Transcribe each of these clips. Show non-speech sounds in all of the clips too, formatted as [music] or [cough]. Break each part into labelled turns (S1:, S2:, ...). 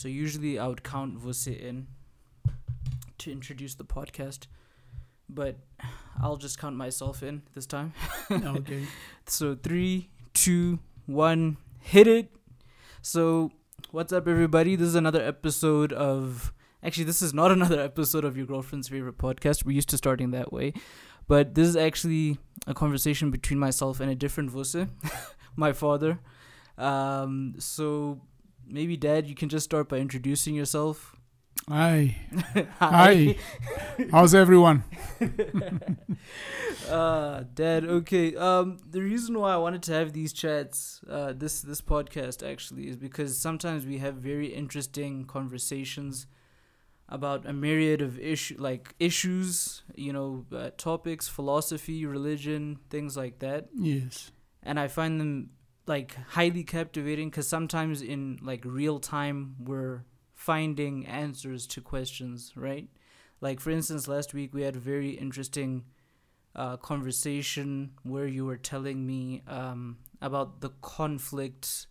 S1: so usually I would count Vose in to introduce the podcast, but I'll just count myself in this time. [laughs]
S2: okay.
S1: So three, two, one, hit it. So what's up, everybody? This is another episode of. Actually, this is not [laughs] another episode of your girlfriend's favorite podcast. We're used to starting that way, but this is actually a conversation between myself and a different Vose, [laughs] my father. Um, so maybe, Dad, you can just start by introducing yourself.
S2: Hi. [laughs] Hi. How's everyone?
S1: uh [laughs] dad okay um the reason why i wanted to have these chats uh this this podcast actually is because sometimes we have very interesting conversations about a myriad of issue like issues you know uh, topics philosophy religion things like that
S2: Yes.
S1: and i find them like highly captivating because sometimes in like real time we're finding answers to questions right like for instance last week we had a very interesting uh, conversation where you were telling me um, about the conflict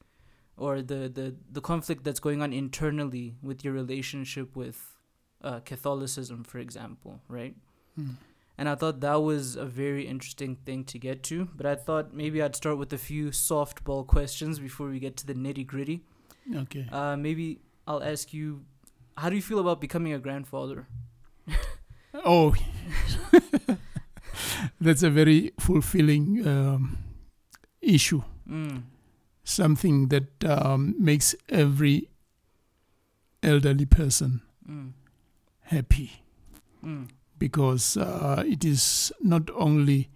S1: or the, the, the conflict that's going on internally with your relationship with uh, Catholicism, for example, right?
S2: Hmm.
S1: And I thought that was a very interesting thing to get to. But I thought maybe I'd start with a few softball questions before we get to the nitty gritty.
S2: Okay.
S1: Uh, maybe I'll ask you, how do you feel about becoming a grandfather? [laughs]
S2: Oh, [laughs] that's a very fulfilling um, issue.
S1: Mm.
S2: Something that um, makes every elderly person
S1: Mm.
S2: happy
S1: Mm.
S2: Because uh, it is not only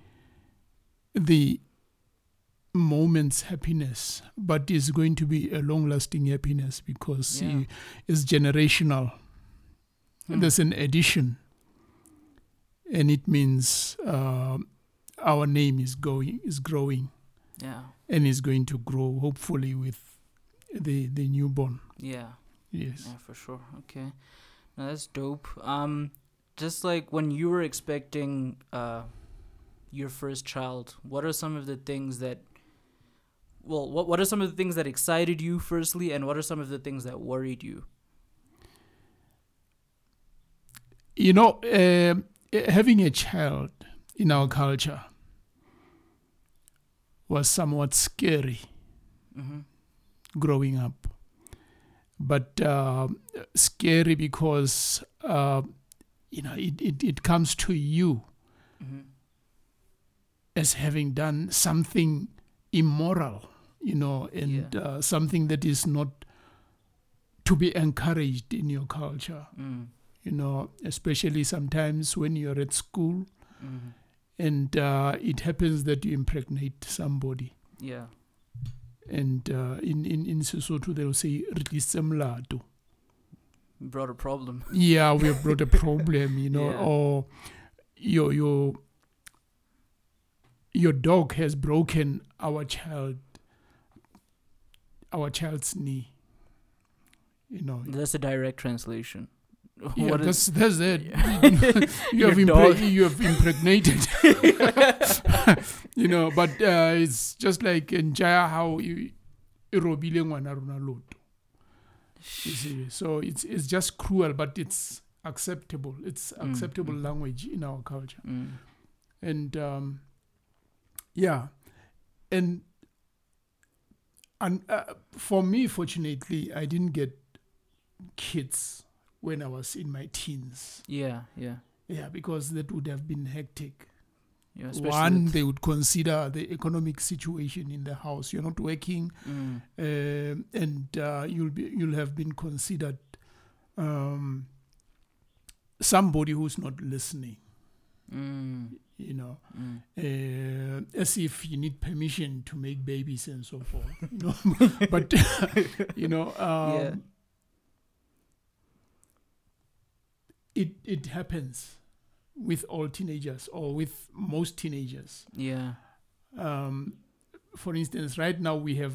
S2: the moment's happiness, but is going to be a long-lasting happiness because
S1: Yeah.
S2: it is generational.
S1: Hmm.
S2: There's an addition, and it means uh, our name is going is growing
S1: Yeah.
S2: and is going to grow hopefully with the the newborn.
S1: Yeah.
S2: Yes.
S1: Yeah, for sure. Okay. Now that's dope. Um, just like when you were expecting uh, your first child, what are some of the things that well, what what are some of the things that excited you firstly, and what are some of the things that worried you?
S2: You know, uh, having a child in our culture was somewhat scary
S1: Mm-hmm.
S2: growing up, but uh, scary because uh, you know it, it, it comes to you
S1: Mm-hmm.
S2: as having done something immoral, you know, and
S1: Yeah.
S2: uh, something that is not to be encouraged in your culture.
S1: Mm.
S2: You know, especially sometimes when you're at school
S1: Mm-hmm.
S2: and uh, it happens that you impregnate somebody.
S1: Yeah.
S2: And uh, in, in, in Sesotho, they'll say, "Ritlisitse molato."
S1: Brought a problem.
S2: yeah, we have brought a [laughs] problem, you know,
S1: Yeah.
S2: or your, your, your dog has broken our child, our child's knee. You know,
S1: That's a direct translation.
S2: yeah,
S1: What is-
S2: that's, that's it. [laughs] [laughs] you, have you have impregnated. you know, but uh, it's just like in Jaya how you robile ngwana rona loto. So it's it's just cruel, but it's acceptable. It's
S1: Mm,
S2: acceptable
S1: mm.
S2: language in our culture,
S1: Mm.
S2: and um, yeah, and and uh, for me, fortunately, I didn't get kids when I was in my teens.
S1: Yeah. Yeah.
S2: Yeah, because that would have been hectic.
S1: Yeah.
S2: One, they would consider the economic situation in the house. You're not working,
S1: Mm.
S2: um, and uh, you'll be you'll have been considered um, somebody who's not listening.
S1: Mm.
S2: You know,
S1: Mm.
S2: uh, as if you need permission to make babies and so forth. [laughs] You know, [laughs] but [laughs] you know, um,
S1: Yeah.
S2: it it happens with all teenagers or with most teenagers.
S1: Yeah.
S2: Um, for instance, right now we have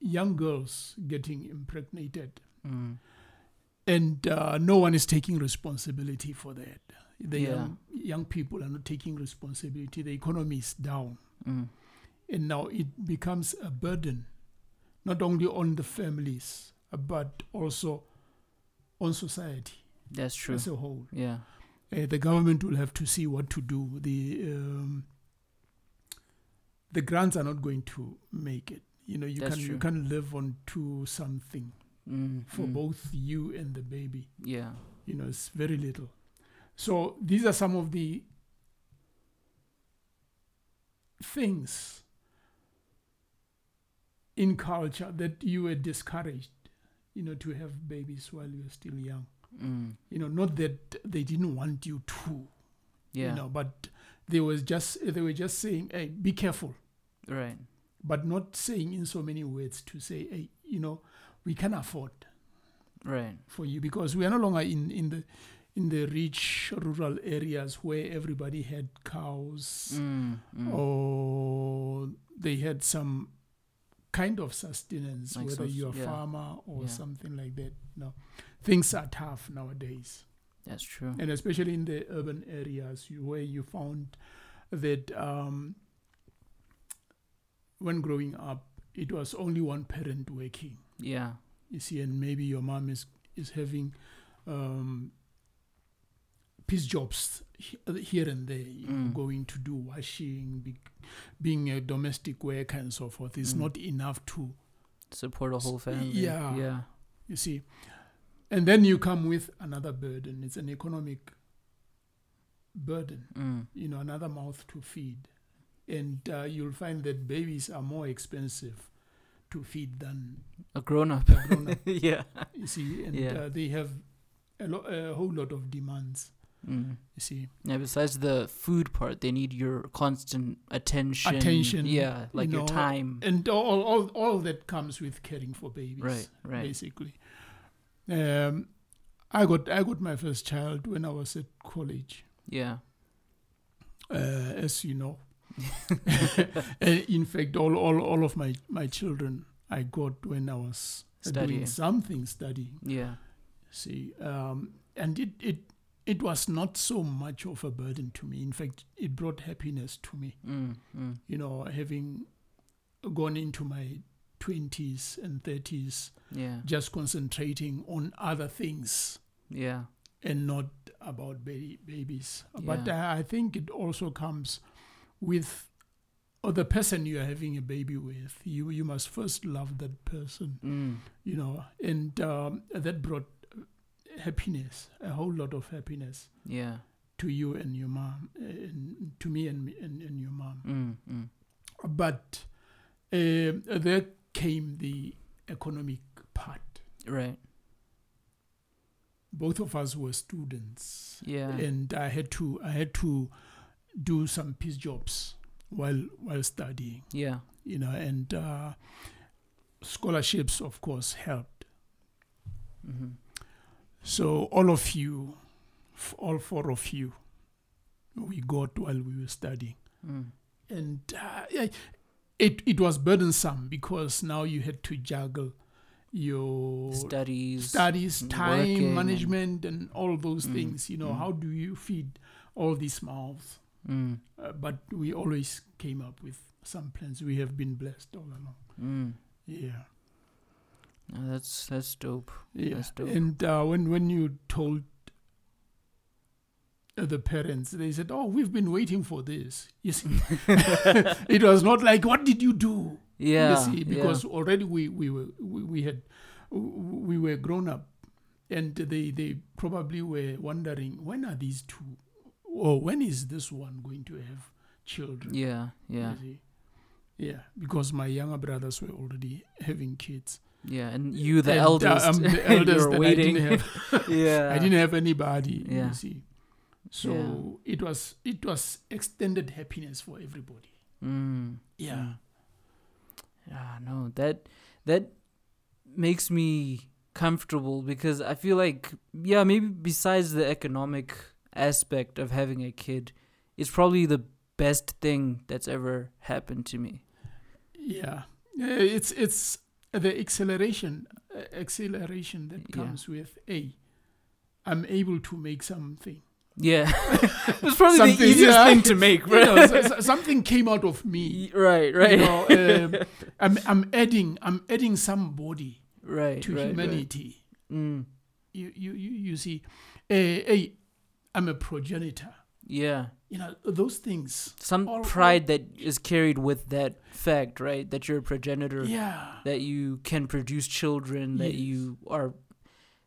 S2: young girls getting impregnated,
S1: Mm.
S2: and uh, no one is taking responsibility for that. The
S1: Yeah.
S2: young, young people are not taking responsibility. The economy is down,
S1: Mm.
S2: and now it becomes a burden, not only on the families but also on society
S1: That's true.
S2: as a whole.
S1: Yeah.
S2: Uh, the government will have to see what to do. The um, the grants are not going to make it. You know, you
S1: That's
S2: can you can live on to something
S1: Mm,
S2: for
S1: mm.
S2: both you and the baby.
S1: Yeah.
S2: You know, it's very little. So these are some of the things in culture that you were discouraged, you know, to have babies while you were still young.
S1: Mm.
S2: You know, not that they didn't want you to,
S1: Yeah.
S2: you know, but they was just they were just saying, "Hey, be careful,"
S1: Right.
S2: but not saying in so many words to say, "Hey, you know, we can afford
S1: Right.
S2: for you because we are no longer in in the in the rich rural areas where everybody had cows
S1: Mm, mm.
S2: or they had some kind of sustenance,
S1: Like
S2: whether
S1: some-
S2: you're a
S1: yeah.
S2: farmer or
S1: Yeah.
S2: something like that. No, things are tough nowadays,
S1: That's true.
S2: and especially in the urban areas you, where you found that um, when growing up, it was only one parent working.
S1: Yeah.
S2: You see, and maybe your mom is is having um, piece jobs here and there, you know,
S1: Mm.
S2: going to do washing, be, being a domestic worker, and so forth. Is
S1: Mm.
S2: not enough to
S1: Support a whole family.
S2: yeah.
S1: Yeah.
S2: you see, and then you come with another burden. It's an economic burden.
S1: Mm.
S2: You know, another mouth to feed, and uh, you'll find that babies are more expensive to feed than
S1: A grown up.
S2: a grown up. [laughs]
S1: yeah.
S2: You see, and
S1: Yeah.
S2: uh, they have a, lo- a whole lot of demands.
S1: Mm.
S2: You see,
S1: Yeah, besides the food part, they need your constant attention.
S2: Attention,
S1: Yeah, like
S2: you
S1: your
S2: know,
S1: time.
S2: and all, all all that comes with caring for babies.
S1: Right, right.
S2: Basically, um, I got I got my first child when I was at college,
S1: Yeah.
S2: uh, as you know. [laughs] [laughs] In fact, all, all all of my my children I got when I was
S1: Studying.
S2: doing something studying.
S1: Yeah.
S2: See, um, and it, it it was not so much of a burden to me. In fact, it brought happiness to me.
S1: Mm. Mm.
S2: You know, having gone into my twenties and thirties,
S1: Yeah.
S2: just concentrating on other things
S1: Yeah.
S2: and not about ba- babies. But
S1: Yeah.
S2: I, think it also comes with or the person you are having a baby with. You you must first love that person
S1: Mm.
S2: you know, and um, that brought happiness, a whole lot of happiness
S1: Yeah.
S2: to you and your mom, and to me and, and, and your mom.
S1: Mm. Mm.
S2: But um there came the economic part.
S1: Right.
S2: Both of us were students,
S1: Yeah.
S2: and I had to I had to do some piece jobs while while studying,
S1: yeah.
S2: you know, and uh, scholarships, of course, helped.
S1: Mm-hmm.
S2: So all of you, f- all four of you, we got while we were studying,
S1: Mm.
S2: and uh, yeah, it it was burdensome because now you had to juggle your
S1: Studies.
S2: studies, time
S1: and-
S2: management, and all those
S1: Mm,
S2: things. You know,
S1: mm.
S2: how do you feed all these mouths?
S1: Mm.
S2: Uh, but we always came up with some plans. We have been blessed all along.
S1: Mm.
S2: Yeah,
S1: No, that's that's dope.
S2: yeah.
S1: That's dope.
S2: And uh, when when you told the parents, they said, "Oh, we've been waiting for this." You see, [laughs] it was not like, "What did you do?"
S1: Yeah.
S2: you see,
S1: yeah.
S2: because already we we were we, we had we were grown up, and they they probably were wondering when are these two, or when is this one going to have children?
S1: Yeah. Yeah.
S2: you see. yeah, because my younger brothers were already having kids.
S1: Yeah. And you, the
S2: And, uh,
S1: eldest,
S2: I'm the [laughs] eldest,
S1: you're waiting.
S2: I didn't have [laughs]
S1: yeah.
S2: I didn't have anybody.
S1: Yeah.
S2: You see, so it was it was extended happiness for everybody.
S1: Mm.
S2: Yeah.
S1: Mm. Yeah, no, that that makes me comfortable because I feel like yeah, maybe besides the economic aspect of having a kid, it's probably the best thing that's ever happened to me.
S2: Yeah, it's it's the acceleration uh, acceleration that
S1: Yeah.
S2: comes with a. I'm able to make something.
S1: Yeah. [laughs] it's probably the
S2: Something,
S1: easiest
S2: yeah.
S1: thing to make,
S2: You know, so- so- something came out of me.
S1: Right, right.
S2: You know, um, [laughs] I'm I'm adding I'm adding somebody
S1: right
S2: to
S1: right, right.
S2: humanity.
S1: Mm,
S2: You, you, you, you see, eh, hey, I'm a progenitor.
S1: yeah
S2: You know, those things.
S1: some
S2: All- all-
S1: pride that is carried with that fact right that you're a progenitor
S2: Yeah.
S1: that you can produce children that you are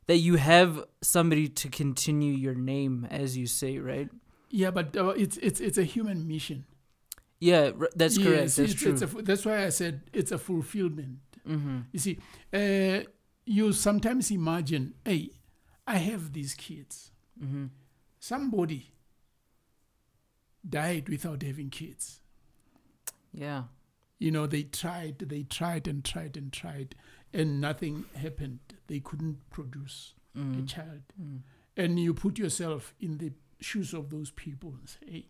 S1: that you have somebody to continue your name as you say right
S2: Yeah, but uh, it's, it's, it's a human mission.
S1: yeah r- that's correct
S2: Yes,
S1: that's
S2: it's,
S1: true
S2: It's a, that's why I said it's a fulfillment.
S1: mm-hmm.
S2: You see, uh, you sometimes imagine, hey, I have these kids.
S1: Mm-hmm.
S2: Somebody died without having kids.
S1: yeah
S2: You know, they tried, they tried and tried and tried, and nothing happened. They couldn't produce a
S1: mm.
S2: child.
S1: Mm.
S2: And you put yourself in the shoes of those people and say, hey,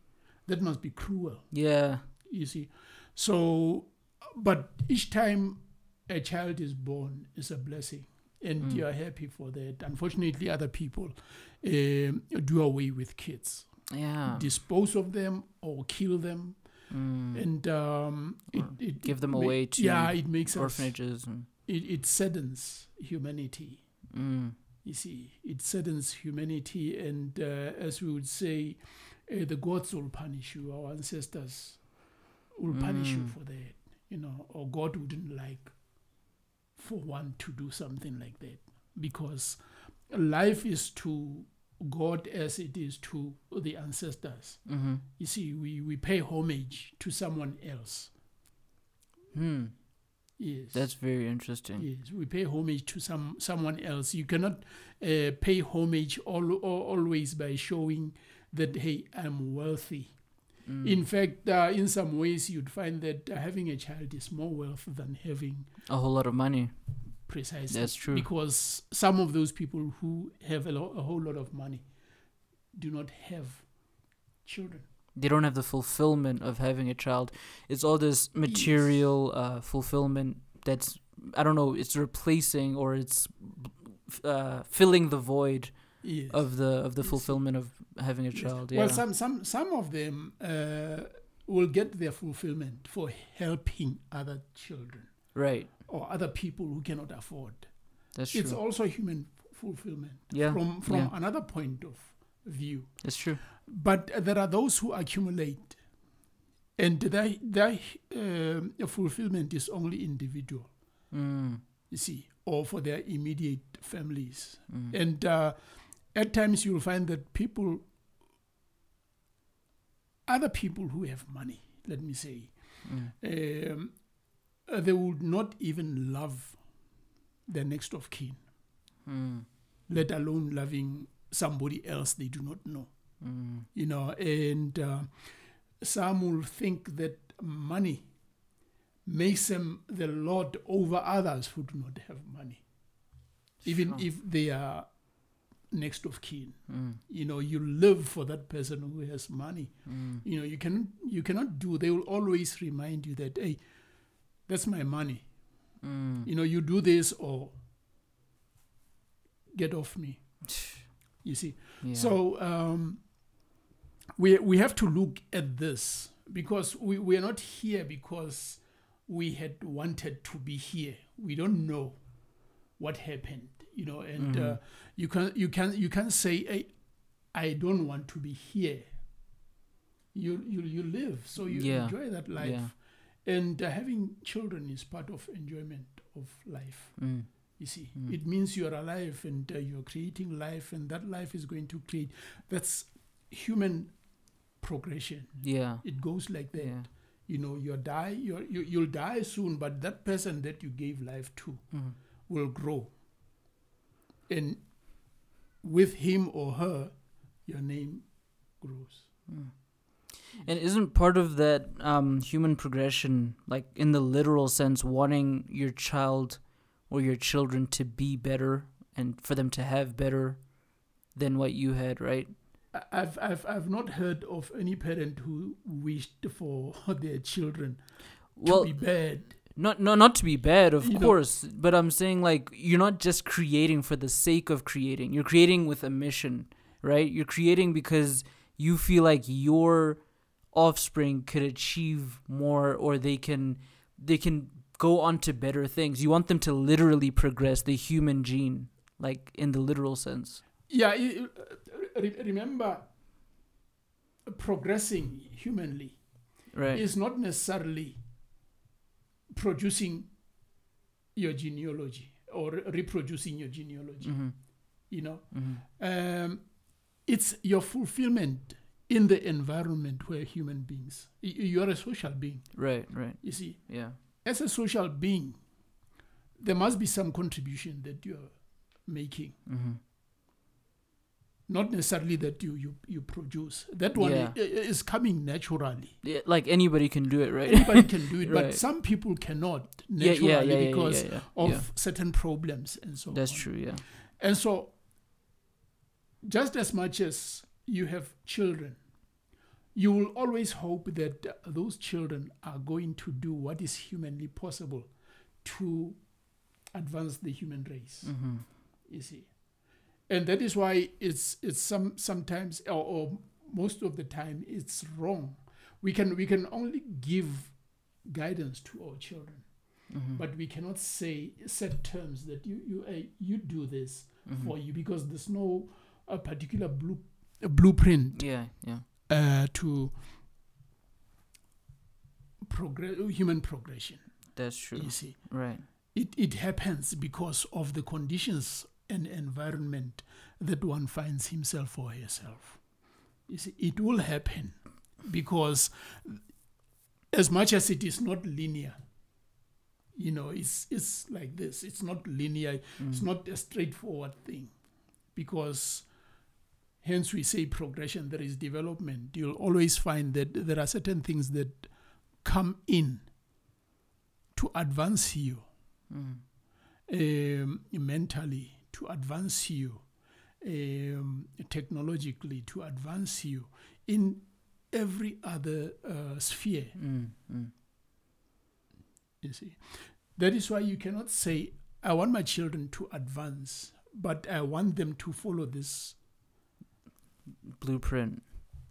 S2: that must be cruel.
S1: yeah
S2: you see so but each time a child is born is a blessing and
S1: Mm.
S2: you are happy for that unfortunately other people um, do away with kids
S1: yeah
S2: dispose of them or kill them
S1: mm.
S2: and um, it, it
S1: give them
S2: ma-
S1: away to
S2: yeah it makes us
S1: orphanages and
S2: it, it saddens humanity
S1: mm.
S2: you see it saddens humanity and uh, as we would say uh, the gods will punish you our ancestors will punish you
S1: Mm.
S2: for that you know or god wouldn't like for one to do something like that because life is to god as it is to the ancestors
S1: Mm-hmm.
S2: you see we, we pay homage to someone else
S1: Hmm.
S2: Yes
S1: That's very interesting.
S2: Yes, we pay homage to some someone else. You cannot uh, pay homage all, all, always by showing that hey, I'm wealthy.
S1: Mm.
S2: In fact, uh, in some ways, you'd find that uh, having a child is more wealth than having
S1: a whole lot of money.
S2: precisely.
S1: That's true.
S2: Because some of those people who have a, lo- a whole lot of money do not have children.
S1: They don't have the fulfillment of having a child. It's all this material uh, fulfillment that's I don't know. It's replacing or it's uh, filling the void
S2: Yes.
S1: of the of the
S2: Yes.
S1: fulfillment of having a
S2: Yes.
S1: child. Yeah.
S2: Well, some some some of them uh, will get their fulfillment for helping other children
S1: right.
S2: or other people who cannot afford.
S1: That's true.
S2: It's also human fulfillment
S1: Yeah.
S2: from from
S1: yeah.
S2: another point of view.
S1: That's true.
S2: But there are those who accumulate, and their their um, fulfillment is only individual.
S1: Mm.
S2: You see, or for their immediate families.
S1: Mm.
S2: And uh, at times you'll find that people, other people who have money, let me say,
S1: Mm.
S2: um, uh, they would not even love their next of kin,
S1: Mm.
S2: let alone loving somebody else they do not know.
S1: Mm.
S2: You know, and uh, some will think that money makes them the lord over others who do not have money, even
S1: Sure.
S2: if they are next of kin.
S1: Mm.
S2: you know you live for that person who has money
S1: Mm.
S2: you know you can you cannot do they will always remind you that hey that's my money
S1: Mm.
S2: you know you do this or get off me you see
S1: Yeah.
S2: so um we we have to look at this because we, we are not here because we had wanted to be here we don't know what happened you know and uh,
S1: Mhm.
S2: you can you can you can say hey, i don't want to be here you you you live so you
S1: Yeah.
S2: enjoy that life
S1: Yeah.
S2: and uh, having children is part of enjoyment of life
S1: Mm.
S2: you see
S1: Mm.
S2: it means you are alive and uh, you're creating life and that life is going to create that's human progression
S1: Yeah.
S2: it goes like that
S1: Yeah.
S2: you know you're die you're, you, you'll die soon but that person that you gave life to
S1: Mm.
S2: will grow and with him or her your name grows
S1: Mm. And isn't part of that um, human progression, like in the literal sense, wanting your child or your children to be better and for them to have better than what you had, right?
S2: I've, I've, I've not heard of any parent who wished for [laughs] their children to
S1: Well,
S2: be bad
S1: not no, not to be bad, of
S2: You know-
S1: course, but I'm saying like you're not just creating for the sake of creating. You're creating with a mission, right? You're creating because you feel like your offspring could achieve more or they can they can go on to better things. You want them to literally progress the human gene, like in the literal sense.
S2: Yeah, re- remember, progressing humanly
S1: Right.
S2: is not necessarily producing your genealogy or reproducing your genealogy.
S1: hmm
S2: You know,
S1: hmm
S2: um, it's your fulfillment in the environment where human beings. y- You are a social being.
S1: Right. Right.
S2: You see,
S1: Yeah.
S2: as a social being, there must be some contribution that you're making.
S1: hmm
S2: Not necessarily that you you, you produce. That one
S1: Yeah.
S2: is coming naturally.
S1: Yeah, like anybody can do it, right?
S2: Anybody can do [laughs] it, but some people cannot naturally
S1: yeah,
S2: because of certain problems and so
S1: That's
S2: on.
S1: true. Yeah.
S2: And so, just as much as you have children, you will always hope that those children are going to do what is humanly possible to advance the human race.
S1: hmm
S2: You see, and that is why it's it's some sometimes or, or most of the time it's wrong. We can we can only give guidance to our children,
S1: hmm
S2: but we cannot say set terms that you you uh, you do this
S1: hmm
S2: for you because there's no a particular blue a blueprint
S1: Yeah. Yeah.
S2: uh, to progress human progression.
S1: That's true.
S2: You see,
S1: Right.
S2: it it happens because of the conditions and environment that one finds himself or herself. You see, it will happen because as much as it is not linear, you know, it's it's like this. It's not linear. It's
S1: Mm.
S2: not a straightforward thing because hence we say progression there is development you'll always find that there are certain things that come in to advance you
S1: Mm.
S2: um, mentally to advance you um, technologically to advance you in every other uh, sphere
S1: Mm. Mm.
S2: You see, that is why you cannot say, "I want my children to advance, but I want them to follow this
S1: Blueprint.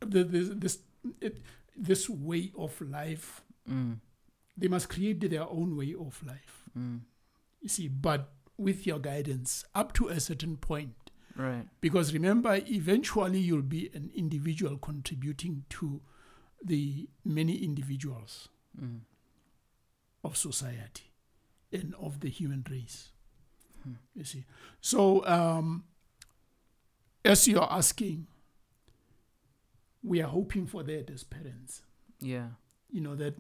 S2: the, this this it, this way of life."
S1: Mm.
S2: They must create their own way of life.
S1: Mm.
S2: You see, but with your guidance up to a certain point,
S1: Right.
S2: because remember, eventually you'll be an individual contributing to the many individuals
S1: Mm.
S2: of society and of the human race.
S1: Hmm.
S2: You see. So, um, as you're asking, we are hoping for that as parents.
S1: Yeah.
S2: You know, that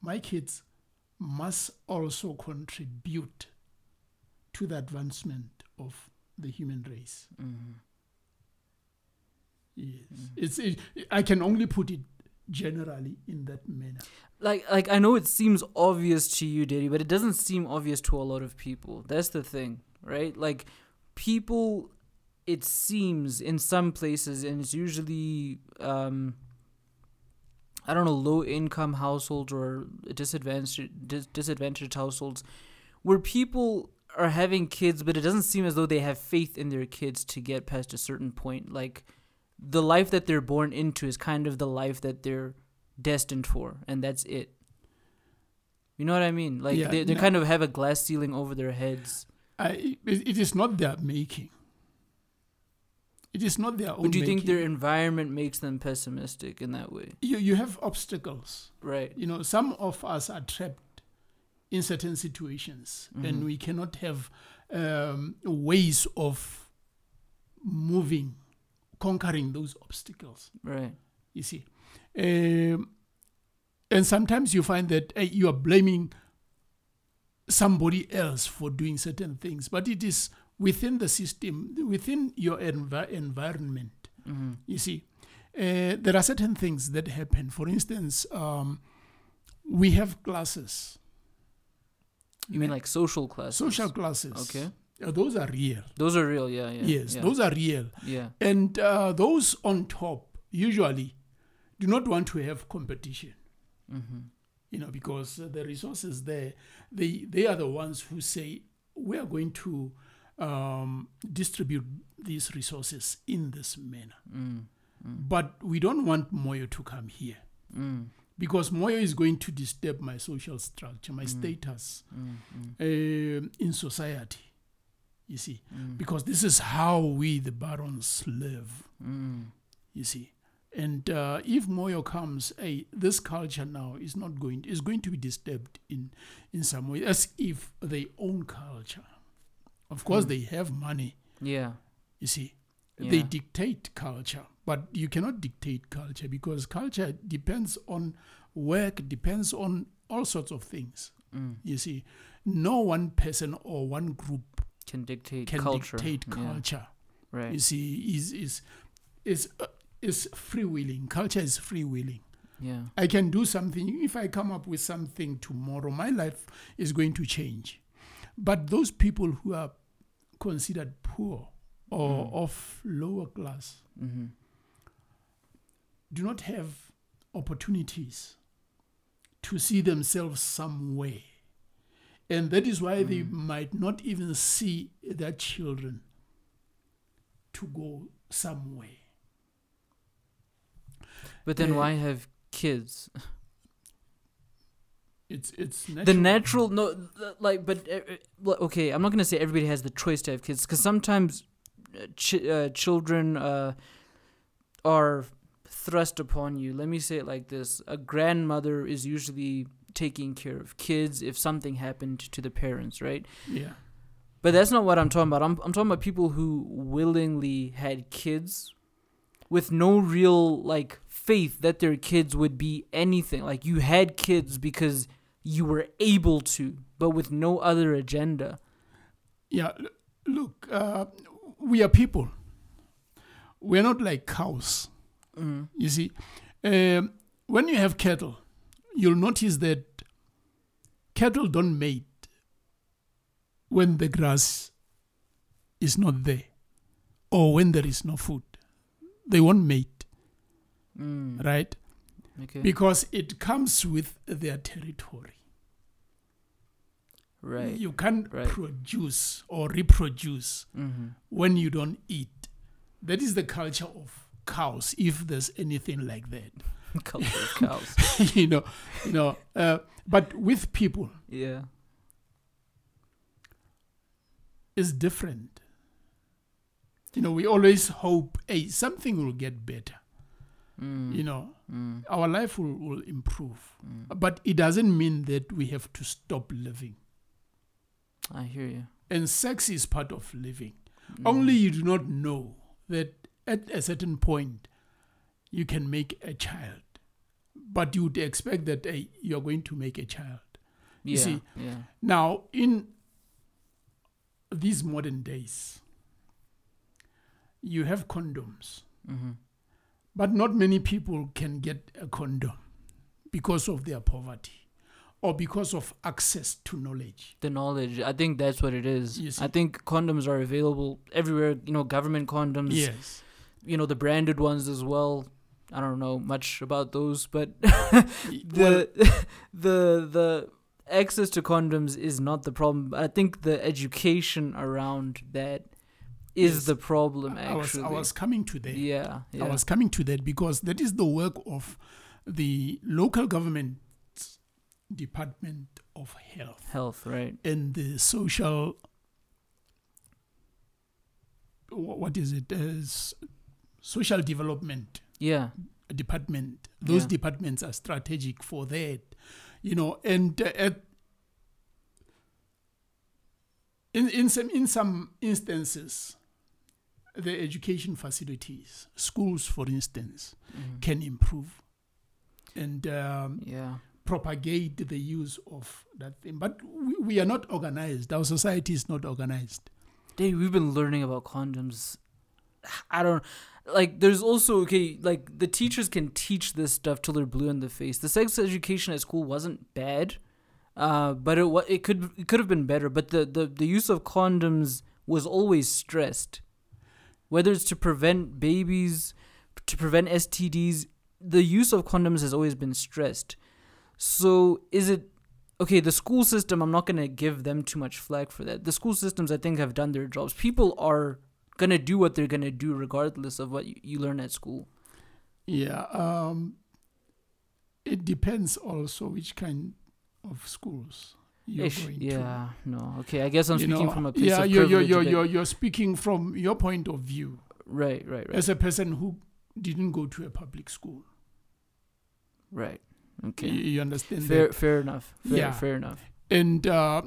S2: my kids must also contribute to the advancement of the human race.
S1: Mm.
S2: Yes.
S1: Mm.
S2: It's, it, I can only put it generally in that manner.
S1: Like, like I know it seems obvious to you, Daddy, but it doesn't seem obvious to a lot of people. That's the thing, right? Like, people, it seems in some places, and it's usually, um, I don't know, low income households or disadvantaged dis- disadvantaged households, where people are having kids, but it doesn't seem as though they have faith in their kids to get past a certain point. Like, the life that they're born into is kind of the life that they're destined for, and that's it. You know what I mean? Like
S2: Yeah,
S1: they, they
S2: no.
S1: kind of have a glass ceiling over their heads.
S2: I, it, it is not their making. It is not their own
S1: But do you think their environment makes them pessimistic in that way?
S2: you, you have obstacles.
S1: Right.
S2: You know, some of us are trapped in certain situations and
S1: Mhm.
S2: we cannot have um, ways of moving, conquering those obstacles.
S1: Right.
S2: You see. Um, and sometimes you find that you are blaming somebody else for doing certain things, but it is within the system, within your envi- environment.
S1: hmm
S2: You see, uh, there are certain things that happen. For instance, um, we have classes,
S1: You mean like social classes?
S2: social classes.
S1: Okay.
S2: Uh, those are real.
S1: Those are real. Yeah. Yeah.
S2: yes,
S1: Yeah.
S2: those are real.
S1: yeah.
S2: And uh, those on top usually do not want to have competition.
S1: hmm
S2: You know, because uh, the resources there, they they are the ones who say we are going to um, distribute these resources in this manner.
S1: Mm. Mm.
S2: But we don't want Moyo to come here.
S1: Mm.
S2: Because Moyo is going to disturb my social structure, my status
S1: Mm, mm,
S2: uh, in society. You see,
S1: mm,
S2: because this is how we, the barons, live.
S1: mm.
S2: You see, and uh, if Moyo comes, hey, this culture now is not going is going to be disturbed in in some way, as if they own culture. Of course,
S1: Hmm.
S2: they have money.
S1: Yeah.
S2: You see, they dictate culture, but you cannot dictate culture because culture depends on work, depends on all sorts of things.
S1: Mm.
S2: You see, no one person or one group
S1: Can dictate
S2: can
S1: culture.
S2: dictate
S1: Yeah,
S2: culture.
S1: Right.
S2: You see, is is is uh, is free willing. Culture is free willing.
S1: yeah.
S2: I can do something. If I come up with something tomorrow, my life is going to change. But those people who are considered poor or
S1: Mm.
S2: of lower class
S1: Mm-hmm.
S2: Do not have opportunities to see themselves somewhere. And that is why they
S1: Mm.
S2: might not even see their children to go somewhere.
S1: But then
S2: Uh,
S1: why have kids?
S2: It's it's natural.
S1: The natural no like but uh, uh, okay, I'm not going to say everybody has the choice to have kids cuz sometimes uh, ch- uh, children uh, are thrust upon you. Let me say it like this. A grandmother is usually taking care of kids if something happened to the parents, right?
S2: yeah.
S1: But that's not what I'm talking about. I'm I'm talking about people who willingly had kids with no real like faith that their kids would be anything. Like you had kids because you were able to, but with no other agenda.
S2: Yeah, l- look, uh, we are people. We're not like cows.
S1: Mm.
S2: You see, um, when you have cattle, you'll notice that cattle don't mate when the grass is not there or when there is no food. They won't mate,
S1: Mm.
S2: right?
S1: Okay.
S2: Because it comes with their territory.
S1: right.
S2: You can't
S1: right.
S2: produce or reproduce
S1: mm-hmm.
S2: when you don't eat. That is the culture of cows, if there's anything like that.
S1: Culture of cows.
S2: you know, you know. Uh, but with people,
S1: Yeah.
S2: it's different. You know, we always hope, hey, something will get better.
S1: Mm.
S2: You know,
S1: Mm.
S2: our life will, will improve.
S1: Mm.
S2: But it doesn't mean that we have to stop living.
S1: I hear you.
S2: And sex is part of living.
S1: Mm.
S2: Only you do not know that at a certain point you can make a child. But you would expect that hey, you're going to make a child.
S1: yeah.
S2: you see,
S1: yeah.
S2: Now, in these modern days, you have condoms,
S1: Mm-hmm.
S2: but not many people can get a condom because of their poverty or because of access to knowledge.
S1: the knowledge. I think that's what it is. I think condoms are available everywhere. You know, government condoms.
S2: Yes.
S1: You know, the branded ones as well. I don't know much about those, but [laughs] the [laughs] the the access to condoms is not the problem. I think the education around that is
S2: Yes.
S1: the problem.
S2: I was,
S1: Actually,
S2: I was coming to that.
S1: yeah, yeah.
S2: I was coming to that because that is the work of the local government department of health
S1: health, right?
S2: and the social what is it uh, as social development
S1: Yeah,
S2: department those
S1: Yeah.
S2: departments are strategic for that you know and uh, at in in some in some instances the education facilities schools for instance
S1: Mhm.
S2: can improve and um,
S1: yeah.
S2: propagate the use of that thing but we, we are not organized our society is not organized
S1: Dude, we've been learning about condoms. I don't like. There's also okay, like the teachers can teach this stuff till they're blue in the face. The sex education at school wasn't bad, uh, but it it could it could have been better. But the, the the use of condoms was always stressed, whether it's to prevent babies, to prevent STDs. The use of condoms has always been stressed. So is it okay, the school system, I'm not going to give them too much flack for that. The school systems, I think, have done their jobs. People are going to do what they're going to do regardless of what you, you learn at school.
S2: Yeah. Um, it depends also which kind of schools you're
S1: Ish,
S2: going to.
S1: yeah, no. Okay, I guess I'm
S2: You
S1: speaking
S2: know,
S1: from a place
S2: yeah,
S1: of
S2: you're, you're, you're, you're, you're speaking from your point of view
S1: right, right, right,
S2: as a person who didn't go to a public school.
S1: right.
S2: You,
S1: Okay,
S2: you understand
S1: fair,
S2: that?
S1: fair enough. Fair,
S2: Yeah.
S1: fair enough.
S2: And uh,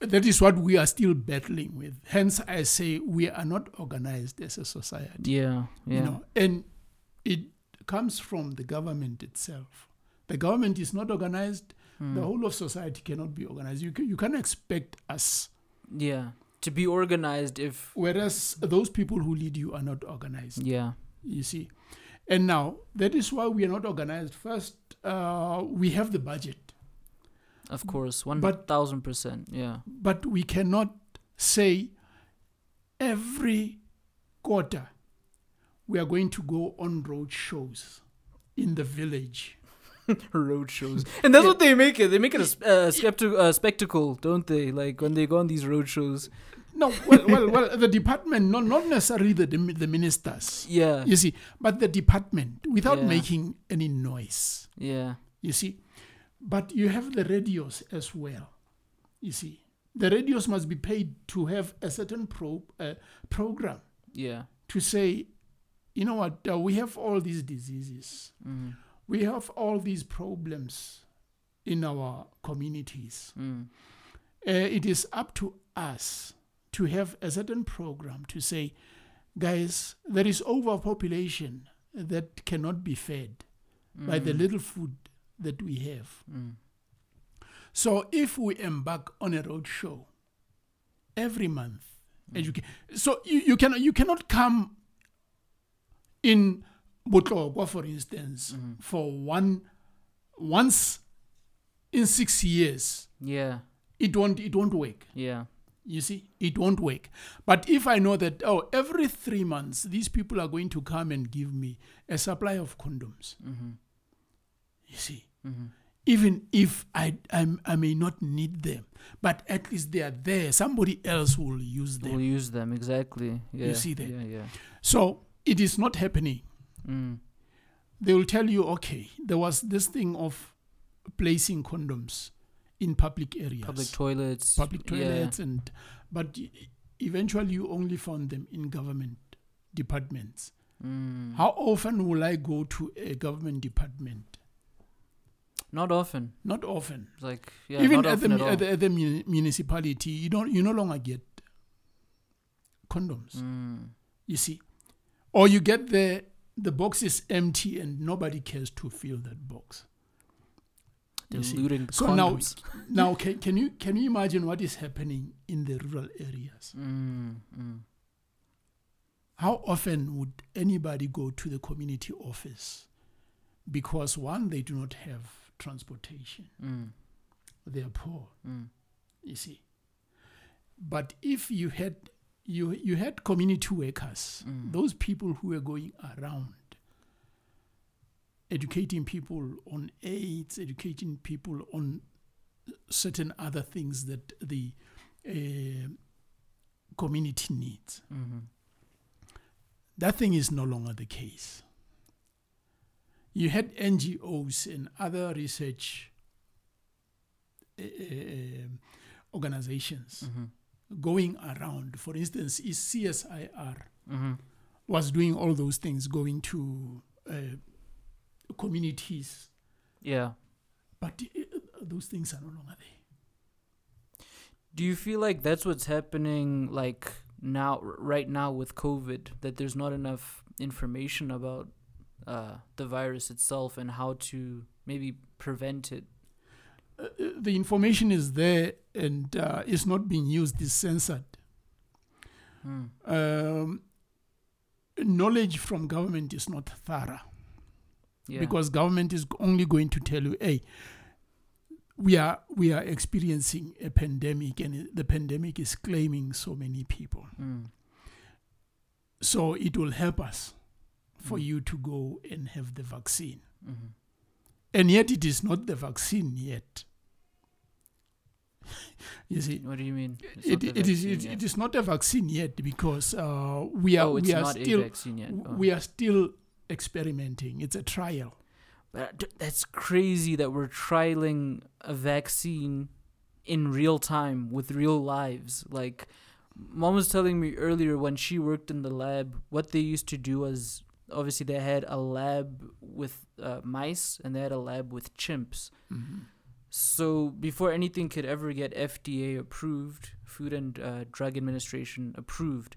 S2: that is what we are still battling with. Hence, I say we are not organized as a society.
S1: Yeah, yeah.
S2: You know, and it comes from the government itself. The government is not organized.
S1: Mm.
S2: The whole of society cannot be organized. You, ca- you can't expect us
S1: yeah, to be organized if
S2: whereas those people who lead you are not organized
S1: yeah,
S2: you see and now that is why we are not organized first uh, we have the budget
S1: of course, one
S2: But-
S1: thousand percent. Yeah,
S2: but we cannot say every quarter we are going to go on road shows in the village [laughs]
S1: road shows, [laughs] and that's what they make it. They make it a, skeptic, uh, spectacle, don't they? Like when they go on these road shows.
S2: no well well, well the department not, not necessarily the, the ministers
S1: Yeah,
S2: you see but the department without
S1: Yeah.
S2: making any noise
S1: yeah,
S2: You see, but you have the radios as well. You see, the radios must be paid to have a certain pro uh, program
S1: yeah.
S2: to say, you know what, uh, we have all these diseases,
S1: Mm,
S2: we have all these problems in our communities.
S1: mm,
S2: Uh, it is up to us to have a certain program to say, guys, there is overpopulation that cannot be fed by the
S1: mm,
S2: little food that we have.
S1: mm.
S2: So if we embark on a road show every month, educate. So you, you cannot you cannot come in Botlokwa, for instance,
S1: Mhm.
S2: for one once in six years.
S1: Yeah,
S2: It won't it won't work.
S1: yeah,
S2: You see, it won't work. But if I know that oh, every three months these people are going to come and give me a supply of condoms,
S1: mm-hmm,
S2: you see,
S1: mm-hmm.
S2: even if I I'm, I may not need them, but at least they are there. Somebody else will use them.
S1: We'll use them exactly. Yeah,
S2: see that?
S1: Yeah, yeah.
S2: So it is not happening.
S1: Mm.
S2: They will tell you, okay, there was this thing of placing condoms in public areas,
S1: Public toilets.
S2: public
S1: yeah.
S2: toilets, and but eventually you only found them in government departments.
S1: Mm.
S2: How often will I go to a government department?
S1: Not often.
S2: Not often.
S1: Like yeah,
S2: Even
S1: not
S2: at
S1: often
S2: the,
S1: at
S2: the at the municipality, you don't you no longer get condoms.
S1: Mm.
S2: You see, or you get the the box is empty and nobody cares to fill that box.
S1: Diluting
S2: So now, now can, can you can you imagine what is happening in the rural areas? [laughs]
S1: Mm, mm.
S2: How often would anybody go to the community office? Because one, they do not have transportation.
S1: Mm,
S2: They are poor.
S1: mm.
S2: you see but if you had you you had community workers
S1: Mm.
S2: those people who were going around educating people on aids educating people on certain other things that the uh, community needs
S1: Mhm.
S2: that thing is no longer the case you had ngos and other research uh, organizations
S1: Mhm.
S2: going around. For instance, is CSIR
S1: Mhm.
S2: was doing all those things, going to uh, communities,
S1: Yeah.
S2: but uh, those things are no longer there.
S1: Do you feel like that's what's happening like now right now with COVID that there's not enough information about uh, the virus itself and how to maybe prevent it?
S2: Uh, uh, the information is there and uh, is not being used, it's censored.
S1: Hmm.
S2: Um, knowledge from government is not thorough.
S1: Yeah.
S2: because government is only going to tell you, "Hey, we are we are experiencing a pandemic, and the pandemic is claiming so many people.
S1: Mm.
S2: So it will help us for
S1: Mm.
S2: you to go and have the vaccine,
S1: Mhm.
S2: and yet it is not the vaccine yet. [laughs] you see,
S1: What do you mean? It's
S2: it, it is it, it is not a vaccine yet because uh, we are
S1: oh, it's
S2: we are
S1: not a
S2: still
S1: vaccine yet. Oh.
S2: we are still experimenting. It's a trial.
S1: But that's crazy that we're trialing a vaccine in real time with real lives. Like, mom was telling me earlier when she worked in the lab, what they used to do was obviously they had a lab with uh, mice and they had a lab with chimps.
S2: Mhm.
S1: So before anything could ever get FDA approved, Food and uh, Drug Administration approved,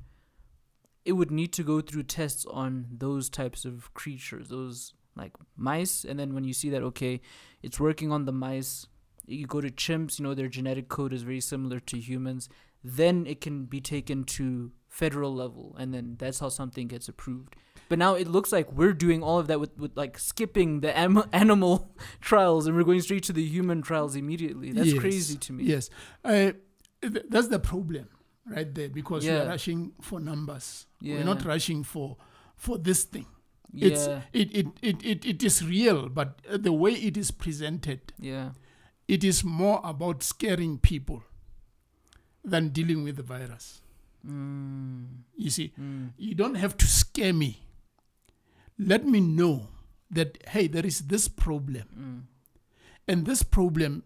S1: it would need to go through tests on those types of creatures, those like mice. And then when you see that okay, it's working on the mice, you go to chimps. You know their genetic code is very similar to humans. Then it can be taken to federal level, and then that's how something gets approved. But now it looks like we're doing all of that with, with like skipping the am- [laughs] animal [laughs] trials and we're going straight to the human trials immediately. That's
S2: Yes.
S1: crazy to me.
S2: Yes, uh, th- that's the problem right there because
S1: Yeah.
S2: we're rushing for numbers.
S1: Yeah.
S2: We're not rushing for for this thing.
S1: Yeah.
S2: It's it, it, it, it, it is real, but uh, the way it is presented,
S1: yeah.
S2: it is more about scaring people than dealing with the virus.
S1: Mm,
S2: You see,
S1: mm,
S2: you don't have to scare me. Let me know that hey, there is this problem,
S1: mm.
S2: and this problem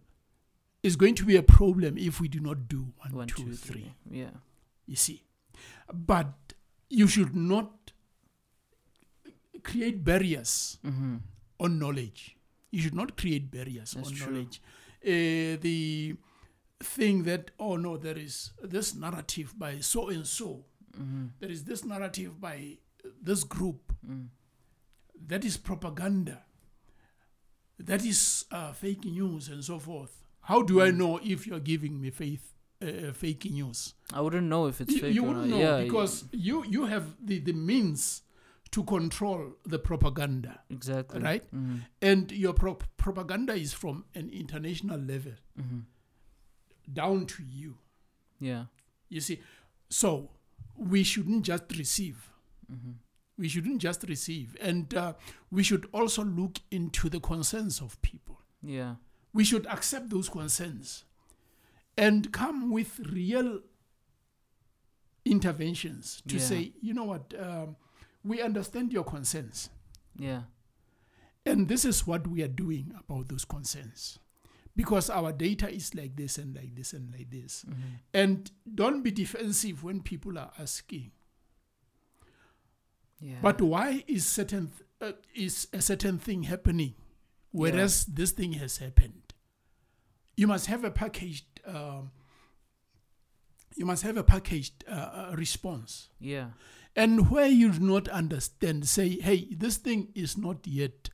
S2: is going to be a problem if we do not do one,
S1: One,
S2: two,
S1: two,
S2: three.
S1: three. Yeah.
S2: You see, but you should not create barriers
S1: Mm-hmm.
S2: on knowledge. You should not create barriers
S1: That's
S2: on
S1: true.
S2: knowledge. Uh, the thing that oh no, there is this narrative by so and so.
S1: Mm-hmm.
S2: There is this narrative by this group.
S1: Mm.
S2: That is propaganda. That is uh, fake news and so forth. How do I
S1: Mm.
S2: know if you're giving me faith, uh, fake news?
S1: I wouldn't know if it's
S2: you,
S1: fake
S2: you wouldn't
S1: not.
S2: know
S1: yeah,
S2: because you you have the, the means to control the propaganda,
S1: exactly.
S2: right?
S1: Mm-hmm.
S2: And your pro- propaganda is from an international level
S1: Mm-hmm.
S2: Down to you.
S1: Yeah.
S2: You see, so we shouldn't just receive.
S1: Mm-hmm.
S2: We shouldn't just receive, and uh, we should also look into the concerns of people.
S1: Yeah.
S2: We should accept those concerns and come with real interventions to
S1: Yeah.
S2: say, you know what, um, we understand your concerns,
S1: Yeah.
S2: and this is what we are doing about those concerns. Because our data is like this and like this and like this.
S1: Mm-hmm.
S2: And don't be defensive when people are asking.
S1: Yeah.
S2: But why is certain th- uh, is a certain thing happening, whereas this thing has happened? You must have a packaged. Um, you must have a packaged uh, uh, response,
S1: yeah.
S2: and where you do not understand, say, "Hey, this thing is not yet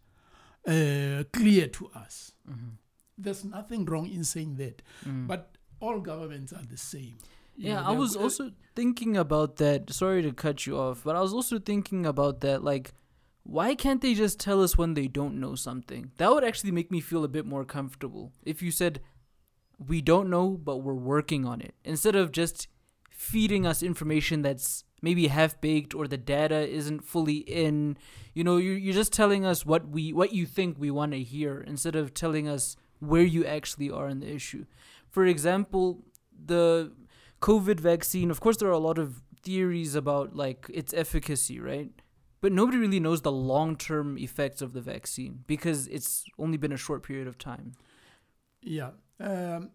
S2: uh, clear to us."
S1: Mm-hmm.
S2: There's nothing wrong in saying that,
S1: Mm.
S2: but all governments are the same. You
S1: Yeah,
S2: know,
S1: I was also thinking about that. Sorry to cut you off, but I was also thinking about that. Like, why can't they just tell us when they don't know something? That would actually make me feel a bit more comfortable. If you said, we don't know, but we're working on it, instead of just feeding us information that's maybe half baked or the data isn't fully in. You know, you're, you're just telling us what we what you think we want to hear instead of telling us where you actually are in the issue. For example, the COVID vaccine, of course, there are a lot of theories about like its efficacy, right? But nobody really knows the long term effects of the vaccine because it's only been a short period of time.
S2: Yeah, um,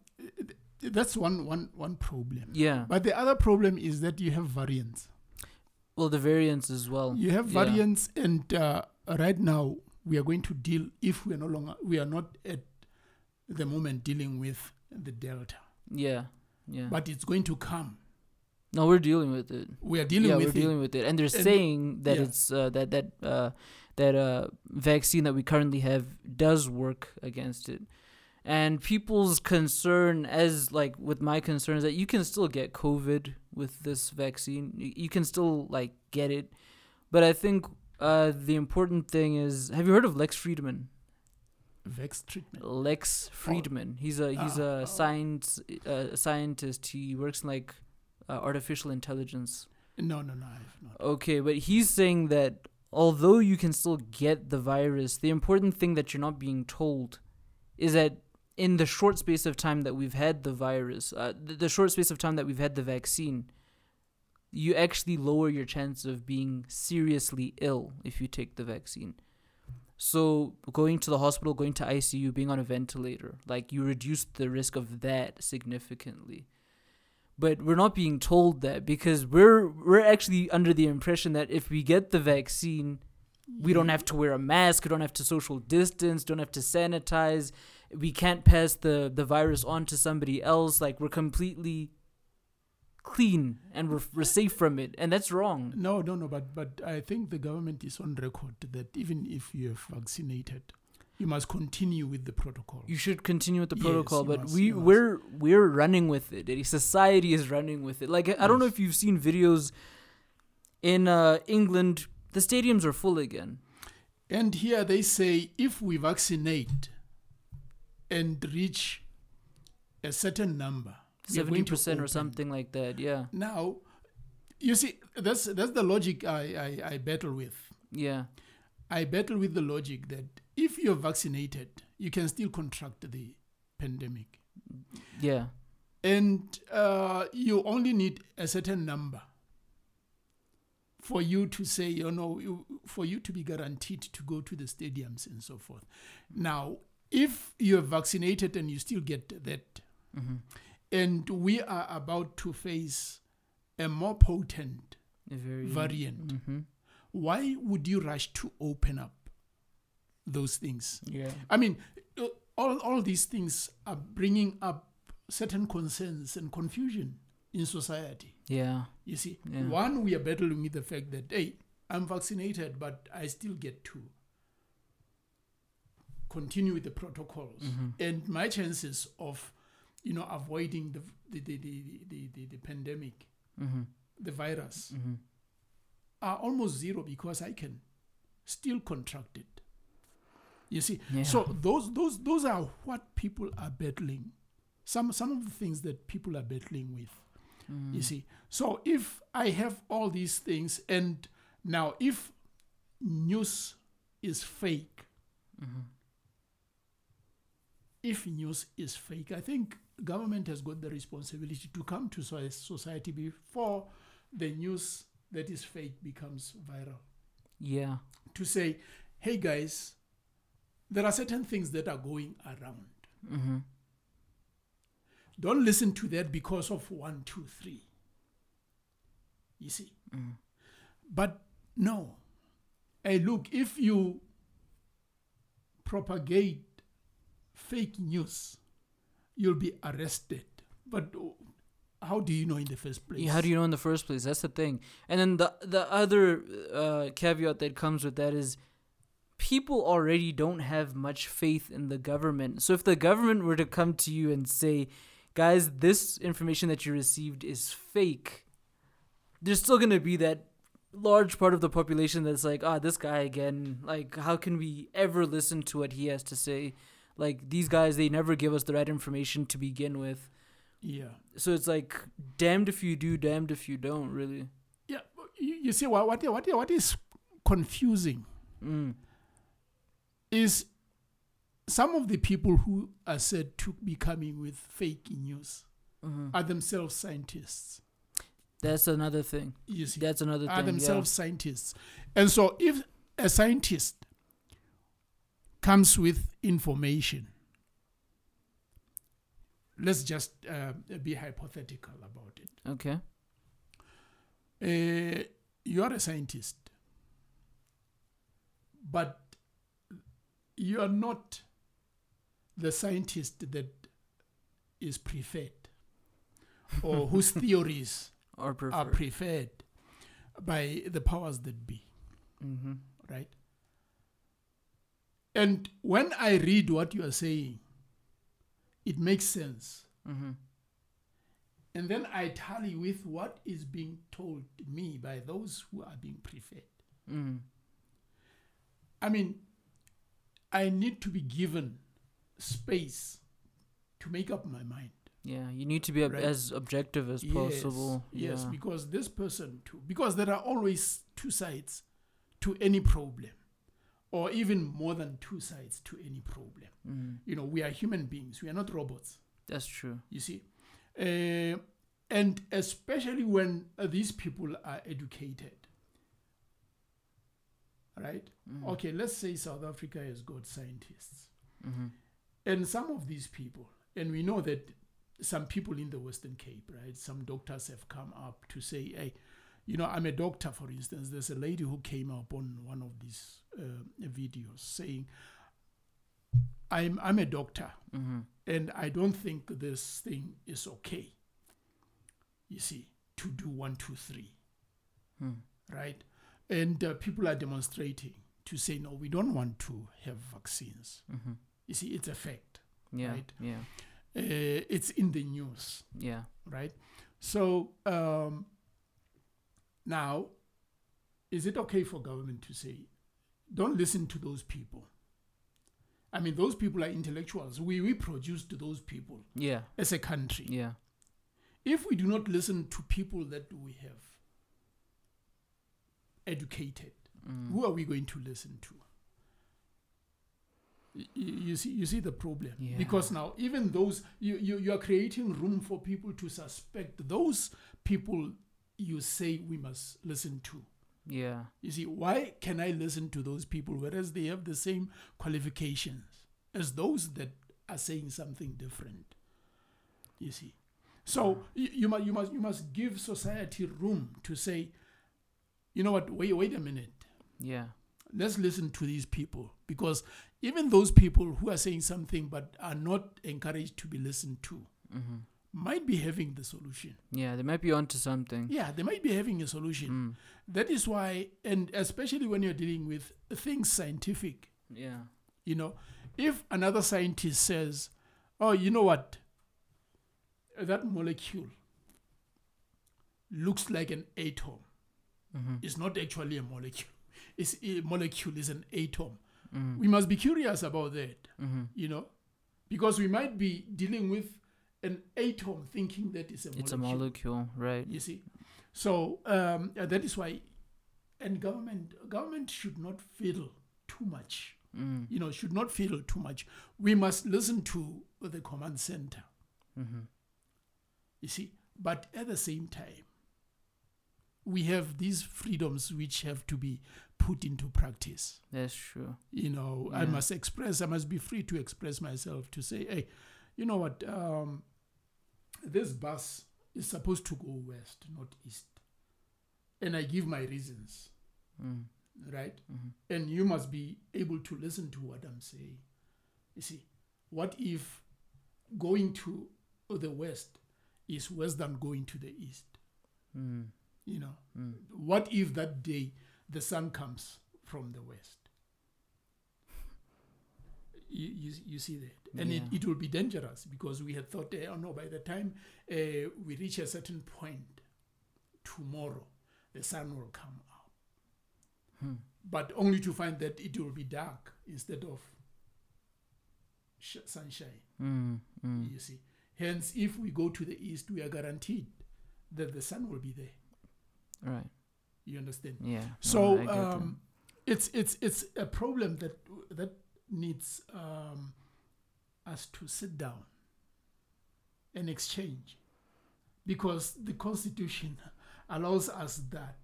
S2: that's one one one problem.
S1: Yeah.
S2: But the other problem is that you have variants.
S1: Well, the variants as well.
S2: You have
S1: yeah.
S2: variants, and uh, right now we are going to deal. If we are no longer, we are not at the moment dealing with the delta,
S1: Yeah. Yeah.
S2: but it's going to come.
S1: no, we're dealing with it.
S2: We are dealing
S1: yeah,
S2: with
S1: we're
S2: it.
S1: dealing with it, and they're
S2: And-
S1: saying that
S2: yeah.
S1: it's uh, that that uh, that uh, vaccine that we currently have does work against it. And people's concern, as like with my concerns, that you can still get COVID with this vaccine. You, you can still like get it, but I think uh, the important thing is: Have you heard of Lex Fridman?
S2: Vex treatment.
S1: Lex Fridman. He's a he's
S2: Ah,
S1: a
S2: oh.
S1: science uh, scientist. He works in like uh, artificial intelligence.
S2: No, no, no, I have not.
S1: Okay, but he's saying that although you can still get the virus, the important thing that you're not being told is that in the short space of time that we've had the virus, uh, the, the short space of time that we've had the vaccine, you actually lower your chance of being seriously ill if you take the vaccine. So going to the hospital, going to ICU, being on a ventilator, like you reduce the risk of that significantly. But we're not being told that because we're we're actually under the impression that if we get the vaccine, we don't have to wear a mask, we don't have to social distance, don't have to sanitize, we can't pass the the virus on to somebody else. Like we're completely clean and we're, we're safe from it, and that's wrong.
S2: No, no, no. But but I think the government is on record that even if you have vaccinated, you must continue with the protocol.
S1: You should continue with the protocol,
S2: you
S1: but
S2: must,
S1: we we're we're running with it. Society is running with it. Like I don't know if you've seen videos in uh, England. The stadiums are full again.
S2: And here they say if we vaccinate and reach a certain number, we are
S1: Seventy
S2: going to
S1: percent or something like that. Yeah,
S2: Now, you see, that's that's the logic I, I, I battle with.
S1: yeah,
S2: I battle with the logic that if you're vaccinated, you can still contract the pandemic.
S1: yeah,
S2: And uh, you only need a certain number for you to say, you know, for you to be guaranteed to go to the stadiums and so forth. Now, if you're vaccinated and you still get that,
S1: hmm
S2: and we are about to face a more potent variant,
S1: hmm
S2: why would you rush to open up those things?
S1: Yeah,
S2: I mean, uh, all, all these things are bringing up certain concerns and confusion in society.
S1: yeah,
S2: You see,
S1: Yeah.
S2: one, we are battling with the fact that, hey, I'm vaccinated, but I still get to continue with the protocols.
S1: Mhm.
S2: And my chances of, you know, avoiding the, the, the, the, the, the, the pandemic,
S1: hmm
S2: the virus,
S1: hmm
S2: are almost zero because I can still contract it. You see,
S1: Yeah.
S2: so those those those are what people are battling. Some some of the things that people are battling with.
S1: Mm.
S2: You see, so if I have all these things, and now if news is fake,
S1: Mhm.
S2: if news is fake, I think government has got the responsibility to come to society before the news that is fake becomes viral.
S1: yeah,
S2: To say, hey guys, there are certain things that are going around.
S1: hmm
S2: Don't listen to that because of one, two, three. You see?
S1: Mm.
S2: But no. Hey, look, if you propagate fake news, you'll be arrested. But uh, how do you know in the first place?
S1: Yeah, how do you know in the first place? That's the thing. And then the the other uh, caveat that comes with that is people already don't have much faith in the government. So if the government were to come to you and say, "Guys, this information that you received is fake," there's still going to be that large part of the population that's like, "Ah, this guy again. Like, how can we ever listen to what he has to say?" Like these guys, they never give us the right information to begin with.
S2: Yeah.
S1: So it's like damned if you do, damned if you don't, really.
S2: Yeah. You, you see, what, what, what, what is confusing
S1: Mm.
S2: is some of the people who are said to be coming with fake news
S1: hmm
S2: are themselves scientists.
S1: That's another thing.
S2: You see,
S1: That's another
S2: are
S1: thing.
S2: themselves scientists. And so if a scientist comes with information, let's just uh, be hypothetical about it.
S1: Okay.
S2: Uh, you are a scientist, but you are not the scientist that is preferred or [laughs] whose theories
S1: Or
S2: are preferred by the powers that be,
S1: mm-hmm.
S2: right? And when I read what you are saying, it makes sense.
S1: Mm-hmm.
S2: And then I tally with what is being told me by those who are being preferred.
S1: Mm-hmm.
S2: I mean, I need to be given space to make up my mind.
S1: Yeah, you need to be
S2: Right.
S1: as objective as possible.
S2: Yes,
S1: yeah.
S2: because this person too, because there are always two sides to any problem, or even more than two sides to any problem.
S1: mm
S2: You know, we are human beings, we are not robots.
S1: That's true.
S2: You see, uh, and especially when uh, these people are educated, right?
S1: Mm.
S2: Okay, let's say South Africa has got scientists.
S1: Mm-hmm.
S2: And some of these people, and we know that some people in the Western Cape, right? Some doctors have come up to say, hey, you know, I'm a doctor, for instance. There's a lady who came up on one of these videos saying, I'm, I'm a doctor
S1: Mm-hmm.
S2: and I don't think this thing is okay. You see, to do one, two, three,
S1: Hmm.
S2: right? And uh, people are demonstrating to say, no, we don't want to have vaccines.
S1: Mm-hmm.
S2: You see, it's a fact.
S1: Yeah.
S2: Right.
S1: Yeah.
S2: Uh, it's in the news,
S1: Yeah.
S2: right? So um, now, is it okay for government to say, don't listen to those people? I mean, those people are intellectuals. We, we produced those people
S1: Yeah.
S2: as a country.
S1: Yeah.
S2: If we do not listen to people that we have educated,
S1: Mm.
S2: who are we going to listen to? Y- You see, you see the problem
S1: Yeah.
S2: because now even those you, you you are creating room for people to suspect those people you say we must listen to.
S1: Yeah.
S2: You see, why can I listen to those people whereas they have the same qualifications as those that are saying something different? You see, so you, you must you must you must give society room to say, you know what? Wait, wait a minute.
S1: Yeah.
S2: Let's listen to these people because even those people who are saying something but are not encouraged to be listened to
S1: Mm-hmm.
S2: Might be having the solution.
S1: Yeah. They might be onto something.
S2: Yeah, they might be having a solution.
S1: Mm.
S2: That is why, and especially when you're dealing with things scientific,
S1: Yeah.
S2: you know, if another scientist says, oh, you know what, that molecule looks like an atom,
S1: Mm-hmm.
S2: it's not actually a molecule. [laughs] It's a molecule is an atom.
S1: Mm-hmm.
S2: We must be curious about that,
S1: Mm-hmm.
S2: you know, because we might be dealing with an atom thinking that it's a molecule.
S1: It's a molecule, right?
S2: You see, so um, uh, that is why, and government government should not fiddle too much.
S1: Mm.
S2: You know, should not fiddle too much. We must listen to the command center.
S1: Mm-hmm.
S2: You see, but at the same time, we have these freedoms which have to be put into practice.
S1: That's true.
S2: You know, I must express. I must be free to express myself to say, hey, you know what? Um, this bus is supposed to go west, not east, and I give my reasons.
S1: Mm.
S2: right?
S1: Mhm.
S2: And you must be able to listen to what I'm saying. You see, what if going to the west is worse than going to the east?
S1: Mm.
S2: You know,
S1: Mm.
S2: what if that day the sun comes from the west? [laughs] You, you, you see that? And it,
S1: Yeah.
S2: it will be dangerous because we had thought, eh, oh no, by the time uh, we reach a certain point, tomorrow the sun will come up.
S1: Hmm.
S2: but only to find that it will be dark instead of sh- sunshine.
S1: Mm. Mm.
S2: You see, hence, if we go to the east, we are guaranteed that the sun will be there.
S1: Right.
S2: You understand?
S1: Yeah.
S2: So
S1: that.
S2: um, it's it's it's a problem that that needs um, us to sit down and exchange, because the Constitution allows us that.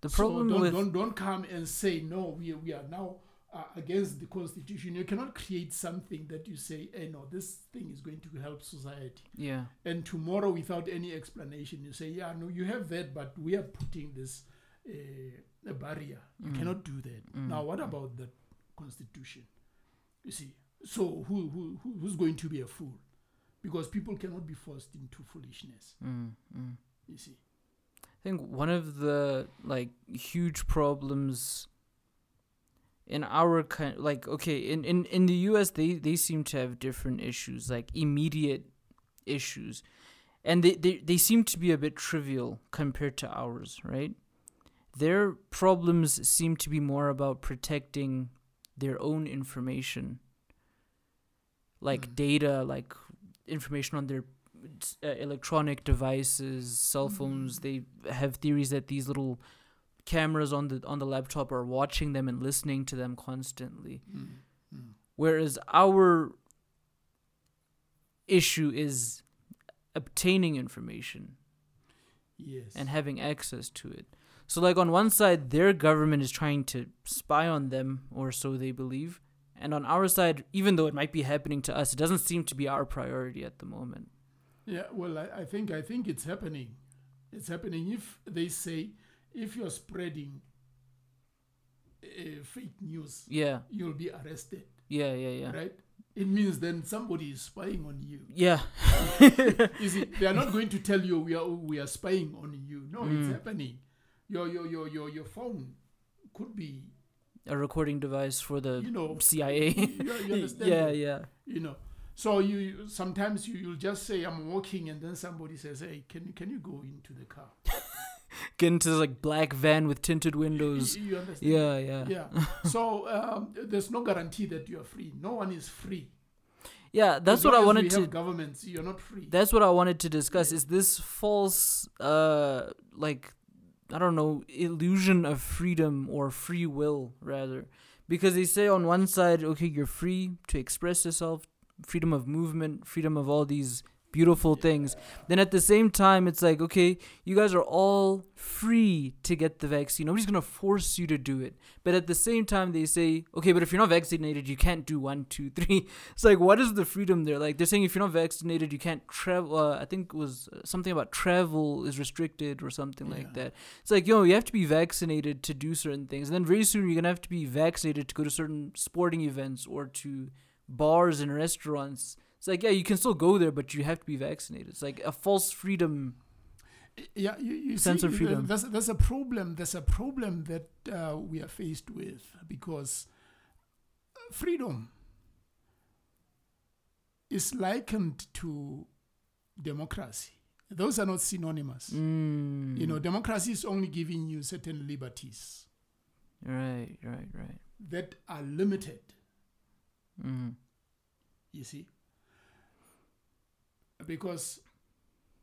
S1: the
S2: So
S1: problem
S2: don't,
S1: with
S2: don't don't come and say no. We we are now uh, against the constitution. You cannot create something that you say, "Hey, no, this thing is going to help society."
S1: yeah.
S2: And tomorrow, without any explanation, you say, "Yeah, no, you have that, but we are putting this uh, a barrier. You
S1: Mm.
S2: cannot do that."
S1: Mm.
S2: Now, what about the constitution? You see, so who, who who who's going to be a fool? Because people cannot be forced into foolishness.
S1: Mm. Mm.
S2: You see.
S1: I think one of the like huge problems in our kind like okay in, in in the US they they seem to have different issues like immediate issues and they, they they seem to be a bit trivial compared to ours right their problems seem to be more about protecting their own information like
S2: Mm.
S1: data like information on their uh, electronic devices, cell phones. They have theories that these little cameras on the on the laptop are watching them and listening to them constantly.
S2: Mm. Mm.
S1: Whereas our issue is obtaining information.
S2: Yes.
S1: and having access to it. So, like, on one side, their government is trying to spy on them, or so they believe. And on our side, even though it might be happening to us, it doesn't seem to be our priority at the moment.
S2: Yeah, well, I, I think I think it's happening. It's happening if they say if you're spreading uh, fake news,
S1: Yeah,
S2: you'll be arrested,
S1: yeah, yeah, yeah.
S2: right? It means then somebody is spying on you.
S1: Yeah. [laughs]
S2: You see, they are not going to tell you we are we are spying on you. No, it's
S1: Mm.
S2: happening. Your your your your your phone could be,
S1: A recording device for the
S2: you know,
S1: CIA.
S2: you, you [laughs]
S1: yeah,
S2: that?
S1: yeah.
S2: you know so you- you sometimes you you'll just say i'm walking and then somebody says hey can you can you go into the car [laughs]
S1: Get into this like black van with tinted windows.
S2: you, you understand
S1: Yeah, yeah.
S2: yeah [laughs] so um, there's no guarantee that you're free no one is free
S1: Yeah, that's what I wanted to
S2: governments you're not free
S1: That's what I wanted to discuss. Is this false, uh, like, I don't know, illusion of freedom or free will, rather? Because they say on one side, okay, you're free to express yourself, freedom of movement, freedom of all these beautiful things. Then at the same time, it's like, okay, you guys are all free to get the vaccine. Nobody's going to force you to do it. But at the same time, they say, okay, but if you're not vaccinated, you can't do one, two, [laughs] three. It's like, what is the freedom there? Like, they're saying if you're not vaccinated, you can't travel. Uh, I think it was uh, something about travel is restricted or something like that. It's like, yo, you have to be vaccinated to do certain things. And then very soon, you're going to have to be vaccinated to go to certain sporting events or to bars and restaurants. It's like, yeah, you can still go there, but you have to be vaccinated. It's like a false freedom.
S2: yeah you, you
S1: Sense
S2: see,
S1: of freedom.
S2: there's, there's a problem there's a problem that uh, we are faced with because freedom is likened to democracy those are not synonymous
S1: Mm,
S2: you know democracy is only giving you certain liberties
S1: Right, right, right.
S2: that are limited
S1: Mm,
S2: you see because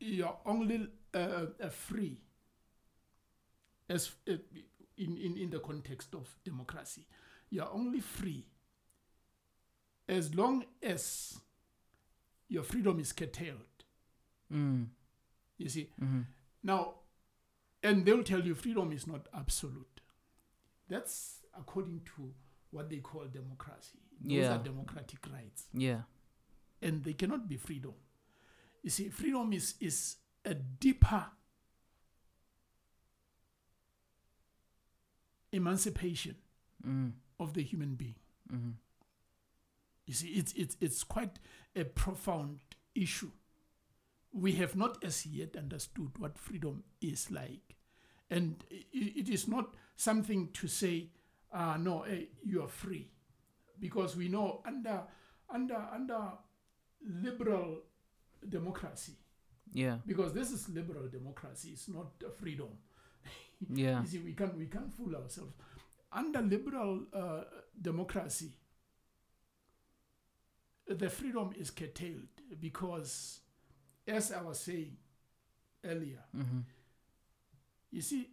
S2: you're only uh, uh, free as uh, in, in in the context of democracy. You're only free as long as your freedom is curtailed.
S1: Mm,
S2: you see?
S1: Mm,
S2: now and they'll tell you freedom is not absolute. That's according to what they call democracy. Those
S1: Yeah.
S2: are democratic rights.
S1: Yeah.
S2: and they cannot be freedom. You see, freedom is is a deeper emancipation
S1: Mm,
S2: of the human being.
S1: mm,
S2: You see, it's it's it's quite a profound issue. We have not as yet understood what freedom is like, and it is not something to say, uh, "No, eh, you are free," because we know under under under liberal democracy,
S1: yeah.
S2: because this is liberal democracy, it's not freedom. [laughs]
S1: Yeah.
S2: You see, we can't we can't fool ourselves. Under liberal uh, democracy, the freedom is curtailed because, as I was saying earlier,
S1: Mm-hmm.
S2: you see,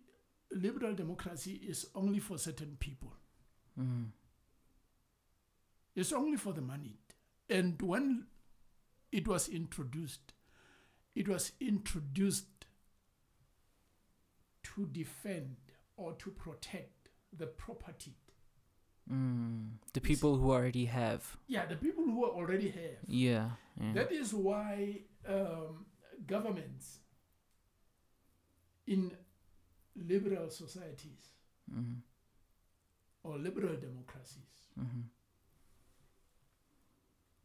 S2: liberal democracy is only for certain people.
S1: Mm-hmm.
S2: It's only for the money, And when it was introduced, it was introduced to defend or to protect the property.
S1: Mm. The people who already have.
S2: Yeah, the people who already have.
S1: Yeah. yeah.
S2: That is why um, governments in liberal societies
S1: mm-hmm.
S2: or liberal democracies
S1: Mm-hmm.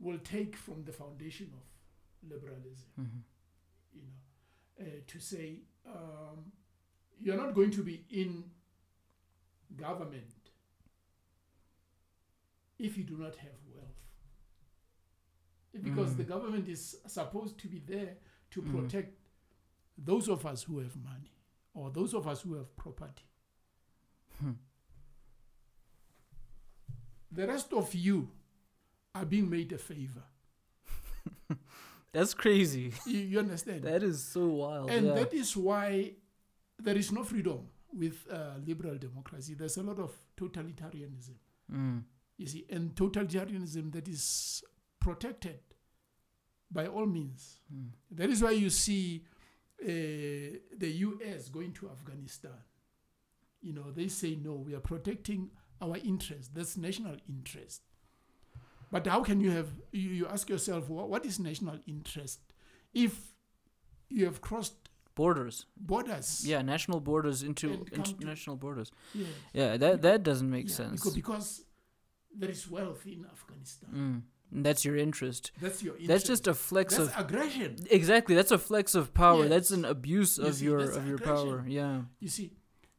S2: Will take from the foundation of liberalism.
S1: Mm-hmm.
S2: you know, uh, to say um, you're not going to be in government if you do not have wealth. Because
S1: Mm.
S2: the government is supposed to be there to
S1: Mm.
S2: protect those of us who have money or those of us who have property.
S1: Hmm.
S2: The rest of you are being made a favor. [laughs]
S1: That's crazy.
S2: You, you understand?
S1: That is so wild.
S2: and
S1: yeah.
S2: that is why there is no freedom with uh, liberal democracy. There's a lot of totalitarianism,
S1: mm.
S2: you see, and totalitarianism that is protected by all means.
S1: Mm.
S2: That is why you see uh, the US going to Afghanistan, you know, they say no, we are protecting our interest. That's national interest. But how can you have, you, you ask yourself, what, what is national interest if you have crossed
S1: Borders.
S2: borders?
S1: Yeah, national borders into
S2: come to-
S1: international borders.
S2: Yeah.
S1: Yeah, that that doesn't make
S2: Yeah,
S1: sense.
S2: Because, because there is wealth in Afghanistan.
S1: Mm. And that's your interest.
S2: That's your interest.
S1: That's just a flex
S2: That's
S1: of
S2: aggression.
S1: exactly. That's a flex of power. That's an abuse
S2: You
S1: of
S2: see,
S1: your of your
S2: aggression.
S1: power. Yeah.
S2: You see,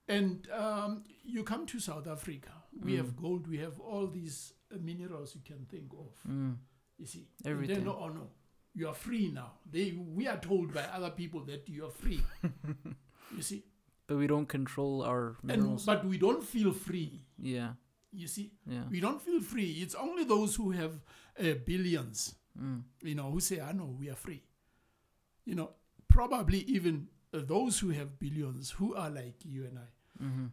S2: and um, you come to South Africa. We
S1: Mm.
S2: have gold. We have all these minerals you can think of.
S1: Mm.
S2: You see,
S1: Everything.
S2: And then, oh no, you are free now. They we are told by other people that you are free. [laughs] you see,
S1: But we don't control our
S2: and
S1: minerals.
S2: but we don't feel free.
S1: yeah.
S2: You see,
S1: Yeah.
S2: we don't feel free. It's only those who have uh, billions,
S1: Mm.
S2: you know, who say, "I know we are free." You know, probably even uh, those who have billions, who are like you and I,
S1: Mm-hmm.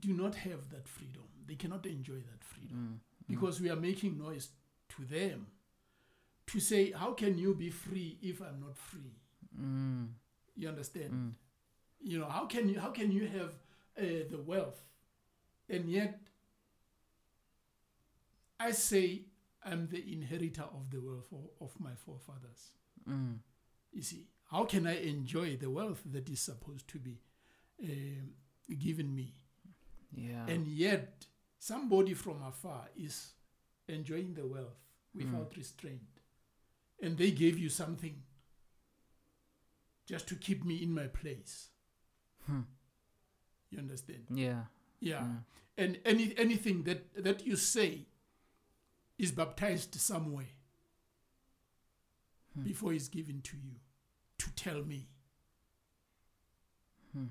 S2: do not have that freedom. They cannot enjoy that freedom
S1: Mm.
S2: because we are making noise to them to say, How can you be free if I'm not free?
S1: Mm.
S2: You understand?
S1: Mm.
S2: You know, how can you how can you have uh, the wealth and yet I say I'm the inheritor of the wealth of, of my forefathers.
S1: Mm.
S2: You see, how can I enjoy the wealth that is supposed to be um, given me?
S1: Yeah.
S2: and yet somebody from afar is enjoying the wealth without restraint and they gave you something just to keep me in my place
S1: Hmm.
S2: you understand
S1: yeah.
S2: yeah
S1: Mm.
S2: and any anything that that you say is baptized somewhere
S1: Hmm.
S2: before it's given to you to tell me
S1: Hmm.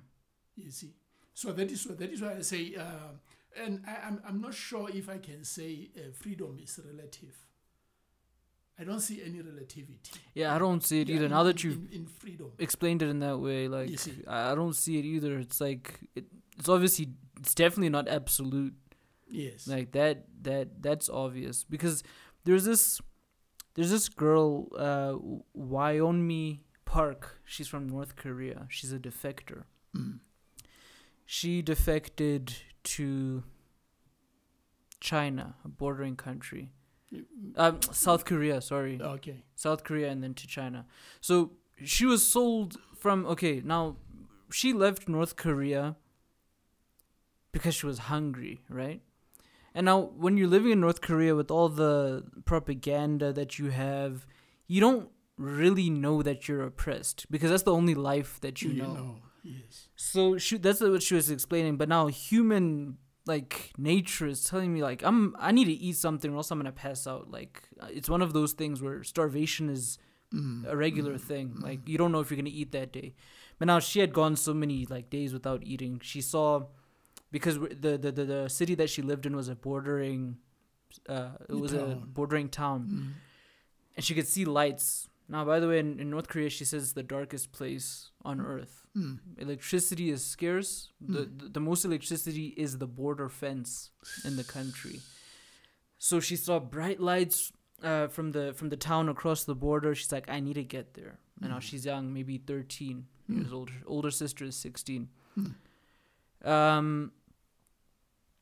S2: you see so that is what that is why i say uh, and I, I'm, I'm not sure if i can say uh, freedom is relative i don't see any relativity
S1: Yeah, I don't see it
S2: Yeah,
S1: either.
S2: in-
S1: Now that you've
S2: in, in freedom
S1: explained it in that way, like. I don't see it either. It's like it, it's obviously it's definitely not absolute.
S2: yes
S1: Like that that that's obvious because there's this there's this girl uh Yeonmi Park. She's from North Korea. She's a defector.
S2: Mm.
S1: She defected to China, a bordering country. Um, South Korea, sorry.
S2: okay
S1: South Korea and then to China. So she was sold from okay, now she left North Korea because she was hungry, right? And now when you're living in North Korea with all the propaganda that you have, you don't really know that you're oppressed because that's the only life that you, know.
S2: Yes
S1: So she that's what she was explaining. But now human like nature is telling me like I'm I need to eat something or else I'm gonna pass out. Like uh, it's one of those things where starvation is
S2: Mm.
S1: a regular thing. Like you don't know if you're gonna eat that day. But now she had gone so many like days without eating. She saw because the the the, the city that she lived in was a bordering. Uh, it was a bordering town,
S2: Mm.
S1: and she could see lights. Now, by the way, in, in North Korea, she says it's the darkest place on earth
S2: Mm.
S1: electricity is scarce. The, the the most electricity is the border fence in the country. So she saw bright lights uh, from the from the town across the border. She's like, I need to get there. And now she's young, maybe thirteen years old. Her older sister is sixteen. Um.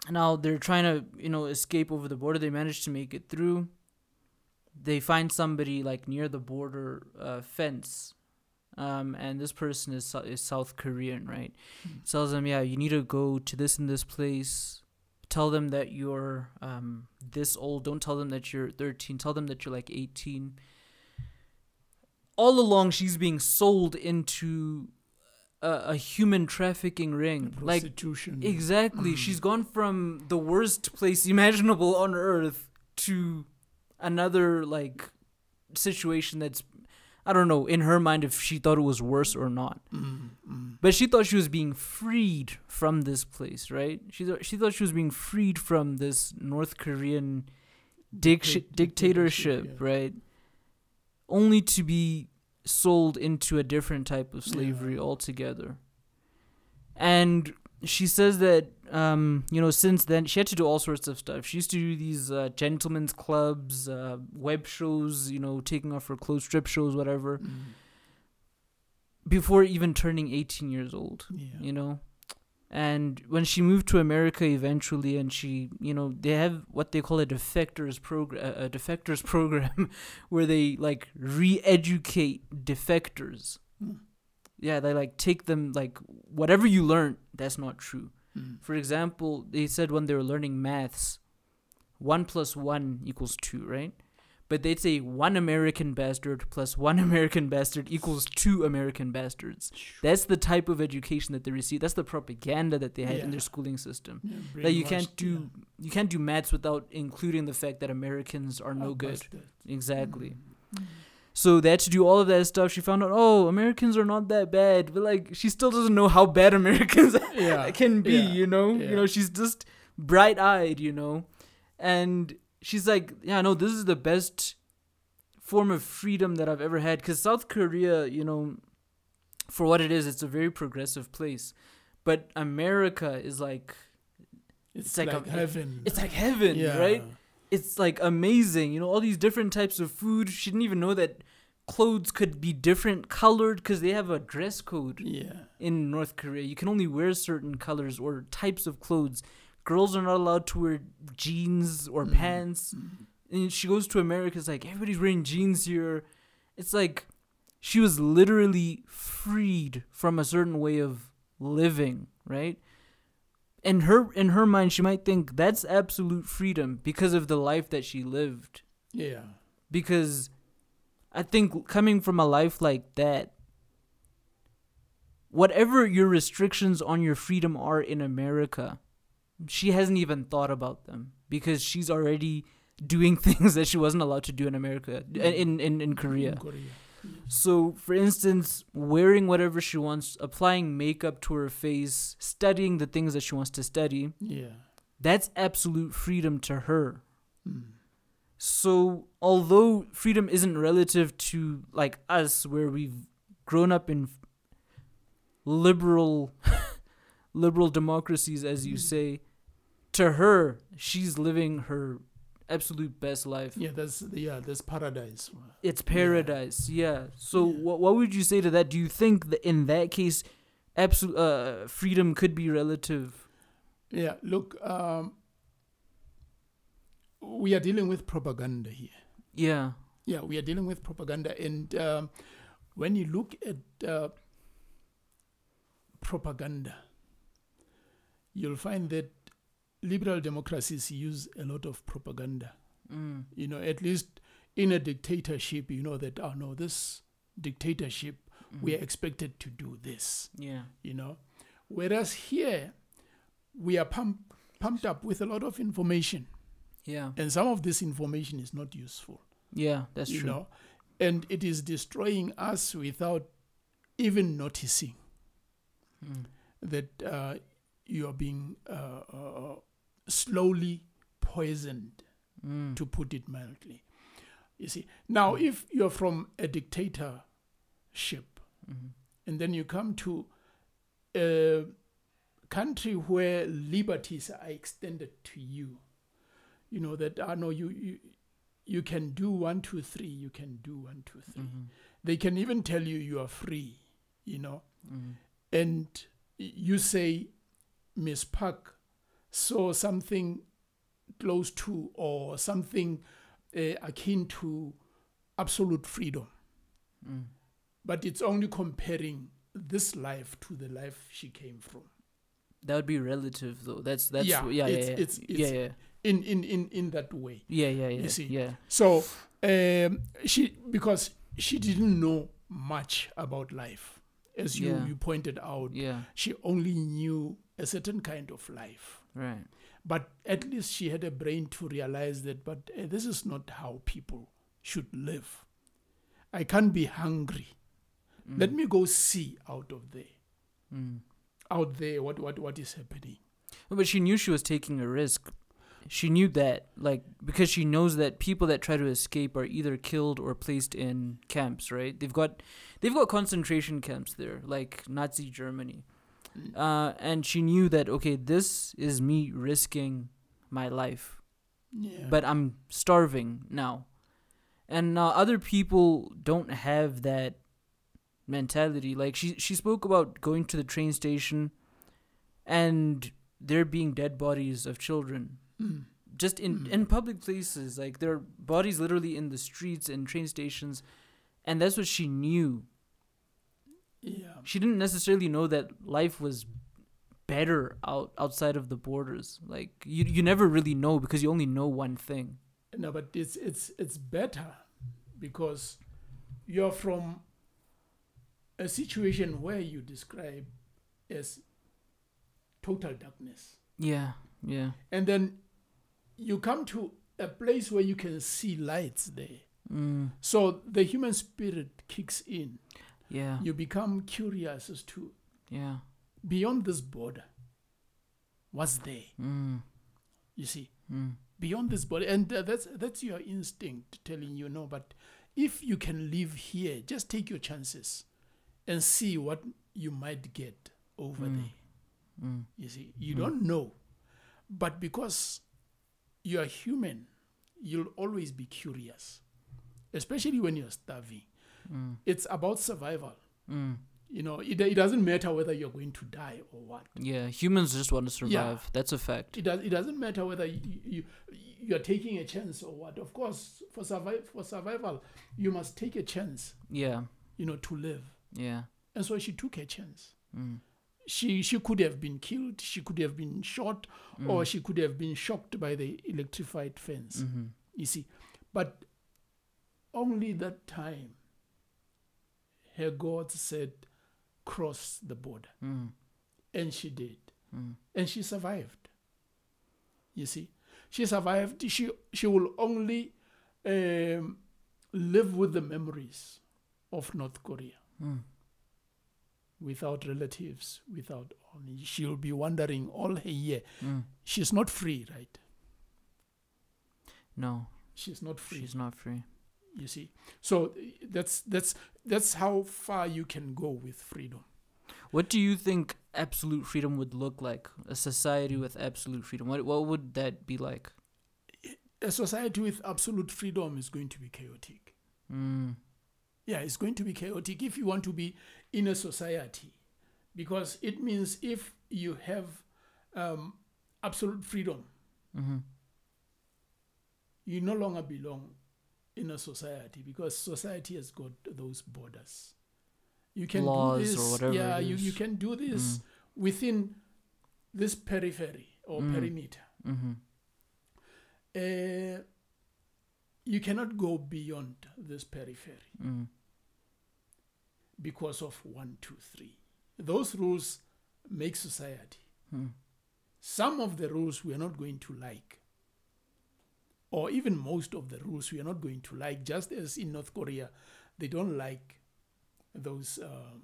S1: Now they're trying to you know escape over the border. They managed to make it through. They find somebody like near the border uh, fence um, and this person is, is South Korean, right? Tells them, yeah, you need to go to this and this place. Tell them that you're um, this old. Don't tell them that you're 13. Tell them that you're like 18. All along, she's being sold into a, a human trafficking ring. Like,
S2: prostitution
S1: exactly. She's gone from the worst place imaginable on earth to another, like, situation that's I don't know in her mind if she thought it was worse or not.
S2: Mm, mm.
S1: But she thought she was being freed from this place, right? She thought she thought she was being freed from this North Korean dic-
S2: Dicta-
S1: dictatorship,
S2: dictatorship,
S1: right? Only to be sold into a different type of slavery
S2: Yeah.
S1: altogether. And she says that um, you know since then she had to do all sorts of stuff. She used to do these uh, gentlemen's clubs, uh, web shows, you know, taking off her clothes, strip shows, whatever.
S2: Mm.
S1: before even turning 18 years old
S2: Yeah.
S1: you know and when she moved to america eventually and she you know they have what they call a defectors program a defectors [laughs] program where they like re-educate defectors. Yeah they like take them like whatever you learn that's not true
S2: Mm.
S1: for example they said when they were learning maths 1 plus 1 equals 2 right but they'd say one american bastard plus one [laughs] american bastard equals two american bastards that's the type of education that they receive. That's the propaganda that they had in their schooling system.
S2: Yeah,
S1: That you can't do you can't do maths without including the fact that Americans are no good. Exactly.
S2: Mm.
S1: So they had to do all of that stuff. She found out, oh, Americans are not that bad, but like she still doesn't know how bad [laughs] Americans
S2: Yeah. [laughs]
S1: can be.
S2: yeah,
S1: You know,
S2: yeah.
S1: you know, she's just bright eyed. You know, and she's like, yeah, no, this is the best form of freedom that I've ever had. Because South Korea, you know, for what it is, it's a very progressive place, but America is like
S2: It's,
S1: like
S2: like,
S1: a-
S2: heaven.
S1: it's like heaven, right? It's like amazing. You know, all these different types of food. She didn't even know that clothes could be different colored because they have a dress code
S2: Yeah.
S1: in North Korea. You can only wear certain colors or types of clothes. Girls are not allowed to wear jeans or
S2: Mhm.
S1: pants.
S2: Mm.
S1: And she goes to America. It's like everybody's wearing jeans here. It's like she was literally freed from a certain way of living, right? In her in her mind, she might think that's absolute freedom because of the life that she lived.
S2: Yeah.
S1: Because I think coming from a life like that, whatever your restrictions on your freedom are in America, she hasn't even thought about them because she's already doing [laughs] things that she wasn't allowed to do in America in in, in Korea.
S2: In Korea.
S1: So, for instance, wearing whatever she wants, applying makeup to her face, studying the things that she wants to study,
S2: Yeah.
S1: that's absolute freedom to her.
S2: Mm.
S1: So, although freedom isn't relative to like us, where we've grown up in liberal, [laughs] liberal democracies, as you
S2: Mm.
S1: say, to her, she's living her absolute best life.
S2: Yeah, that's yeah, that's paradise.
S1: It's paradise, yeah. So,
S2: Yeah.
S1: what what would you say to that? Do you think that in that case, absolute uh, freedom could be relative?
S2: Yeah, look, um, we are dealing with propaganda here.
S1: Yeah.
S2: Yeah, we are dealing with propaganda, and um, when you look at uh, propaganda, you'll find that liberal democracies use a lot of propaganda.
S1: Mm.
S2: You know, at least in a dictatorship, you know that oh no, this dictatorship we are expected to do this.
S1: Yeah.
S2: you know. Whereas here, we are pump, pumped up with a lot of information,
S1: Yeah.
S2: and some of this information is not useful,
S1: Yeah. That's
S2: you
S1: true.
S2: know, and it is destroying us without even noticing
S1: Mm.
S2: that uh, you are being uh, uh, slowly poisoned,
S1: Mm.
S2: to put it mildly. You see, now if you're from a dictatorship,
S1: Mhm.
S2: and then you come to a country where liberties are extended to you you know that i know you you you can do one two three you can do one two three
S1: Mhm.
S2: they can even tell you you are free you know
S1: Mhm.
S2: and you say miss park saw something close to or something uh, akin to absolute freedom
S1: Mm.
S2: but it's only comparing this life to the life she came from
S1: That would be relative, though. That's that's
S2: Yeah,
S1: yeah, yeah,
S2: it's-
S1: yeah, yeah,
S2: it's-
S1: yeah,
S2: in in in in that way
S1: yeah, yeah, yeah,
S2: see.
S1: yeah.
S2: so um she because she didn't know much about life as you
S1: Yeah.
S2: you pointed out
S1: Yeah,
S2: she only knew a certain kind of life
S1: right.
S2: but at least she had a brain to realize that but uh, this is not how people should live i can't be hungry let
S1: Mm.
S2: me go see out of there
S1: Mm.
S2: out there what what what is happening
S1: But she knew she was taking a risk. She knew that, like, because she knows that people that try to escape are either killed or placed in camps. Right? They've got, they've got concentration camps there, like Nazi Germany. Uh, and she knew that okay, this is me risking my life.
S2: yeah
S1: but I'm starving now. And now other people don't have that mentality. Like she she spoke about going to the train station and there being dead bodies of children
S2: Mm.
S1: just in
S2: Mm.
S1: in public places like there are bodies literally in the streets and train stations and that's what she knew
S2: Yeah.
S1: she didn't necessarily know that life was better out outside of the borders like you you never really know because you only know one thing
S2: No, but it's it's it's better because you're from a situation where you describe as total darkness.
S1: yeah yeah
S2: And then you come to a place where you can see lights there.
S1: mm,
S2: So the human spirit kicks in.
S1: Yeah
S2: You become curious as to
S1: yeah
S2: beyond this border, what's there?
S1: mm,
S2: You see,
S1: mm,
S2: beyond this body, and uh, that's that's your instinct telling you no. But if you can live here, just take your chances and see what you might get over
S1: Mm.
S2: there.
S1: mm,
S2: You see, you
S1: Mm.
S2: don't know, but because you are human, you'll always be curious, especially when you're starving.
S1: Mm,
S2: It's about survival.
S1: mm.
S2: You know, it, it doesn't matter whether you're going to die or what.
S1: yeah humans just want to survive that's a fact
S2: It, does, it doesn't matter whether you, you you're taking a chance or what. Of course, for survive for survival, you must take a chance.
S1: yeah
S2: You know, to live.
S1: yeah
S2: And so she took a chance.
S1: mm,
S2: She she could have been killed. She could have been shot,
S1: mm,
S2: or she could have been shocked by the electrified fence.
S1: mhm,
S2: You see, but only that time, her God said, "Cross the border,"
S1: mm,
S2: and she did.
S1: mm,
S2: and she survived. You see, she survived. She she will only um, live with the memories of North Korea
S1: mm.
S2: without relatives, without only. She will be wandering all her year.
S1: Mm.
S2: She's not free, right?
S1: no
S2: She's not free.
S1: she's not free
S2: you see, so that's that's that's how far you can go with freedom.
S1: What do you think absolute freedom would look like? A society with absolute freedom. What what would that be like?
S2: A society with absolute freedom is going to be chaotic.
S1: Mm.
S2: Yeah, it's going to be chaotic if you want to be in a society, because it means if you have um, absolute freedom,
S1: Mm-hmm.
S2: you no longer belong in a society because society has got those borders. You can
S1: Laws
S2: do
S1: or
S2: this,
S1: whatever
S2: yeah. You, you can do this
S1: Mm.
S2: within this periphery or
S1: Mm.
S2: perimeter.
S1: Mm-hmm.
S2: Uh, you cannot go beyond this periphery.
S1: Mm.
S2: because of one, two, three. Those rules make society.
S1: Mm.
S2: Some of the rules we are not going to like, or even most of the rules we are not going to like, just as in North Korea, they don't like those uh,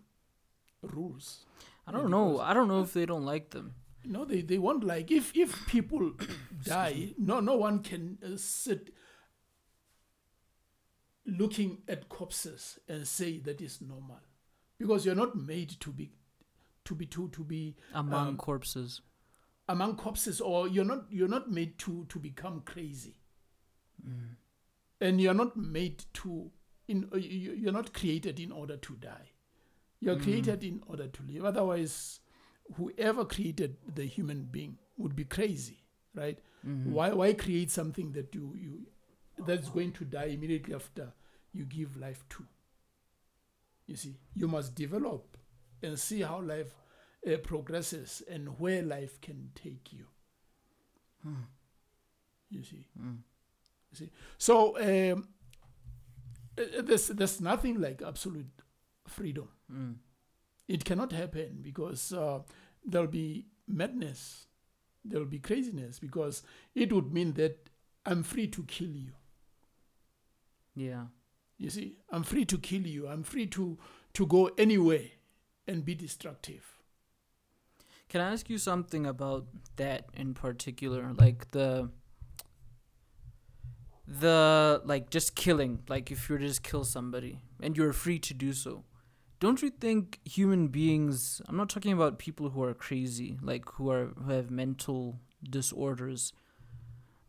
S2: rules.
S1: I don't know. I don't know if they don't like them.
S2: No, they, they won't like if if people [coughs] die. No, no one can uh, sit looking at corpses and say that is normal, because you're not made to be to be to to be
S1: Among
S2: Um,
S1: corpses.
S2: among corpses, or you're not you're not made to to become crazy,
S1: Mm.
S2: and you're not made to in uh, you- you're not created in order to die. You're
S1: Mm.
S2: created in order to live. Otherwise, whoever created the human being would be crazy, right?
S1: Mhm.
S2: Why why create something that you you that's going to die immediately after you give life to? You see, you must develop and see how life uh, progresses and where life can take you.
S1: Hmm.
S2: You see,
S1: Mm.
S2: So um, uh, there's there's nothing like absolute freedom.
S1: Mm.
S2: It cannot happen because uh, there'll be madness, there'll be craziness because it would mean that I'm free to kill you.
S1: Yeah.
S2: You see, I'm free to kill you. I'm free to to go anywhere and be destructive.
S1: Can I ask you something about that in particular? Like the the like just killing, like if you were to just kill somebody and you're free to do so. Don't you think human beings I'm not talking about people who are crazy, like who are who have mental disorders.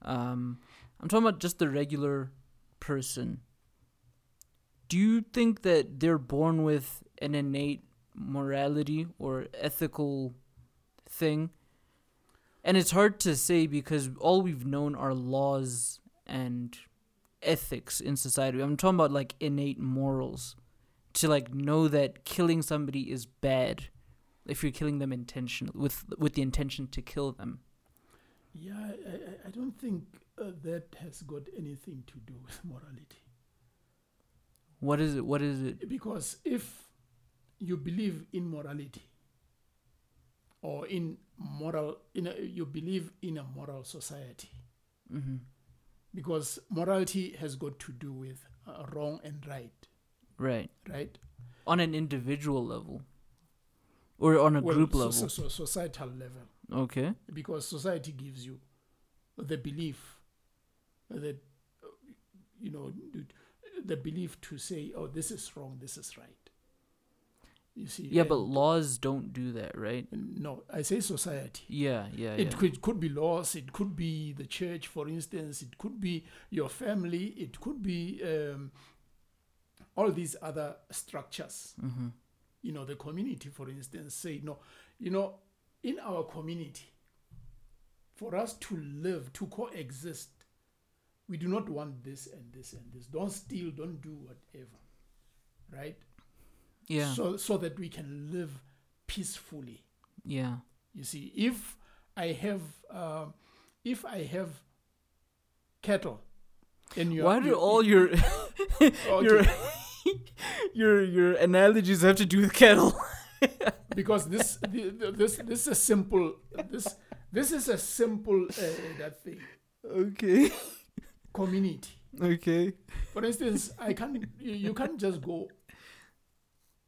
S1: Um I'm talking about just the regular person. Do you think that they're born with an innate morality or ethical thing. And it's hard to say because all we've known are laws and ethics in society. I'm talking about like innate morals. To like know that killing somebody is bad if you're killing them intentionally with with the intention to kill them.
S2: Yeah, I, I, don't think uh, that has got anything to do with [laughs] morality.
S1: What is it? What is it?
S2: Because if you believe in morality or in moral, in a, you believe in a moral society,
S1: hmm
S2: because morality has got to do with uh, wrong and right,
S1: Right.
S2: right?
S1: On an individual level. Or on a
S2: Well,
S1: group level.
S2: so, so societal level,
S1: okay.
S2: because society gives you the belief that uh, you know the- the belief to say, "Oh, this is wrong, this is right." You see?
S1: Yeah, but laws don't do that, right?
S2: no, I say society.
S1: Yeah, yeah,
S2: It
S1: yeah.
S2: could could be laws. It could be the church, for instance. It could be your family. It could be um, all these other structures.
S1: hmm
S2: You know, the community, for instance, say no. You know, in our community, for us to live, to coexist, we do not want this and this and this. Don't steal. Don't do whatever. Right.
S1: Yeah.
S2: So so that we can live peacefully.
S1: yeah.
S2: You see, if I have, um, if I have cattle, and you
S1: Why do all your [laughs] [laughs] your [laughs] your your analogies have to do with cattle?
S2: because this this this is a simple this this is a simple uh, that thing
S1: okay.
S2: community.
S1: Okay.
S2: For instance, I can't you, you can't just go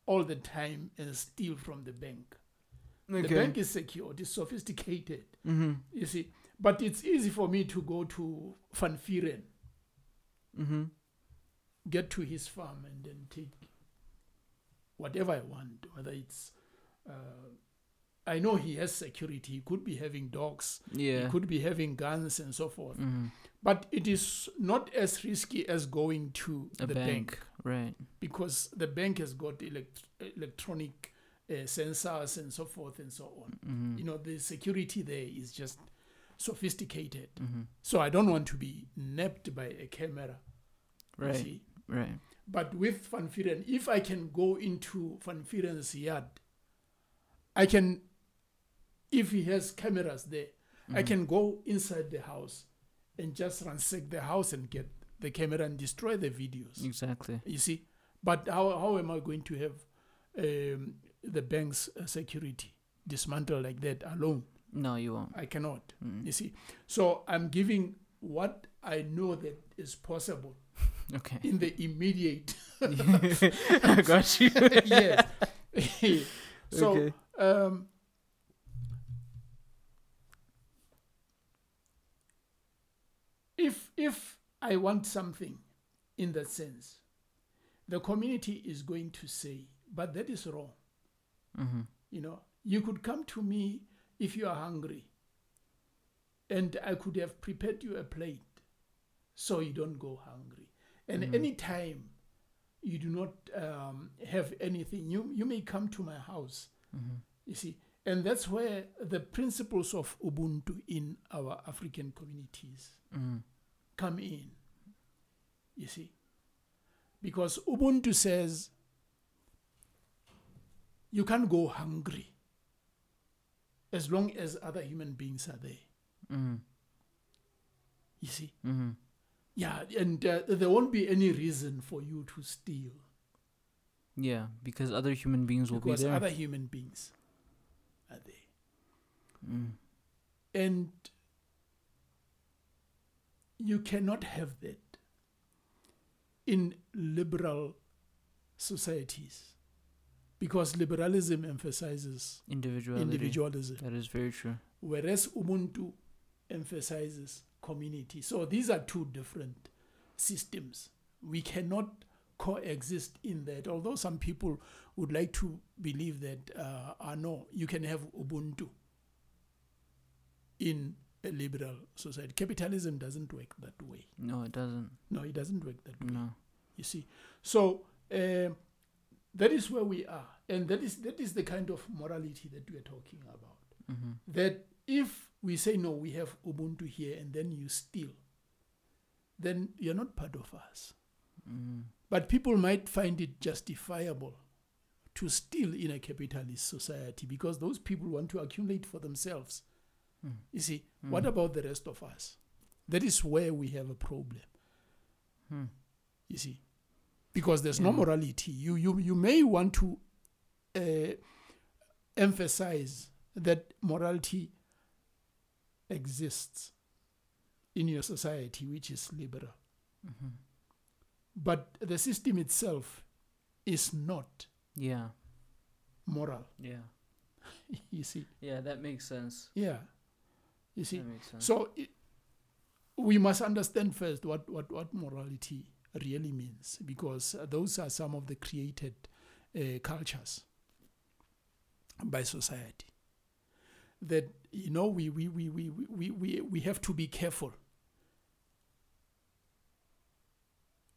S2: all the time and steal from the bank. The bank is secure, it's sophisticated.
S1: mm-hmm.
S2: You see, but it's easy for me to go to Van Vieren
S1: Mm-hmm.
S2: get to his farm and then take whatever I want, whether it's. Uh, I know he has security. He could be having dogs.
S1: Yeah.
S2: He could be having guns and so forth.
S1: mm-hmm.
S2: But it is not as risky as going to
S1: A
S2: the
S1: bank.
S2: bank.
S1: Right.
S2: because the bank has got elect- electronic uh, sensors and so forth and so on.
S1: Mm-hmm.
S2: You know, the security there is just sophisticated.
S1: mm-hmm.
S2: So I don't want to be napped by a camera.
S1: Right. Right.
S2: But with Van Vieren, if I can go into Van Vieren's yard, I can, if he has cameras there, I
S1: Mhm.
S2: can go inside the house and just ransack the house and get the camera and destroy the videos.
S1: Exactly.
S2: You see? But how, how am I going to have um, the bank's uh, security dismantled like that alone?
S1: No, you won't.
S2: I cannot.
S1: Mm.
S2: You see? So I'm giving what I know that is possible [laughs]
S1: Okay.
S2: in the immediate [laughs]
S1: I got you. [laughs]
S2: yes. so
S1: Okay.
S2: um, if if I want something in that sense, the community is going to say, but that is wrong.
S1: Mm-hmm.
S2: You know, you could come to me if you are hungry, and I could have prepared you a plate so you don't go hungry. And
S1: Mhm.
S2: anytime you do not um, have anything, you, you may come to my house.
S1: Mm-hmm.
S2: You see, and that's where the principles of Ubuntu in our African communities
S1: Mm-hmm.
S2: Come in. You see, because Ubuntu says you can't go hungry as long as other human beings are there.
S1: Mm-hmm.
S2: You see,
S1: Mm-hmm.
S2: yeah, and uh, there won't be any reason for you to steal
S1: Yeah, because other human beings will
S2: because
S1: be there.
S2: other human beings are there.
S1: mm.
S2: And you cannot have that in liberal societies because liberalism emphasizes individualism,
S1: That is very true.
S2: whereas Ubuntu emphasizes community. So these are two different systems. We cannot coexist in that, although some people would like to believe that, uh, ah, no, you can have Ubuntu in a liberal society. Capitalism doesn't work that way.
S1: No, it doesn't.
S2: No, it doesn't work that way.
S1: No.
S2: You see, so uh, that is where we are and that is that is the kind of morality that we are talking about
S1: Mm-hmm.
S2: that if we say no we have ubuntu here and then you steal then you're not part of us
S1: Mm-hmm.
S2: but people might find it justifiable to steal in a capitalist society because those people want to accumulate for themselves
S1: Mm.
S2: you see what about the rest of us that is where we have a problem
S1: Hmm.
S2: you see because there's no morality you you you may want to uh, emphasize that morality exists in your society which is liberal
S1: Mm-hmm.
S2: but the system itself is not
S1: Yeah.
S2: moral
S1: Yeah. [laughs]
S2: you see
S1: Yeah, that makes sense.
S2: yeah you see?
S1: That makes sense.
S2: so i we must understand first what, what, what morality really means because those are some of the created uh, cultures by society. That you know we we, we, we, we, we, we have to be careful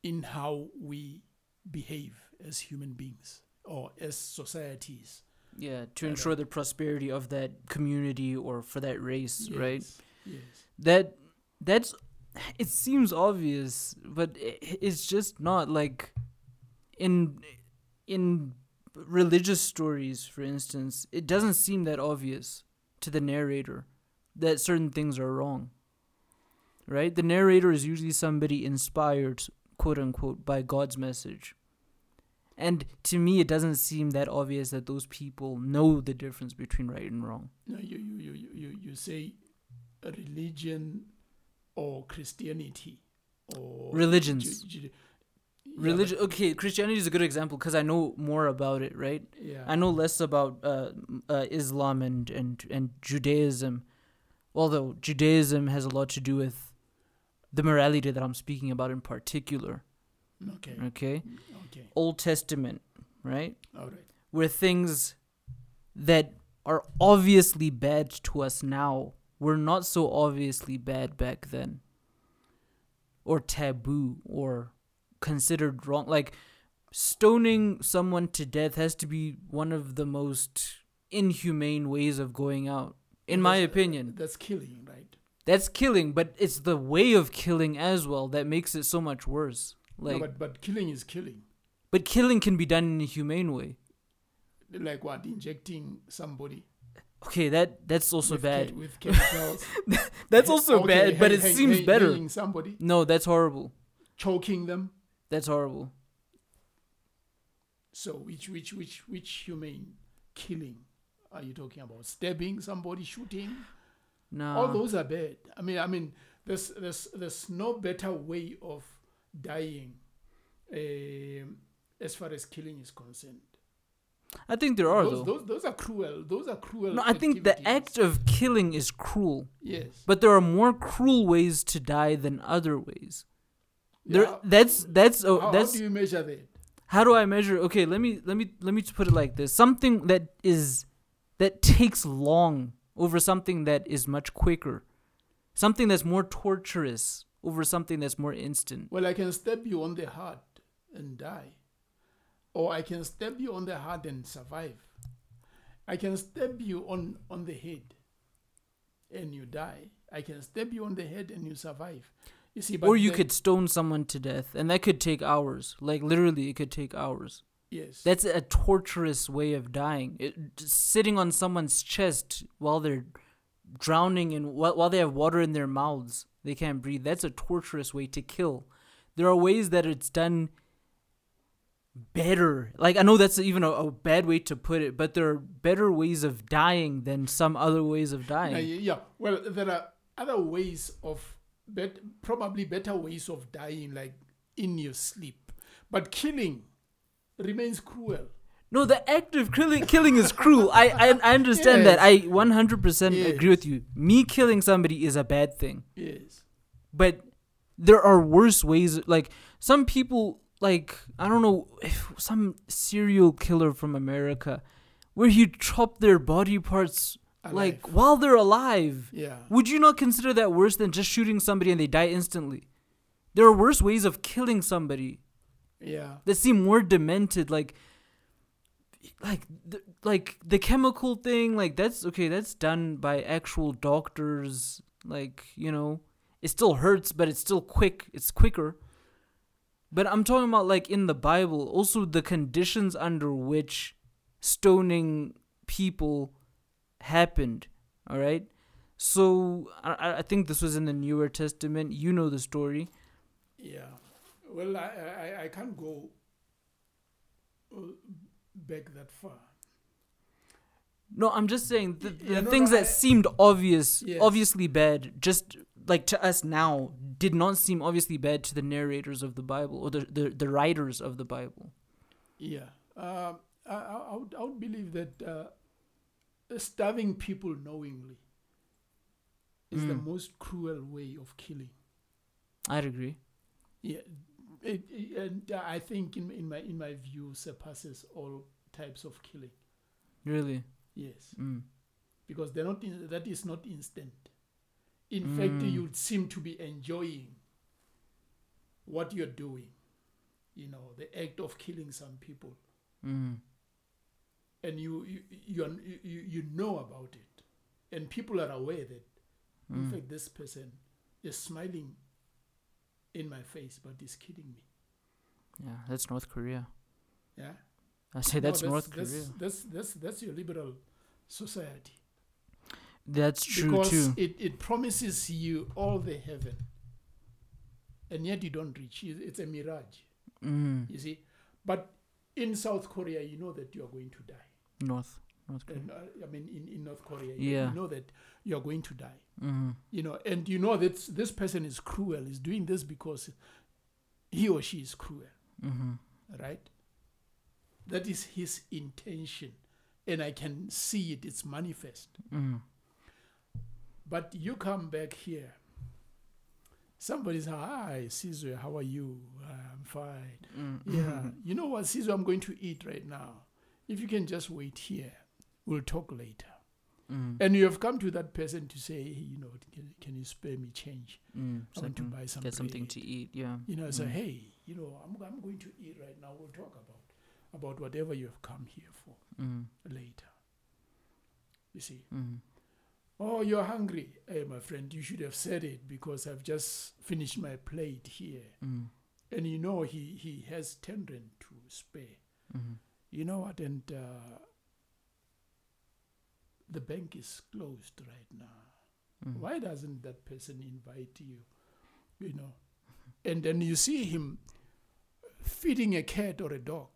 S2: in how we behave as human beings or as societies
S1: yeah, to ensure the prosperity of that community or for that race, right?
S2: Yes, yes
S1: That that's it seems obvious, but i it's just not like in in religious stories, for instance, it doesn't seem that obvious to the narrator that certain things are wrong. Right? The narrator is usually somebody inspired, quote unquote, by God's message. And to me, it doesn't seem that obvious that those people know the difference between right and wrong.
S2: No, you, you, you, you, you, say a religion or Christianity or
S1: Religions.
S2: Ju- Ju- yeah,
S1: Religion. Okay, Christianity is a good example because I know more about it, right?
S2: Yeah.
S1: I know less about uh, uh, Islam and, and, and Judaism, although Judaism has a lot to do with the morality that I'm speaking about in particular.
S2: Okay.
S1: Okay,
S2: Okay.
S1: Old Testament, right,
S2: All right.
S1: where things that are obviously bad to us now were not so obviously bad back then, or taboo, or considered wrong. Like stoning someone to death has to be one of the most inhumane ways of going out, in my
S2: That's- uh,
S1: opinion.
S2: That's killing, right?
S1: That's killing, but it's the way of killing as well that makes it so much worse. Like,
S2: no, but but killing is killing.
S1: but killing can be done in a humane way.
S2: Like what? Injecting somebody.
S1: Okay, that that's also
S2: with
S1: bad.
S2: with [laughs] chemicals.
S1: That's also
S2: okay,
S1: bad, but it
S2: hang-
S1: seems
S2: hang-
S1: better.
S2: somebody,
S1: No, that's horrible.
S2: choking them.
S1: That's horrible.
S2: So which which which which humane killing are you talking about? Stabbing somebody, shooting?
S1: No.
S2: all those are bad i mean i mean there's there's there's no better way of dying um, as far as killing is concerned.
S1: I think there are
S2: those,
S1: though.
S2: those those are cruel those are cruel
S1: no, I think the act of killing is cruel,
S2: yes.
S1: But there are more cruel ways to die than other ways. There,
S2: Yeah,
S1: that's that's oh,
S2: how,
S1: that's
S2: how do you measure that?
S1: How do I measure? Okay, let me let me let me just put it like this: something that is that takes long over something that is much quicker, something that's more torturous over something that's more instant.
S2: well i can stab you on the heart and die or i can stab you on the heart and survive i can stab you on on the head and you die i can stab you on the head and you survive you see but
S1: or you
S2: the-
S1: could stone someone to death, and that could take hours. Like literally, it could take hours.
S2: yes
S1: That's a torturous way of dying. It, sitting on someone's chest while they're drowning and while, while they have water in their mouths, they can't breathe. That's a torturous way to kill. There are ways that it's done better. Like I know that's even a, a bad way to put it, but there are better ways of dying than some other ways of dying.
S2: yeah, yeah. Well, there are other ways of, bet- probably better ways of dying, like in your sleep. But killing remains cruel.
S1: No, the act of killing killing is cruel. I I, I understand that. I 100% agree with you. Me killing somebody is a bad thing.
S2: Yes.
S1: but there are worse ways like some people like i don't know if some serial killer from america where he chopped their body parts like while they're alive
S2: Yeah.
S1: would you not consider that worse than just shooting somebody and they die instantly there are worse ways of killing somebody
S2: Yeah.
S1: that seem more demented like like the, like the chemical thing like that's okay that's done by actual doctors like you know it still hurts but it's still quick it's quicker. But i'm talking about like in the bible also the conditions under which stoning people happened all right? So i i think this was in the newer testament you know the story.
S2: Yeah. Well, I, I, I can't go uh, back that far.
S1: No, I'm just saying the, the
S2: Yeah, no,
S1: things
S2: no,
S1: that
S2: I-
S1: seemed obvious,
S2: Yes.
S1: obviously bad, just like to us now, did not seem obviously bad to the narrators of the Bible or the the, the writers of the Bible.
S2: Yeah. Um, I, I, would, I would believe that uh, starving people knowingly is the
S1: Mm.
S2: most cruel way of killing.
S1: I'd agree.
S2: Yeah. It, it- and uh, I think, in, in, my, in my view, surpasses all types of killing.
S1: Really.
S2: Yes.
S1: Mm.
S2: because they're not in, that is not instant in fact
S1: Mm.
S2: you seem to be enjoying what you're doing you know the act of killing some people
S1: Mm.
S2: and you you you, you, you know about it and people are aware that in
S1: Mm.
S2: fact this person is smiling in my face but is kidding me
S1: Yeah, that's North Korea.
S2: yeah
S1: I say
S2: No,
S1: that's, North
S2: that's,
S1: Korea.
S2: that's that's that's your liberal society
S1: That's true
S2: because
S1: too.
S2: It, it promises you all the heaven and yet you don't reach It- it's a mirage
S1: Mm.
S2: you see but in south korea you know that you are going to die
S1: North North Korea.
S2: and uh, i mean in, in north korea you,
S1: Yeah.
S2: you know that you are going to die
S1: Mm.
S2: you know and you know that this person is cruel is doing this because he or she is cruel
S1: Mm-hmm.
S2: right that is his intention and i can see it it's manifest
S1: Mm.
S2: But you come back here. Somebody's hi, Caesar, how are you? I'm fine.
S1: Mm.
S2: Yeah. you know what, Caesar, I'm going to eat right now. If you can just wait here, we'll talk later.
S1: Mm.
S2: And you have come to that person to say, hey, you know, can, can you spare me change?
S1: Mm.
S2: I want to buy some
S1: get something
S2: bread."
S1: to eat. Yeah.
S2: You know, say,
S1: Mm.
S2: hey, you know, I'm, I'm going to eat right now. We'll talk about about whatever you have come here for
S1: Mm.
S2: later. You see.
S1: Mm.
S2: Oh, you're hungry. Hey, my friend, you should have said it because I've just finished my plate here.
S1: Mm.
S2: And you know, he, he has 10 rand to spare.
S1: Mm.
S2: You know what? And uh, the bank is closed right now.
S1: Mm.
S2: Why doesn't that person invite you? You know? And then you see him feeding a cat or a dog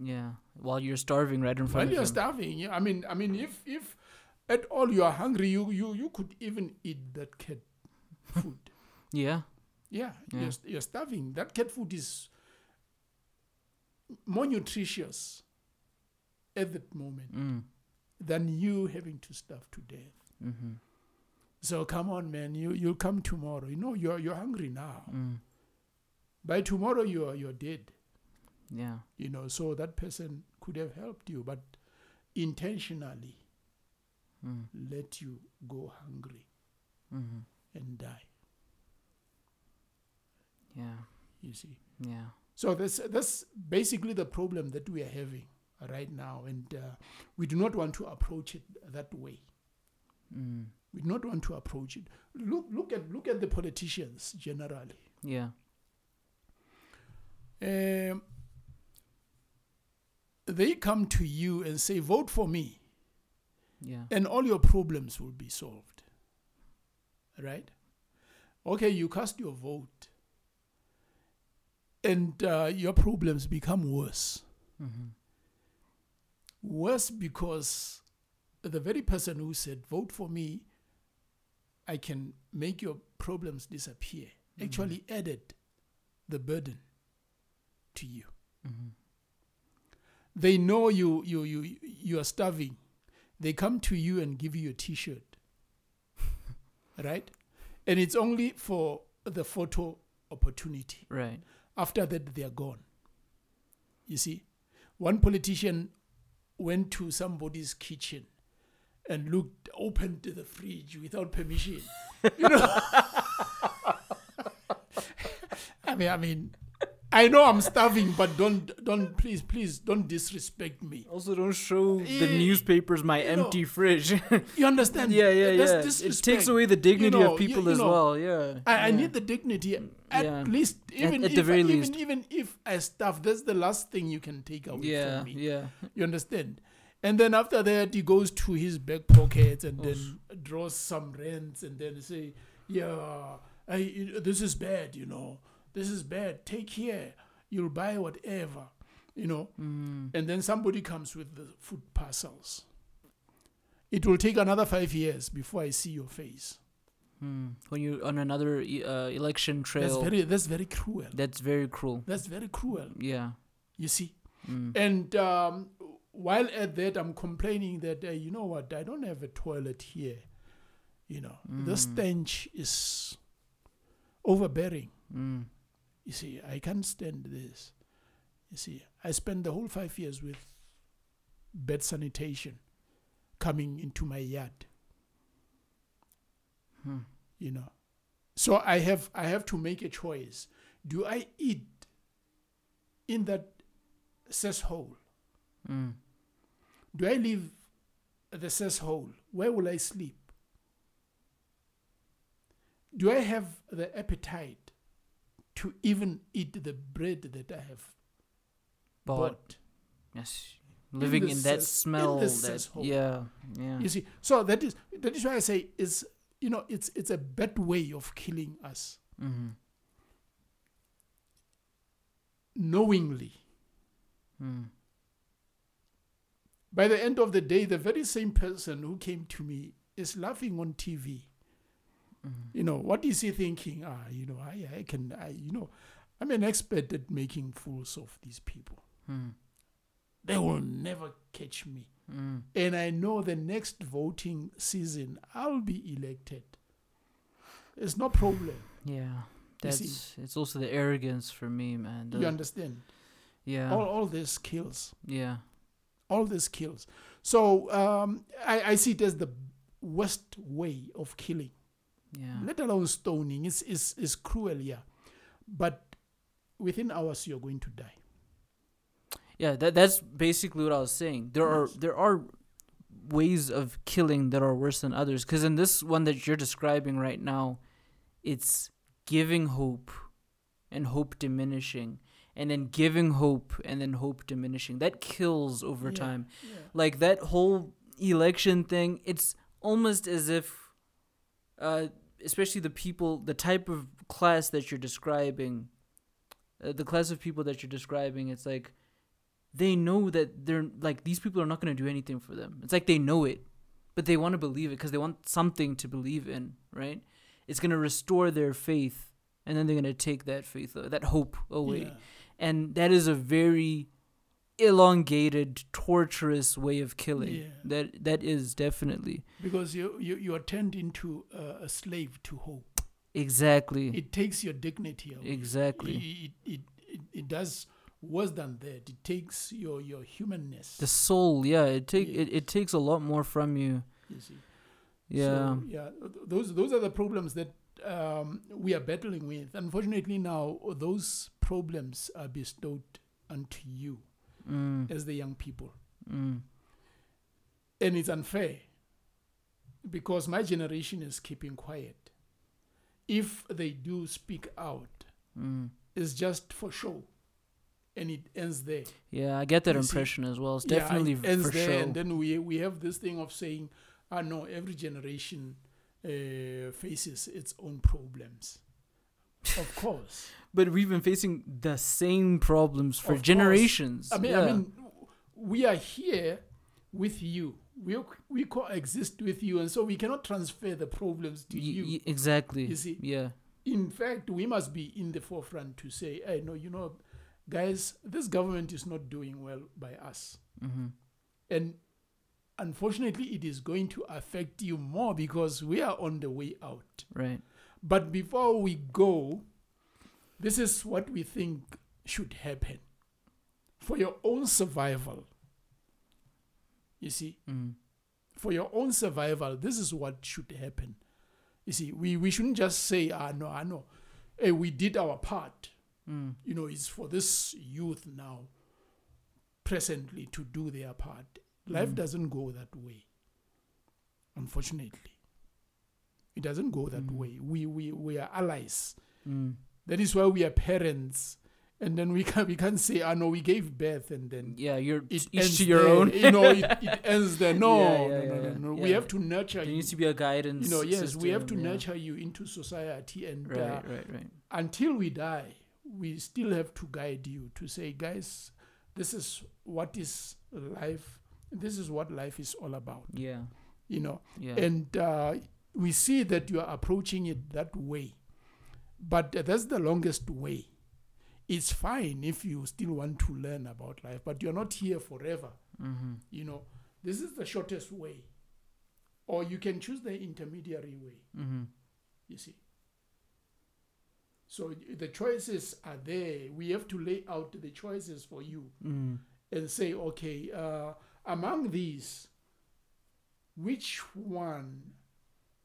S1: Yeah. While you're starving right in front
S2: while
S1: of
S2: you're
S1: him.
S2: starving. Yeah, I mean, I mean, if if at all you are hungry, you you you could even eat that cat food. [laughs]
S1: yeah.
S2: Yeah,
S1: Yeah.
S2: You're, you're starving. That cat food is more nutritious at that moment
S1: Mm.
S2: Than you having to starve to death.
S1: Mm-hmm.
S2: So come on, man. You you'll come tomorrow. You know you're you're hungry now.
S1: Mm.
S2: By tomorrow you're you're dead.
S1: Yeah.
S2: You know, so that person could have helped you, but intentionally
S1: Mm.
S2: let you go hungry
S1: Mm-hmm.
S2: and die.
S1: Yeah.
S2: You see.
S1: Yeah.
S2: So that's that's basically the problem that we are having right now, and uh, we do not want to approach it that way.
S1: Mm.
S2: We do not want to approach it. Look, look at look at the politicians generally.
S1: Yeah.
S2: Um, they come to you and say, "Vote for me,"
S1: Yeah.
S2: and all your problems will be solved. Right? Okay, you cast your vote, and uh, your problems become worse.
S1: Mm-hmm.
S2: Worse because the very person who said, Vote for me, I can make your problems disappear, actually added the burden to you.
S1: Mm-hmm.
S2: They know you, you, you, you are starving. They come to you and give you a t shirt. [laughs] right? And it's only for the photo opportunity.
S1: Right.
S2: After that, they are gone. You see, one politician went to somebody's kitchen and looked, opened the fridge without permission. you know, [laughs] [laughs] I mean, I mean, I know I'm starving, but don't don't please please don't disrespect me.
S1: Also, don't show the
S2: Eh,
S1: newspapers my
S2: you know,
S1: empty fridge. [laughs]
S2: You understand?
S1: yeah, yeah,
S2: That's
S1: yeah. It
S2: disrespect.
S1: takes away the dignity
S2: know,
S1: of people
S2: you
S1: as
S2: know,
S1: well. Yeah.
S2: I, I
S1: yeah.
S2: need the dignity. At
S1: Yeah.
S2: least, even
S1: at
S2: if
S1: very
S2: I, even,
S1: least.
S2: even if I starve, that's the last thing you can take away
S1: Yeah,
S2: from me.
S1: yeah.
S2: You understand? And then after that, he goes to his back pocket and then draws some rents and then say, "Yeah, I, this is bad. You know, this is bad. Take here. You'll buy whatever. You know."
S1: Mm.
S2: And then somebody comes with the food parcels. It will take another five years before I see your face.
S1: Mm. When you're on another uh, election trail,
S2: That's very that's very cruel.
S1: that's very cruel.
S2: That's very cruel.
S1: Yeah.
S2: You see.
S1: Mm.
S2: And um, while at that, I'm complaining that uh, you know what, I don't have a toilet here. You know, the
S1: Mm.
S2: stench is overbearing.
S1: Mm.
S2: You see, I can't stand this. You see, I spent the whole five years with bed sanitation coming into my yard.
S1: Hmm.
S2: You know, so I have I have to make a choice. Do I eat in that cesshole?
S1: Mm.
S2: Do I leave the cesshole? Where will I sleep? Do I have the appetite to even eat the bread that I have
S1: But
S2: bought?
S1: yes, living
S2: the
S1: in, that smell.
S2: in
S1: that yeah, yeah.
S2: You see, so that is that is why I say is you know it's it's a bad way of killing us
S1: Mm-hmm.
S2: knowingly.
S1: Mm.
S2: By the end of the day, the very same person who came to me is laughing on TV.
S1: Mm-hmm.
S2: You know, what is he thinking? Ah, you know, I, I can, I, you know, I'm an expert at making fools of these people.
S1: Mm.
S2: They will never catch me.
S1: Mm.
S2: And I know the next voting season, I'll be elected. It's no problem.
S1: Yeah, that's it's also the arrogance for me, man.
S2: you understand?
S1: yeah,
S2: All, all this kills.
S1: yeah,
S2: All this kills. So um, I, I see it as the worst way of killing.
S1: Yeah.
S2: let alone stoning is is is cruel yeah but within hours you're going to die
S1: Yeah, that that's basically what I was saying. There are there are ways of killing that are worse than others. Because in this one that you're describing right now, it's giving hope, and hope diminishing, and then giving hope, and then hope diminishing. That kills over
S2: Yeah.
S1: time.
S2: yeah.
S1: Like that whole election thing. It's almost as if, uh, especially the people, the type of class that you're describing, uh, the class of people that you're describing, it's like they know that they're like these people are not going to do anything for them. It's like they know it, but they want to believe it because they want something to believe in, right? It's going to restore their faith, and then they're going to take that faith, uh, that hope away,
S2: Yeah.
S1: and that is a very elongated, torturous way of killing.
S2: Yeah.
S1: That that is definitely
S2: because you you you are turned into a, a slave to hope
S1: exactly
S2: it takes your dignity away
S1: exactly
S2: it, it, it, it, does worse than that it takes your your humanness
S1: the soul. Yeah, it take
S2: Yeah.
S1: it, it takes a lot more from you.
S2: you see
S1: Yeah.
S2: So, yeah, those those are the problems that um, we are battling with. Unfortunately, now those problems are bestowed unto you
S1: Mm,
S2: as the young people,
S1: mm,
S2: and it's unfair because my generation is keeping quiet. If they do speak out,
S1: mm.
S2: it's just for show, and it ends there.
S1: Yeah, I get that
S2: You see,
S1: impression as well. It's
S2: Yeah,
S1: definitely
S2: it ends
S1: for
S2: there,
S1: sure.
S2: and then we we have this thing of saying, "Ah, no, every generation uh, faces its own problems." Of course, [laughs]
S1: But we've been facing the same problems for
S2: Of course.
S1: generations.
S2: I mean,
S1: yeah.
S2: I mean, we are here with you. We we coexist with you, and so we cannot transfer the problems to
S1: Y-
S2: you.
S1: exactly.
S2: You see?
S1: Yeah.
S2: In fact, we must be in the forefront to say, "Hey, no, you know, guys, this government is not doing well by us."
S1: hmm
S2: and unfortunately it is going to affect you more because we are on the way out
S1: Right.
S2: But before we go this is what we think should happen for your own survival you see
S1: Mm.
S2: for your own survival this is what should happen you see we, we shouldn't just say ah no i know hey, we did our part
S1: Mm.
S2: You know, it's for this youth now, presently, to do their part. Life
S1: Mm.
S2: doesn't go that way, unfortunately. It doesn't go that
S1: Mm.
S2: way. We, we, we are allies.
S1: Mm.
S2: That is why we are parents. And then we can't, we can't say, oh no, we gave birth and then
S1: Yeah, you're
S2: it
S1: each to your
S2: there.
S1: own.
S2: you know, it, it [laughs] ends there. No,
S1: Yeah, yeah,
S2: no, no, no, no. We have to nurture
S1: There
S2: you.
S1: needs to be a guidance.
S2: You know, yes, we have to nurture you into society, and
S1: Right,
S2: uh,
S1: right, right.
S2: until we die, we still have to guide you to say, guys, this is what is life. This is what life is all about.
S1: Yeah,
S2: You know,
S1: yeah.
S2: and uh, we see that you are approaching it that way, but that's the longest way. It's fine if you still want to learn about life, but you're not here forever.
S1: mm-hmm.
S2: You know, this is the shortest way, or you can choose the intermediary way.
S1: Mm-hmm.
S2: You see. So the choices are there. We have to lay out the choices for you
S1: Mm.
S2: and say, okay, uh, among these, which one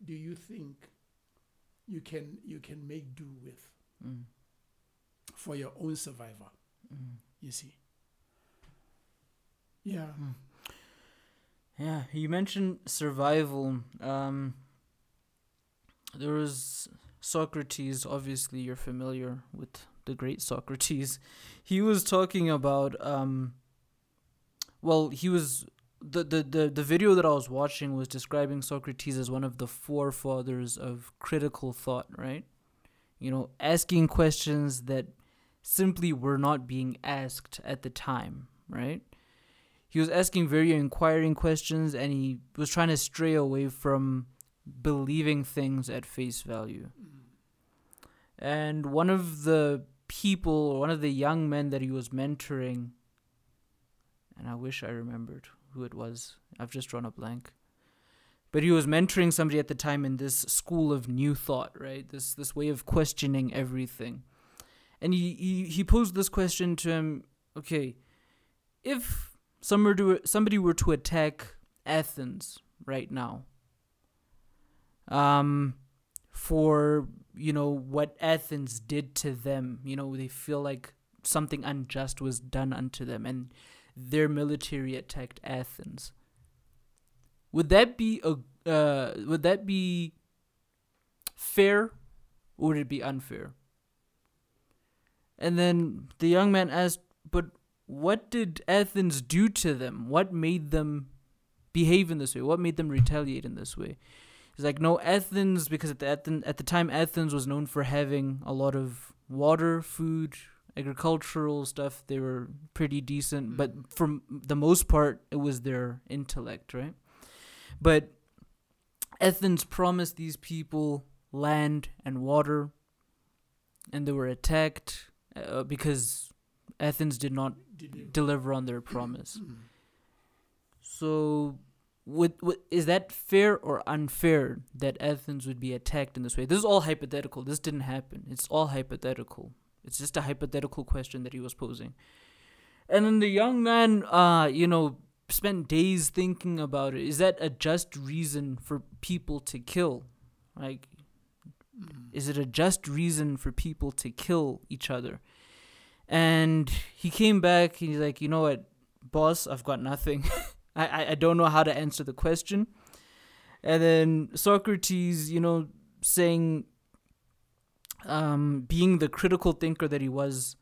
S2: do you think you can you can make do with
S1: Mm.
S2: for your own survival?
S1: Mm.
S2: You see. Yeah.
S1: Yeah, you mentioned survival. Um, there was Socrates. Obviously, you're familiar with the great Socrates. He was talking about. Um, well, he was the, the the the video that I was watching was describing Socrates as one of the forefathers of critical thought. Right, you know, asking questions that simply were not being asked at the time. Right he was asking very inquiring questions and he was trying to stray away from believing things at face value. And one of the people, one of the young men that he was mentoring, and I wish I remembered who it was. I've just drawn a blank. But he was mentoring somebody at the time in this school of new thought, right? This this way of questioning everything. And he, he, he posed this question to him, okay, if somebody were, somebody were to attack Athens right now, um, for you know what Athens did to them, you know they feel like something unjust was done unto them, and their military attacked Athens. Would that be a uh, would that be fair, or would it be unfair? And then the young man asked, "But what did Athens do to them? What made them behave in this way? What made them retaliate in this way? He's like, no, Athens, because at the Athen, at the time Athens was known for having a lot of water, food, agricultural stuff. They were pretty decent, but for the most part, it was their intellect, right? But Athens promised these people land and water, and they were attacked uh, because Athens did not
S2: Deliver.
S1: deliver on their promise. [clears throat]
S2: Mm.
S1: So, would, would is that fair or unfair that Athens would be attacked in this way? This is all hypothetical. This didn't happen. It's all hypothetical. It's just a hypothetical question that he was posing. And then the young man, uh, you know, spent days thinking about it. Is that a just reason for people to kill? Like,
S2: Mm.
S1: is it a just reason for people to kill each other? And he came back and he's like, you know what, boss, I've got nothing. [laughs] I, I, I don't know how to answer the question. And then Socrates, you know, saying, um, being the critical thinker that he was.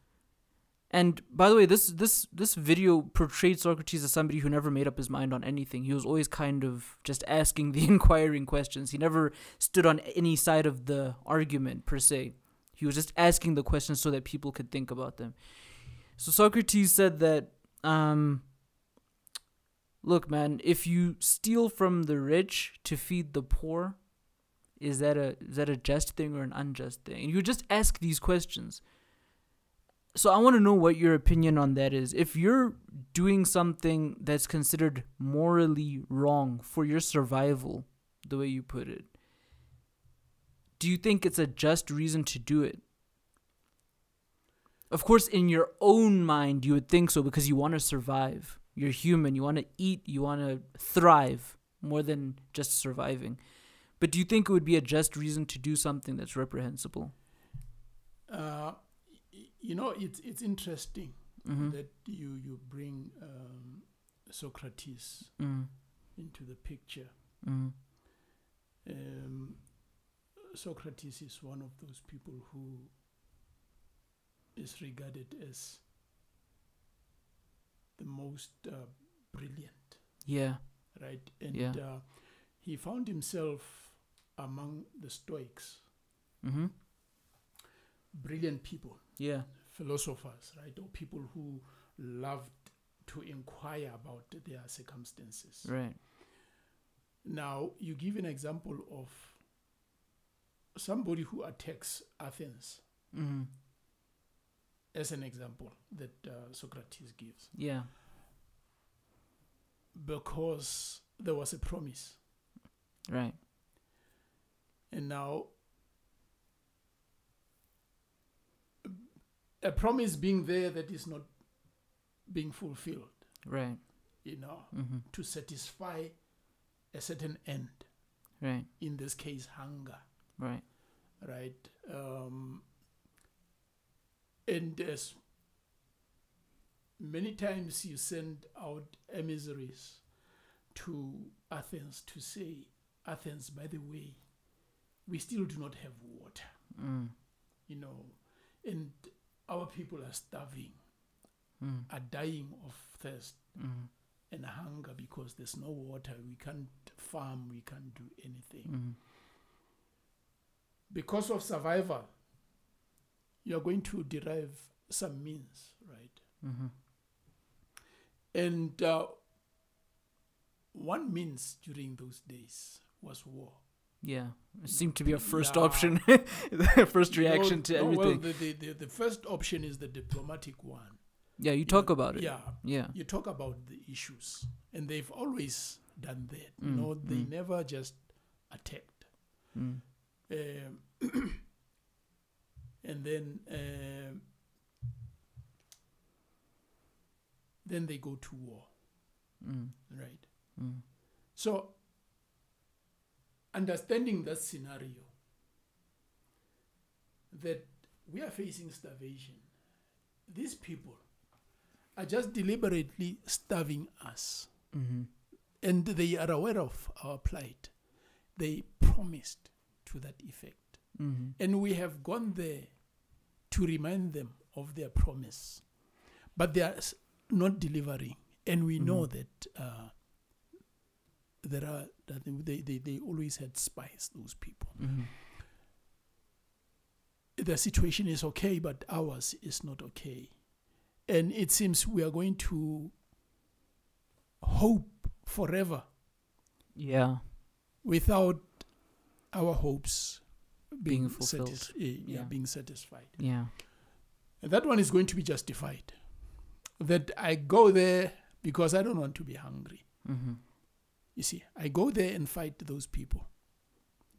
S1: And by the way, this this this video portrayed Socrates as somebody who never made up his mind on anything. He was always kind of just asking the [laughs] inquiring questions. He never stood on any side of the argument per se. He was just asking the questions so that people could think about them. So Socrates said that, um, look, man, if you steal from the rich to feed the poor, is that a is that a just thing or an unjust thing? And you just ask these questions. So I want to know what your opinion on that is. If you're doing something that's considered morally wrong for your survival, the way you put it, do you think it's a just reason to do it? Of course, in your own mind, you would think so because you want to survive. You're human. You want to eat. You want to thrive more than just surviving. But do you think it would be a just reason to do something that's reprehensible?
S2: Uh, you know, it's it's interesting
S1: Mm-hmm.
S2: that you you bring um, Socrates
S1: Mm.
S2: into the picture.
S1: Mm.
S2: Um, Socrates is one of those people who is regarded as the most uh, brilliant,
S1: Yeah.
S2: right? And
S1: Yeah.
S2: uh, he found himself among the Stoics,
S1: Mm-hmm.
S2: brilliant people,
S1: Yeah.
S2: philosophers, right? Or people who loved to inquire about their circumstances.
S1: Right.
S2: Now, you give an example of somebody who attacks Athens
S1: Mm-hmm.
S2: as an example that uh, Socrates gives
S1: Yeah.
S2: because there was a promise.
S1: Right.
S2: And now, a promise being there that is not being fulfilled,
S1: Right.
S2: you know,
S1: Mm-hmm.
S2: to satisfy a certain end,
S1: Right.
S2: in this case, hunger.
S1: Right.
S2: right? Um, and as many times you send out emissaries to Athens to say, Athens, by the way, we still do not have water,
S1: Mm.
S2: you know, and our people are starving,
S1: Mm.
S2: are dying of thirst
S1: Mm.
S2: and hunger because there's no water. We can't farm, we can't do anything.
S1: Mm.
S2: because of survival, you are going to derive some means, right?
S1: Mm-hmm.
S2: And uh, one means during those days was war.
S1: Yeah. It seemed to be a first
S2: Yeah.
S1: option, the [laughs] [laughs] first reaction to
S2: no,
S1: everything.
S2: Well, the, the, the, first option is the diplomatic one.
S1: yeah, you
S2: You
S1: talk
S2: know,
S1: about it.
S2: Yeah,
S1: Yeah.
S2: you talk about the issues, and they've always done that.
S1: Mm,
S2: know, they
S1: mm.
S2: never just attacked.
S1: Mm.
S2: Um, [coughs] and then um, then they go to war,
S1: Mm.
S2: right?
S1: Mm.
S2: So understanding that scenario that we are facing starvation, these people are just deliberately starving us,
S1: Mm-hmm.
S2: and they are aware of our plight. They promised to that effect.
S1: Mm-hmm.
S2: And we have gone there to remind them of their promise. But they are not delivering. And we know
S1: Mhm.
S2: that uh, there are that they, they, they always had spies, those people.
S1: Mm-hmm.
S2: The situation is okay, but ours is not okay. And it seems we are going to hope forever
S1: Yeah.
S2: without our hopes
S1: Being
S2: being,
S1: fulfilled.
S2: satis- eh, yeah,
S1: Yeah.
S2: being satisfied.
S1: Yeah.
S2: And that one is going to be justified. That I go there because I don't want to be hungry.
S1: Mm-hmm.
S2: You see, I go there and fight those people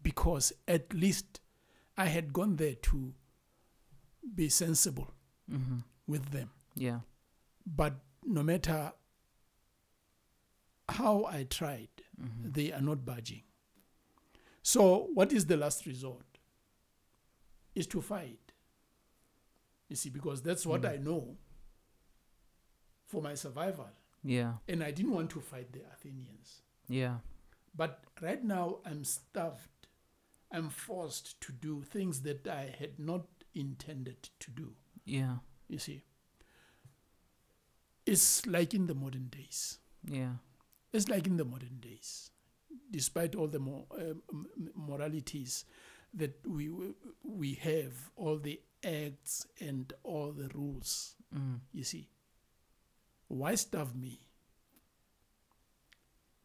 S2: because at least I had gone there to be sensible
S1: Mm-hmm.
S2: with them.
S1: Yeah.
S2: But no matter how I tried,
S1: Mm-hmm.
S2: they are not budging. So, what is the last resort? Is to fight. You see, because that's what
S1: Mm.
S2: I know for my survival.
S1: Yeah.
S2: And I didn't want to fight the Athenians.
S1: Yeah.
S2: But right now, I'm stuffed. I'm forced to do things that I had not intended to do.
S1: Yeah.
S2: You see, it's like in the modern days.
S1: Yeah.
S2: It's like in the modern days, despite all the mo- m- moralities that we we have, all the acts and all the rules.
S1: Mm.
S2: You see, why starve me?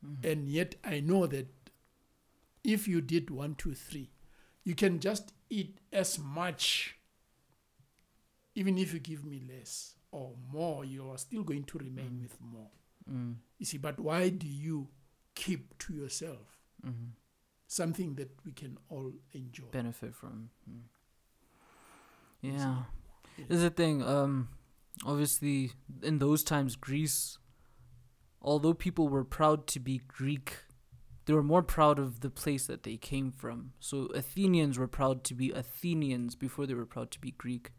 S1: Mhm.
S2: And yet I know that if you did one, two, three, you can just eat as much. Even if you give me less or more, you are still going to remain
S1: Mm.
S2: with more.
S1: Mm.
S2: You see, but why do you keep to yourself
S1: Mm-hmm.
S2: something that we can all enjoy?
S1: Benefit from. Mm. Yeah.
S2: Yeah.
S1: Is the thing. Um, obviously, in those times, Greece, although people were proud to be Greek, they were more proud of the place that they came from. So Athenians were proud to be Athenians before they were proud to be Greek.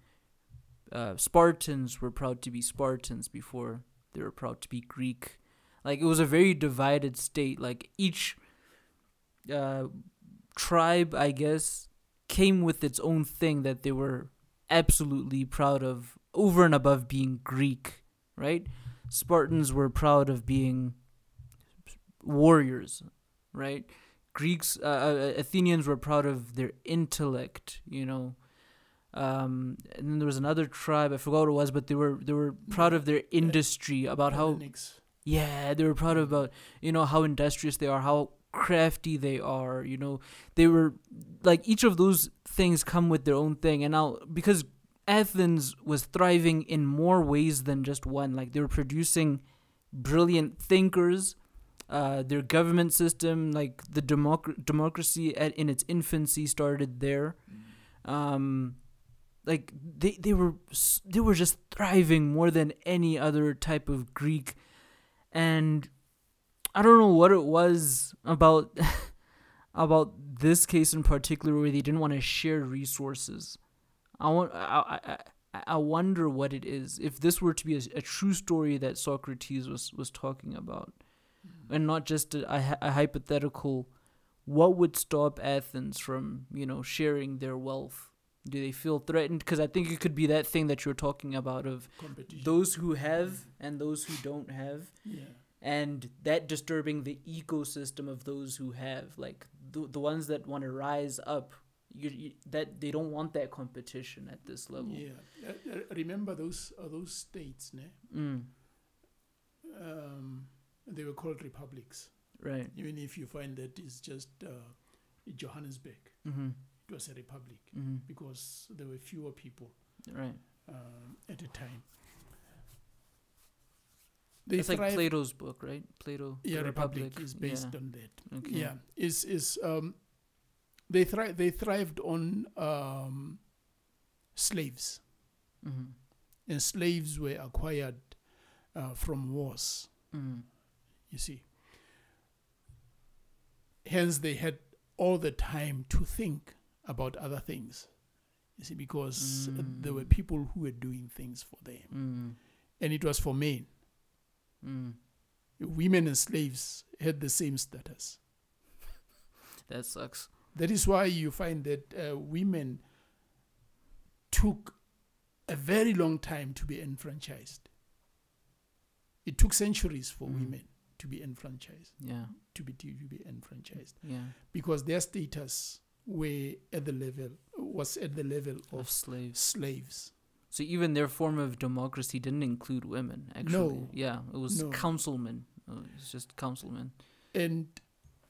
S1: uh, Spartans were proud to be Spartans before they were proud to be Greek. Like it was a very divided state. Like each uh, tribe, I guess, came with its own thing that they were absolutely proud of, over and above being Greek, right? Spartans were proud of being warriors, right? Greeks, uh, uh, Athenians were proud of their intellect, you know. Um, and then there was another tribe, I forgot what it was, but they were they were proud of their industry, about how yeah, they were proud about you know how industrious they are, how crafty they are. You know, they were like each of those things come with their own thing. And now because Athens was thriving in more ways than just one, like they were producing brilliant thinkers. Uh, their government system, like the democ- democracy at, in its infancy, started there. Um, like they they were they were just thriving more than any other type of Greek, and I don't know what it was about [laughs] about this case in particular where they didn't want to share resources. I want I, I, I- wonder what it is if this were to be a, a true story that Socrates was was talking about, mm. and not just a, a, a hypothetical. What would stop Athens from you know sharing their wealth? Do they feel threatened? Because I think it could be that thing that you're talking about of those who have and those who don't have
S2: yeah.
S1: and that disturbing the ecosystem of those who have like the, the ones that want to rise up you, you, that they don't want that competition at this level
S2: Yeah. Uh, uh, remember those uh, those states, ne?
S1: mm,
S2: Um, they were called republics.
S1: right
S2: Even if you find that it's just uh, Johannesburg,
S1: mm-hmm.
S2: it was a republic
S1: Mm-hmm.
S2: because there were fewer people
S1: right
S2: um, at the time. They
S1: it's like plato's book right plato
S2: yeah, republic, is
S1: Yeah.
S2: based on that.
S1: okay.
S2: Yeah, is is um, they thri- they thrived on um, slaves,
S1: mm-hmm.
S2: and slaves were acquired uh, from wars.
S1: Mm-hmm.
S2: You see, hence they had all the time to think about other things. You see, because there were
S1: Mm.
S2: people who were doing things for them,
S1: Mm-hmm.
S2: and it was for men.
S1: Mm.
S2: Women and slaves had the same status. [laughs]
S1: that sucks
S2: That is why you find that uh, women took a very long time to be enfranchised. It took centuries for
S1: Mm.
S2: women to be enfranchised,
S1: yeah
S2: to be to be enfranchised,
S1: yeah
S2: because their status were at the level was at the level
S1: of
S2: of
S1: slaves
S2: slaves.
S1: So even their form of democracy didn't include women. Actually,
S2: No.
S1: yeah, it was
S2: No.
S1: councilmen. Uh, It's just councilmen.
S2: and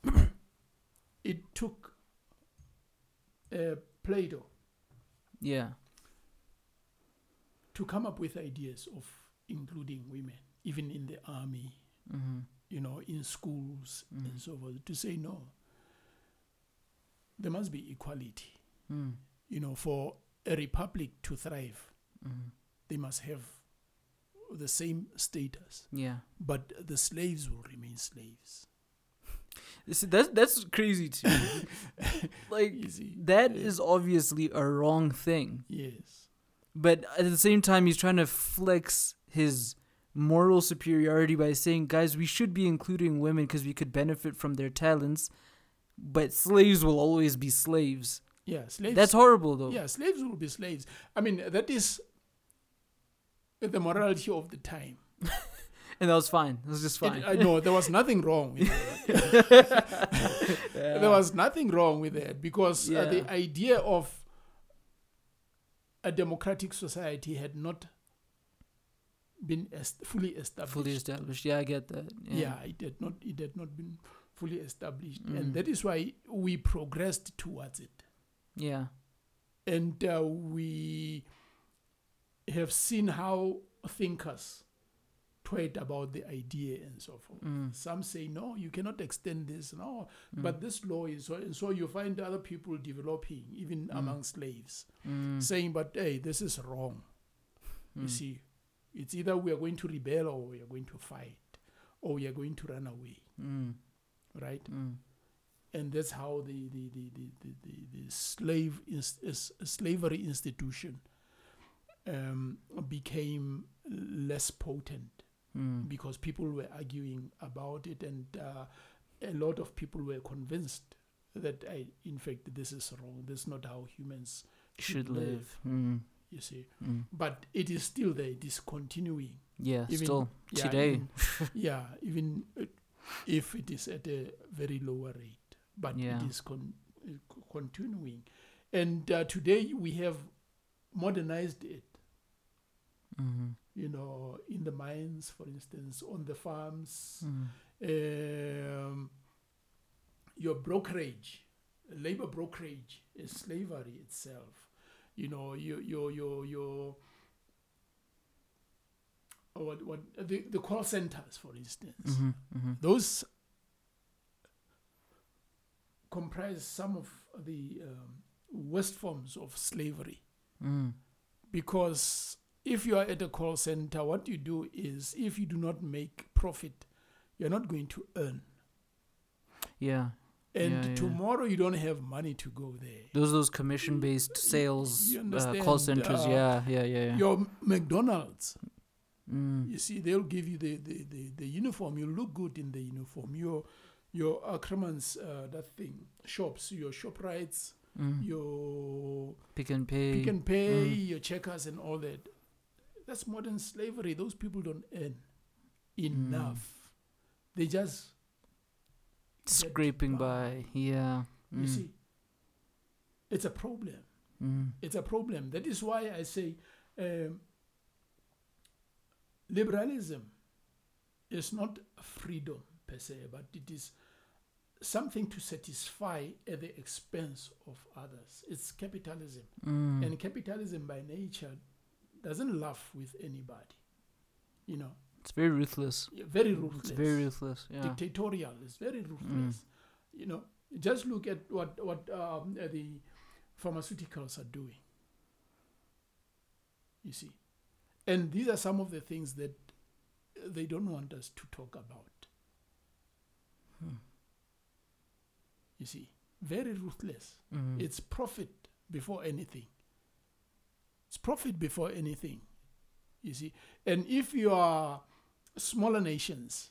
S2: [clears throat] it took uh, Plato
S1: Yeah,
S2: to come up with ideas of including women, even in the army,
S1: mm-hmm.
S2: you know, in schools
S1: Mhm.
S2: and so forth, to say no. There must be equality.
S1: mm.
S2: You know, for a republic to thrive,
S1: Mm-hmm.
S2: they must have the same status,
S1: yeah.
S2: but the slaves will remain slaves.
S1: See, that's that's crazy too. [laughs] like
S2: see?
S1: that
S2: Yeah.
S1: is obviously a wrong thing,
S2: Yes.
S1: but at the same time, he's trying to flex his moral superiority by saying, "Guys, we should be including women because we could benefit from their talents." But slaves will always be slaves.
S2: Yeah, slaves.
S1: That's horrible, though.
S2: Yeah, slaves will be slaves. I mean, that is the morality of the time. [laughs]
S1: and that was fine. It was just
S2: It-
S1: fine.
S2: I know there was nothing wrong with that. [laughs] There was nothing wrong with that because uh, the idea of a democratic society had not been est- fully established.
S1: fully established. Yeah, I get that.
S2: yeah. it had not. It had not been fully established,
S1: Mm.
S2: and that is why we progressed towards it.
S1: Yeah.
S2: and uh, we have seen how thinkers tweet about the idea and so forth.
S1: Mm.
S2: Some say no, you cannot extend this. No,
S1: Mm.
S2: but this law is so, and so you find other people developing even
S1: Mm.
S2: among slaves
S1: Mm.
S2: saying, but hey, this is wrong. You
S1: Mm.
S2: see, it's either we are going to rebel or we are going to fight or we are going to run away,
S1: Mm.
S2: right? And that's how the the the the, the, the, slave slavery institution um, became less potent
S1: Mm.
S2: because people were arguing about it, and uh, a lot of people were convinced that, I, in fact, this is wrong. This is not how humans
S1: Should
S2: live.
S1: live. Mm.
S2: you see.
S1: Mm.
S2: But it is still there. It is continuing.
S1: Yeah,
S2: Even-
S1: still
S2: Yeah,
S1: today.
S2: even- [laughs] yeah, even uh, if it is at a very lower rate, but
S1: Yeah.
S2: it is con- uh, continuing. And uh, today we have modernized it.
S1: hmm
S2: You know, in the mines, for instance, on the farms,
S1: Mm.
S2: um, your brokerage, labor brokerage is slavery itself. You know, your your your your or what what the, the call centers, for instance,
S1: hmm hmm
S2: those comprise some of the um, worst forms of slavery
S1: Mm.
S2: because if you are at a call center, what you do is if you do not make profit, you're not going to earn.
S1: Yeah,
S2: And
S1: Yeah, yeah.
S2: tomorrow you don't have money to go there.
S1: those those commission based sales uh, call centers.
S2: uh,
S1: yeah, yeah, yeah, yeah.
S2: Your McDonald's,
S1: Mm.
S2: you see, they'll give you the, the, the, the uniform. You look good in the uniform. Your your Ackermans, uh, that thing, shops, your Shoprites,
S1: Mm.
S2: your
S1: Pick n Pay.
S2: Pick n Pay,
S1: Mm.
S2: your checkers, and all that. That's modern slavery. Those people don't earn enough. They just,
S1: scraping
S2: by.
S1: by. Yeah.
S2: you
S1: Mm.
S2: see, it's a problem.
S1: Mm.
S2: It's a problem. That is why I say um, liberalism is not freedom per se, but it is something to satisfy at the expense of others. It's capitalism.
S1: Mm.
S2: And capitalism by nature doesn't laugh with anybody. You know,
S1: It's very ruthless.
S2: Yeah, very ruthless.
S1: It's very ruthless. Yeah.
S2: Dictatorial. It's very ruthless. You know, just look at what what um, the pharmaceuticals are doing. You see, and these are some of the things that they don't want us to talk about.
S1: Hmm.
S2: You see, very ruthless.
S1: Mm.
S2: It's profit before anything. It's profit before anything. You see, and if you are smaller nations,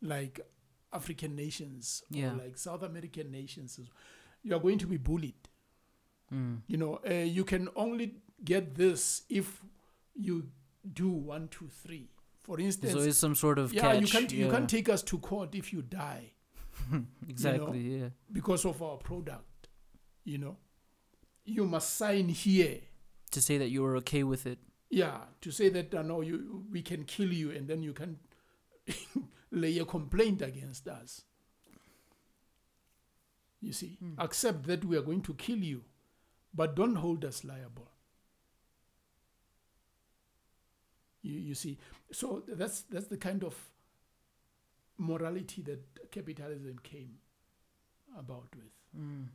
S2: like African nations
S1: Yeah.
S2: or like South American nations, you are going to be bullied.
S1: Mm.
S2: You know, uh, you can only get this if you do one, two, three. For instance,
S1: There's always some sort of
S2: yeah,
S1: catch.
S2: you can't you can't take us to court if you die [laughs]
S1: exactly. Yeah.
S2: because of our product. You know, you must sign here.
S1: To say that you are okay with it.
S2: Yeah, to say that uh, no, you we can kill you, and then you can [laughs] lay a complaint against us. You see,
S1: Hmm.
S2: accept that we are going to kill you, but don't hold us liable. You, you see, so that's that's the kind of morality that capitalism came about with.
S1: Mm.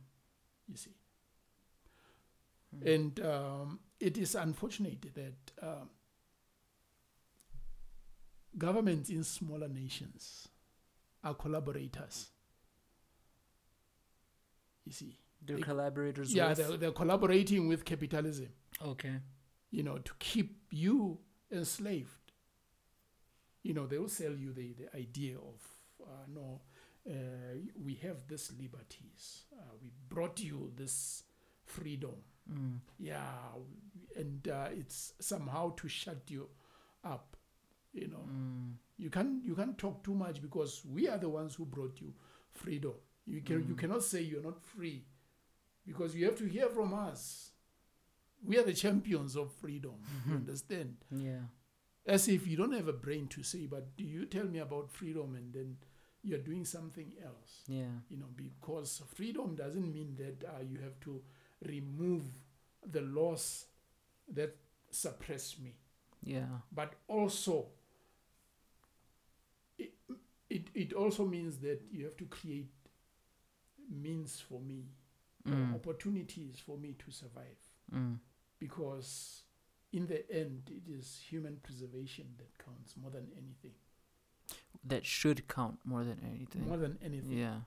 S2: You see.
S1: Hmm.
S2: And um, it is unfortunate that um, governments in smaller nations are collaborators. You see,
S1: They're
S2: They-
S1: collaborators.
S2: yeah,
S1: with?
S2: they're, they're collaborating with capitalism,
S1: Okay.
S2: you know, to keep you enslaved. You know, they will sell you the, the idea of, uh, no, uh, we have this liberties. Uh, we brought you this freedom.
S1: Mm.
S2: yeah and uh, it's somehow to shut you up you know
S1: Mm.
S2: you can't you can't talk too much because we are the ones who brought you freedom you can you
S1: Mm.
S2: cannot say you're not free because you have to hear from us we are the champions of freedom you understand
S1: Yeah.
S2: as if you don't have a brain to say but do you tell me about freedom and then you're doing something else
S1: Yeah.
S2: you know because freedom doesn't mean that uh, you have to remove the laws that suppress me
S1: Yeah.
S2: but also it, it, it also means that you have to create means for me or
S1: Mm.
S2: opportunities for me to survive
S1: Mm.
S2: because in the end it is human preservation that counts more than anything
S1: That should count more than anything.
S2: more than anything
S1: Yeah.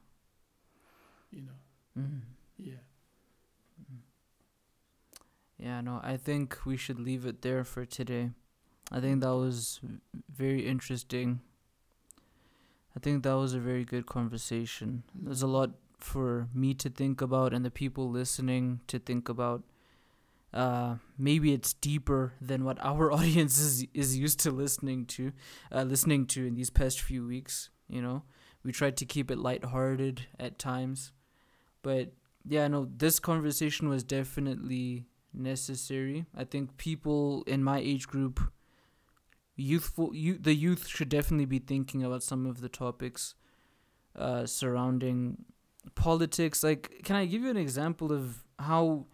S2: you know
S1: Mm.
S2: yeah
S1: Yeah, no, I think we should leave it there for today. I think that was very interesting. I think that was a very good conversation. There's a lot for me to think about and the people listening to think about. Uh, maybe it's deeper than what our [laughs] audience is is used to listening to, uh, listening to in these past few weeks. You know, we tried to keep it lighthearted at times, but yeah, no, this conversation was definitely necessary. I think people in my age group, youthful, you, the youth should definitely be thinking about some of the topics uh, surrounding politics. Like, can I give you an example of how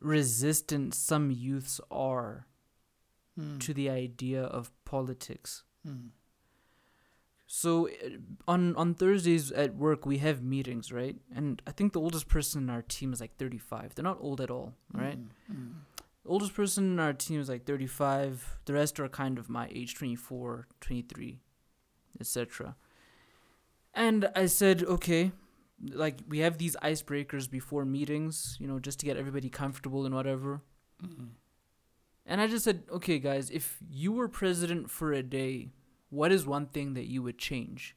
S1: resistant some youths are
S2: Mm.
S1: to the idea of politics?
S2: Mm.
S1: So uh, on on Thursdays at work we have meetings, right? And I think the oldest person in our team is like 35. They're not old at all, right?
S2: Mm. Mm.
S1: oldest person in our team is like 35 the rest are kind of my age 24 23 etc and i said okay like we have these icebreakers before meetings you know just to get everybody comfortable and whatever
S2: Mm.
S1: and i just said okay guys if you were president for a day what is one thing that you would change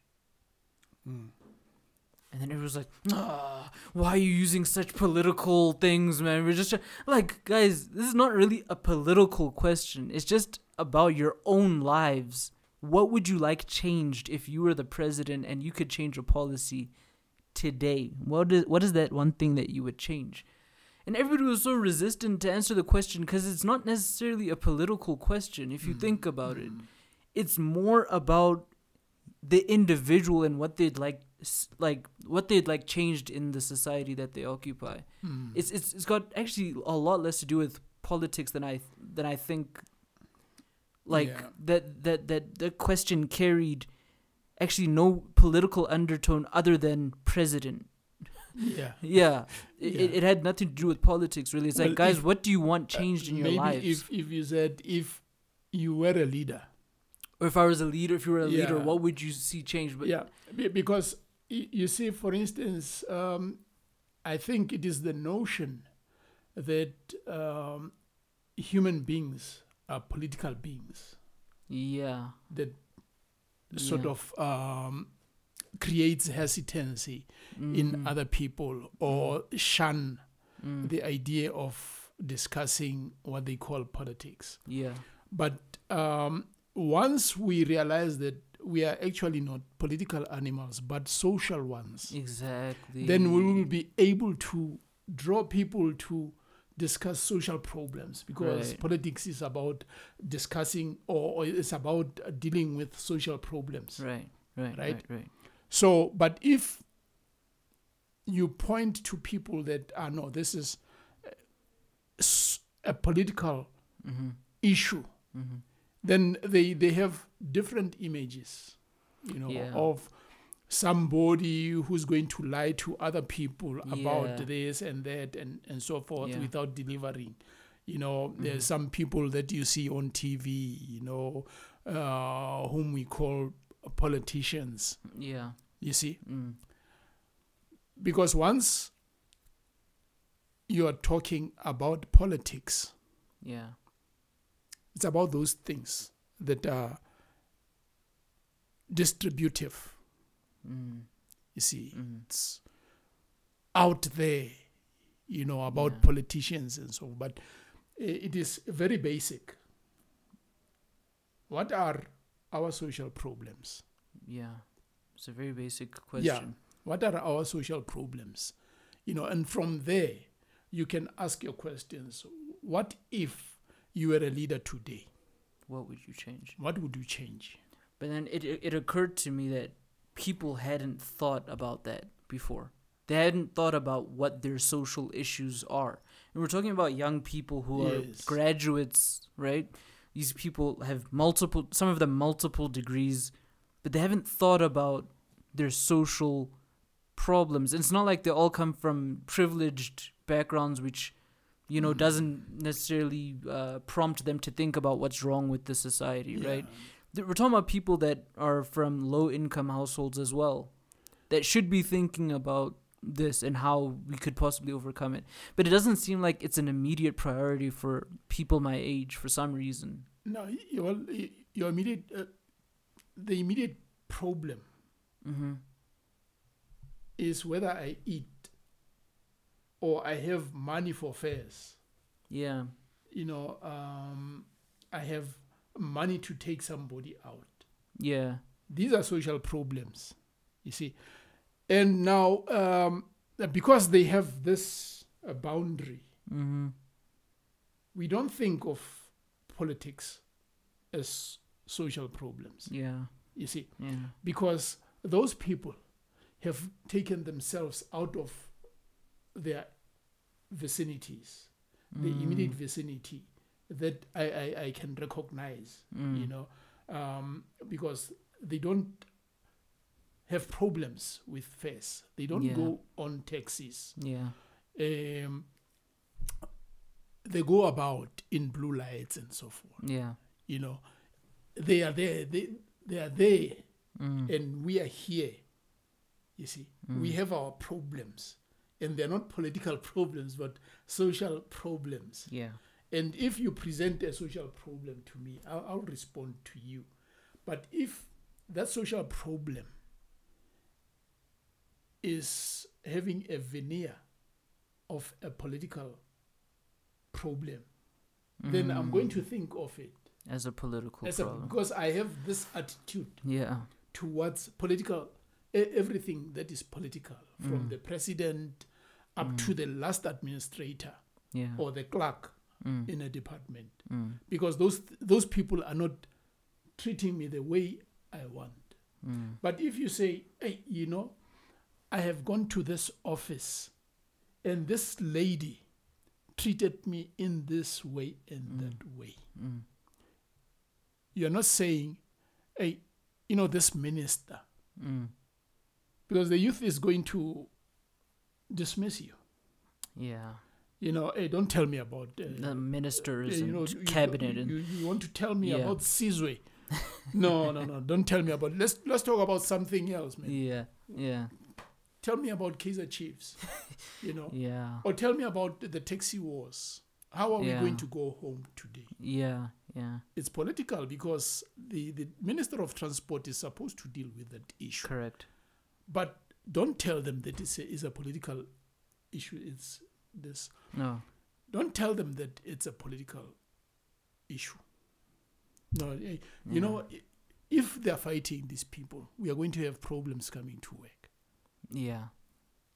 S2: Mm.
S1: And then it was like, ah, why are you using such political things, man? We're just like, guys, this is not really a political question. It's just about your own lives. What would you like changed if you were the president and you could change a policy today? What is what is that one thing that you would change? And everybody was so resistant to answer the question because it's not necessarily a political question if you think about it. It's more about the individual and what they'd like like what they'd like changed in the society that they occupy.
S2: Mm.
S1: It's it's it's got actually a lot less to do with politics than I than I think. Like
S2: Yeah.
S1: that that that the question carried actually no political undertone other than president.
S2: yeah. [laughs]
S1: Yeah, It, it
S2: Yeah.
S1: it had nothing to do with politics really. It's like guys,
S2: if-
S1: what do you want
S2: Uh,
S1: changed in your
S2: maybe
S1: lives?
S2: if if you said if you were a leader,
S1: or if I was a leader, if you were a leader,
S2: Yeah.
S1: what would you see change? But
S2: yeah, because you see, for instance, um, I think it is the notion that um, human beings are political beings
S1: yeah,
S2: that sort
S1: Yeah.
S2: of um, creates hesitancy in
S1: Mm,
S2: other people or shun
S1: mm,
S2: the idea of discussing what they call politics.
S1: yeah,
S2: But um, once we realize that we are actually not political animals, but social ones,
S1: exactly.
S2: then we will be able to draw people to discuss social problems because
S1: Right.
S2: politics is about discussing or, or it's about uh, dealing with social problems.
S1: right, right, right,
S2: Right?
S1: right.
S2: So, but if you point to people that are no, this is a, s- a political
S1: Mm-hmm,
S2: issue,
S1: mm-hmm.
S2: Then they they have different images, you know,
S1: Yeah.
S2: of somebody who's going to lie to other people
S1: Yeah.
S2: about this and that and and so forth
S1: Yeah.
S2: without delivering. You know,
S1: Mhm.
S2: there's some people that you see on TV, you know, uh, whom we call politicians.
S1: Yeah.
S2: You see,
S1: Mm.
S2: because once you are talking about politics,
S1: Yeah.
S2: It's about those things that are distributive.
S1: Mm.
S2: You see,
S1: Mm.
S2: it's out there, you know, about
S1: Yeah.
S2: politicians and so. But it is very basic. What are our social problems?
S1: Yeah. It's a very basic question. Yeah.
S2: What are our social problems? You know, and from there, you can ask your questions. What if you were a leader today?
S1: What would you change?
S2: What would you change?
S1: But then it it it occurred to me that people hadn't thought about that before. They hadn't thought about what their social issues are. And we're talking about young people who are graduates, right? These people have multiple some of them multiple degrees, but they haven't thought about their social problems. And it's not like they all come from privileged backgrounds which you know
S2: Mhm.
S1: doesn't necessarily uh, prompt them to think about what's wrong with the society, right? we're talking about people that are from low income households as well that should be thinking about this and how we could possibly overcome it. But it doesn't seem like it's an immediate priority for people my age for some reason.
S2: No, y- y- well, your immediate, uh, the immediate problem
S1: Mm-hmm.
S2: is whether I eat or I have money for fares.
S1: Yeah.
S2: You know, um, I have money to take somebody out.
S1: Yeah.
S2: These are social problems, you see. And now, um, because they have this uh, boundary,
S1: Mm-hmm.
S2: we don't think of politics as social problems,
S1: Yeah.
S2: you see,
S1: Yeah.
S2: because those people have taken themselves out of their vicinities, the immediate
S1: Mm.
S2: vicinity that I, I, I can recognize,
S1: Mm.
S2: you know, um, because they don't have problems with fares. They don't
S1: Yeah.
S2: go on taxis.
S1: Yeah.
S2: Um, they go about in blue lights and so forth.
S1: Yeah.
S2: You know, they are there. They they are there,
S1: Mm.
S2: and we are here. You see, we
S1: Mm.
S2: have our problems, and they're not political [laughs] problems, but social problems.
S1: Yeah.
S2: And if you present a social problem to me, I'll, I'll respond to you. But if that social problem is having a veneer of a political problem, then I'm going to think of it
S1: as a political
S2: as a,
S1: problem.
S2: because I have this attitude
S1: yeah.
S2: towards political everything that is political, from
S1: Mm.
S2: the president up
S1: Mm.
S2: to the last administrator
S1: Yeah.
S2: or the clerk
S1: Mm.
S2: in a department
S1: Mm.
S2: because those those people are not treating me the way I want.
S1: Mm.
S2: But if you say, hey, you know, I have gone to this office and this lady treated me in this way and
S1: Mm.
S2: that way,
S1: Mm.
S2: you're not saying, hey, you know, this minister, because the youth is going to dismiss you.
S1: Yeah.
S2: You know, hey, don't tell me about uh,
S1: The ministers
S2: Yeah, you
S1: and
S2: know, you-
S1: cabinet
S2: you,
S1: and
S2: you, you want to tell me
S1: Yeah.
S2: about Sizwe. [laughs] no, no, no. Don't tell me about let's let's talk about something else, man.
S1: yeah. Yeah.
S2: Tell me about Kaiser Chiefs. you know. [laughs]
S1: Yeah.
S2: Or tell me about the taxi wars. How are we going to go home today?
S1: Yeah. Yeah.
S2: It's political because the, the Minister of Transport is supposed to deal with that issue.
S1: Correct.
S2: But don't tell them that it's a, it's a political issue. It's this.
S1: No.
S2: Don't tell them that it's a political issue. No, eh, you know, if they're fighting these people, we are going to have problems coming to work.
S1: Yeah.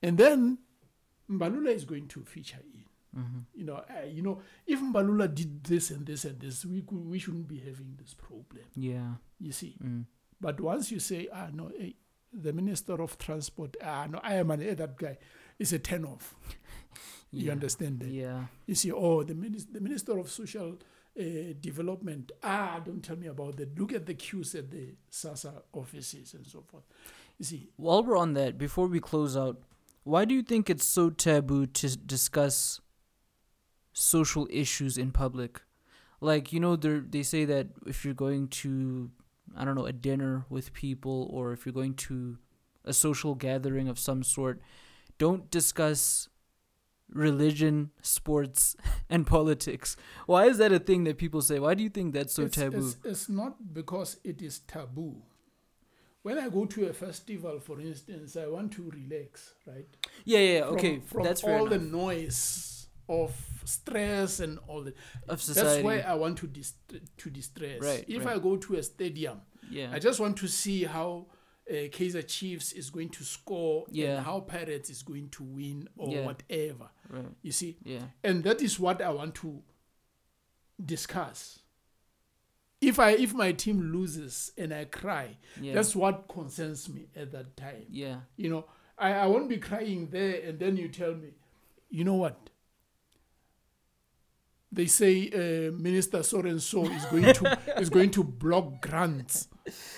S2: And then Mbalula is going to feature in.
S1: Mm-hmm.
S2: You know, uh, you know, if Mbalula did this and this and this, we could, we shouldn't be having this problem.
S1: Yeah.
S2: You see,
S1: Mm.
S2: but once you say, ah, no, eh, the Minister of Transport, ah, no, I am an that guy, it's a turn off. You
S1: Yeah.
S2: understand that?
S1: Yeah.
S2: You see, oh, the minister, the minister of social uh, development. Ah, don't tell me about that. Look at the queues at the SASSA offices and so forth. You see,
S1: While we're on that, before we close out, why do you think it's so taboo to discuss social issues in public? Like, you know, they they say that if you're going to, I don't know, a dinner with people or if you're going to a social gathering of some sort, don't discuss religion, sports, [laughs] and politics. Why is that a thing that people say? Why do you think that's so
S2: it's,
S1: taboo?
S2: It's, it's not because it is taboo. When I go to a festival, for instance, I want to relax, right?
S1: yeah, yeah, yeah,
S2: From-
S1: okay,
S2: From
S1: that's fair
S2: all the noise of stress and all that.
S1: of
S2: That's why I want to dist- to distress.
S1: Right,
S2: if
S1: right.
S2: I go to a stadium,
S1: yeah,
S2: I just want to see how uh, Kaiser Chiefs is going to score
S1: Yeah.
S2: and how Pirates is going to win or
S1: Yeah.
S2: whatever.
S1: right.
S2: You see,
S1: Yeah.
S2: and that is what I want to discuss. If I if my team loses and I cry,
S1: Yeah.
S2: that's what concerns me at that time.
S1: yeah.
S2: You know, I, I won't be crying there and then you tell me, you know what? They say uh, Minister so and so is going to [laughs] is going to block grants.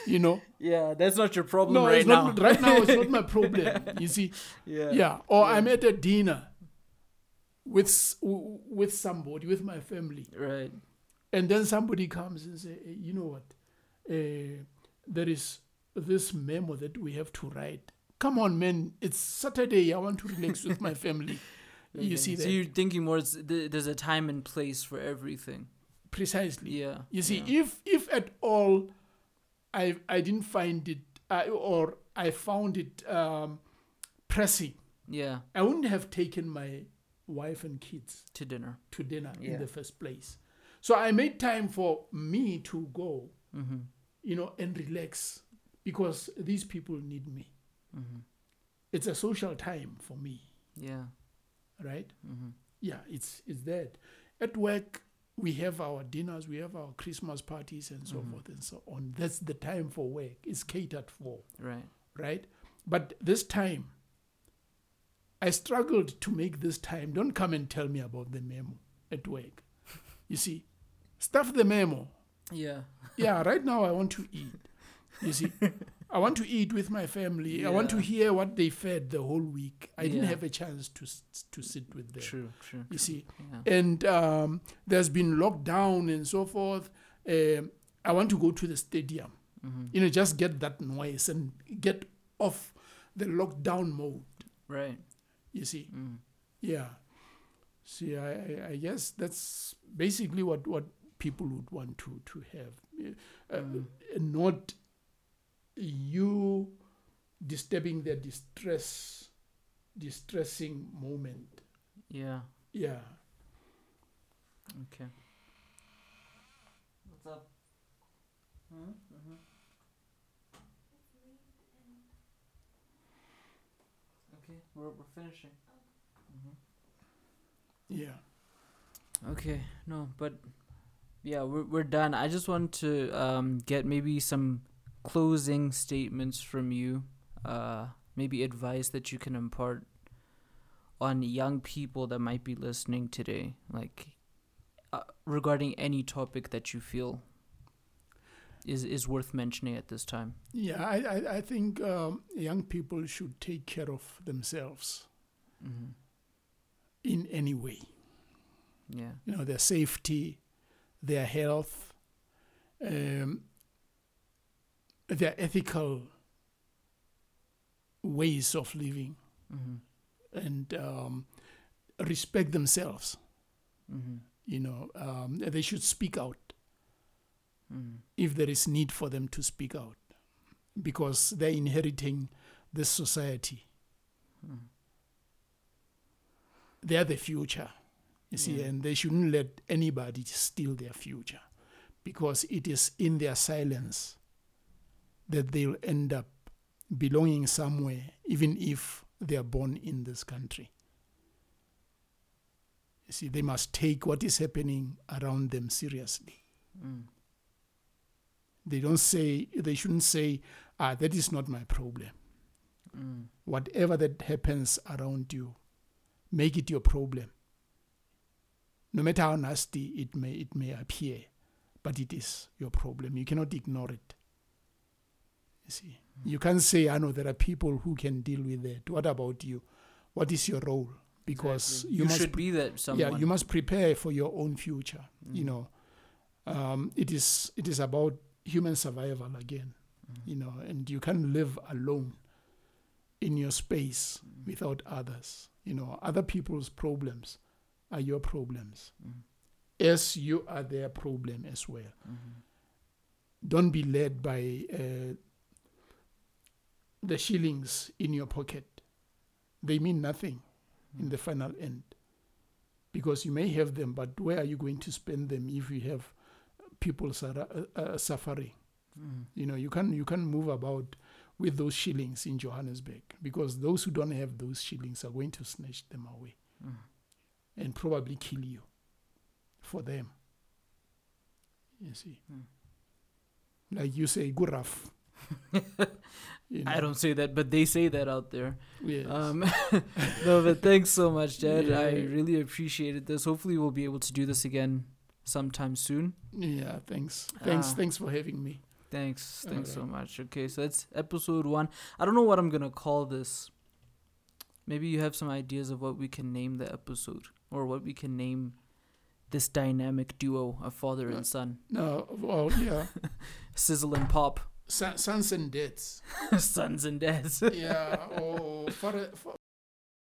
S2: You know,
S1: Yeah, that's not your problem
S2: no,
S1: right now.
S2: not right now. It's not my [laughs] problem. You see,
S1: yeah.
S2: yeah. Or I'm at a dinner with with somebody with my family,
S1: Right.
S2: and then somebody comes and say, "Eh, you know what? Uh, there is this memo that we have to write come on, man, it's Saturday. I want to relax with my [laughs] family. You see
S1: So you're thinking more. There's a time and place for everything.
S2: Precisely.
S1: Yeah.
S2: You see,
S1: yeah.
S2: if if at all, I I didn't find it, uh, or I found it um, pressing,
S1: yeah,
S2: I wouldn't have taken my wife and kids
S1: to dinner.
S2: to dinner
S1: Yeah.
S2: in the first place. So I made time for me to go,
S1: Mm-hmm.
S2: you know, and relax because these people need me.
S1: Mm-hmm.
S2: It's a social time for me,
S1: Yeah.
S2: Right?
S1: Mm-hmm.
S2: Yeah, it's it's that. At work, we have our dinners, we have our Christmas parties, and so
S1: Mhm.
S2: forth and so on. That's the time for work. It's catered for,
S1: Right.
S2: right? But this time, I struggled to make this time. Don't come and tell me about the memo at work. You see, stuff the memo.
S1: Yeah.
S2: Yeah, right now I want to eat. You see, [laughs] I want to eat with my family. I want to hear what they fed the whole week. I didn't have a chance to to sit with them.
S1: True. True.
S2: You see,
S1: Yeah.
S2: and um, there's been lockdown and so forth. Um, I want to go to the stadium,
S1: Mm-hmm.
S2: you know, just get that noise and get off the lockdown mode.
S1: Right.
S2: You see,
S1: Mm.
S2: yeah. See, I, I- I guess that's basically what, what people would want to to have, uh,
S1: Mm.
S2: not you disturbing their distress, distressing moment.
S1: Yeah.
S2: Yeah.
S1: Okay. What's up? Hmm? Mm-hmm. Okay, we're, we're finishing.
S2: Yeah.
S1: Okay, no, but yeah, we're we're done. I just want to um get maybe some closing statements from you. Uh, maybe advice that you can impart on young people that might be listening today, like uh, regarding any topic that you feel is is worth mentioning at this time.
S2: Yeah, I, I, I think um, young people should take care of themselves
S1: Mm-hmm.
S2: in any way.
S1: Yeah.
S2: You know, their safety, their health, um, their ethical ways of living,
S1: Mm-hmm.
S2: and um, respect themselves.
S1: Mm-hmm.
S2: You know, um, they should speak out
S1: Mm-hmm.
S2: if there is need for them to speak out because they're inheriting this society.
S1: Mm-hmm.
S2: they are the future. You see,
S1: Yeah.
S2: and they shouldn't let anybody steal their future because it is in their silence that they'll end up belonging somewhere, even if they are born in this country. You see, they must take what is happening around them seriously.
S1: Mm.
S2: They don't say, they shouldn't say, ah, that is not my problem.
S1: Mm.
S2: Whatever that happens around you, make it your problem. No matter how nasty it may it may appear, but it is your problem. You cannot ignore it. You see, you can't say, "I know there are people who can deal with it." What about you? What is your role? Because
S1: Exactly.
S2: you, must
S1: should be that someone.
S2: yeah, you must prepare for your own future. You
S1: Mm.
S2: know, um, it is it is about human survival again.
S1: Mm.
S2: You know, and you can't live alone in your space
S1: Mm.
S2: without others. You know, other people's problems are your problems,
S1: Mm.
S2: as you are their problem as well.
S1: Mhm.
S2: Don't be led by uh, the shillings in your pocket. They mean nothing in the final end because you may have them, but where are you going to spend them if you have people sara- uh, uh, suffering?
S1: Mm.
S2: You know, you can you can move about with those shillings in Johannesburg because those who don't have those shillings are going to snatch them away
S1: Mm.
S2: and probably kill you for them. You see,
S1: Mm.
S2: like you say, good [laughs] You
S1: I don't say that, but they say that out there.
S2: yes.
S1: Um, [laughs] no, but thanks so much, Jed. I really appreciated this. Hopefully, we'll be able to do this again sometime soon.
S2: yeah, thanks, thanks,
S1: Ah.
S2: thanks for having me.
S1: Thanks, thanks so much. Okay, so that's episode one. I don't know what I'm gonna call this. Maybe you have some ideas of what we can name the episode, or what we can name this dynamic duo of father
S2: Uh,
S1: and son,
S2: No, well, yeah, [laughs]
S1: sizzle and pop.
S2: Son- sons and dads [laughs]
S1: Sons and dads.
S2: yeah or for, for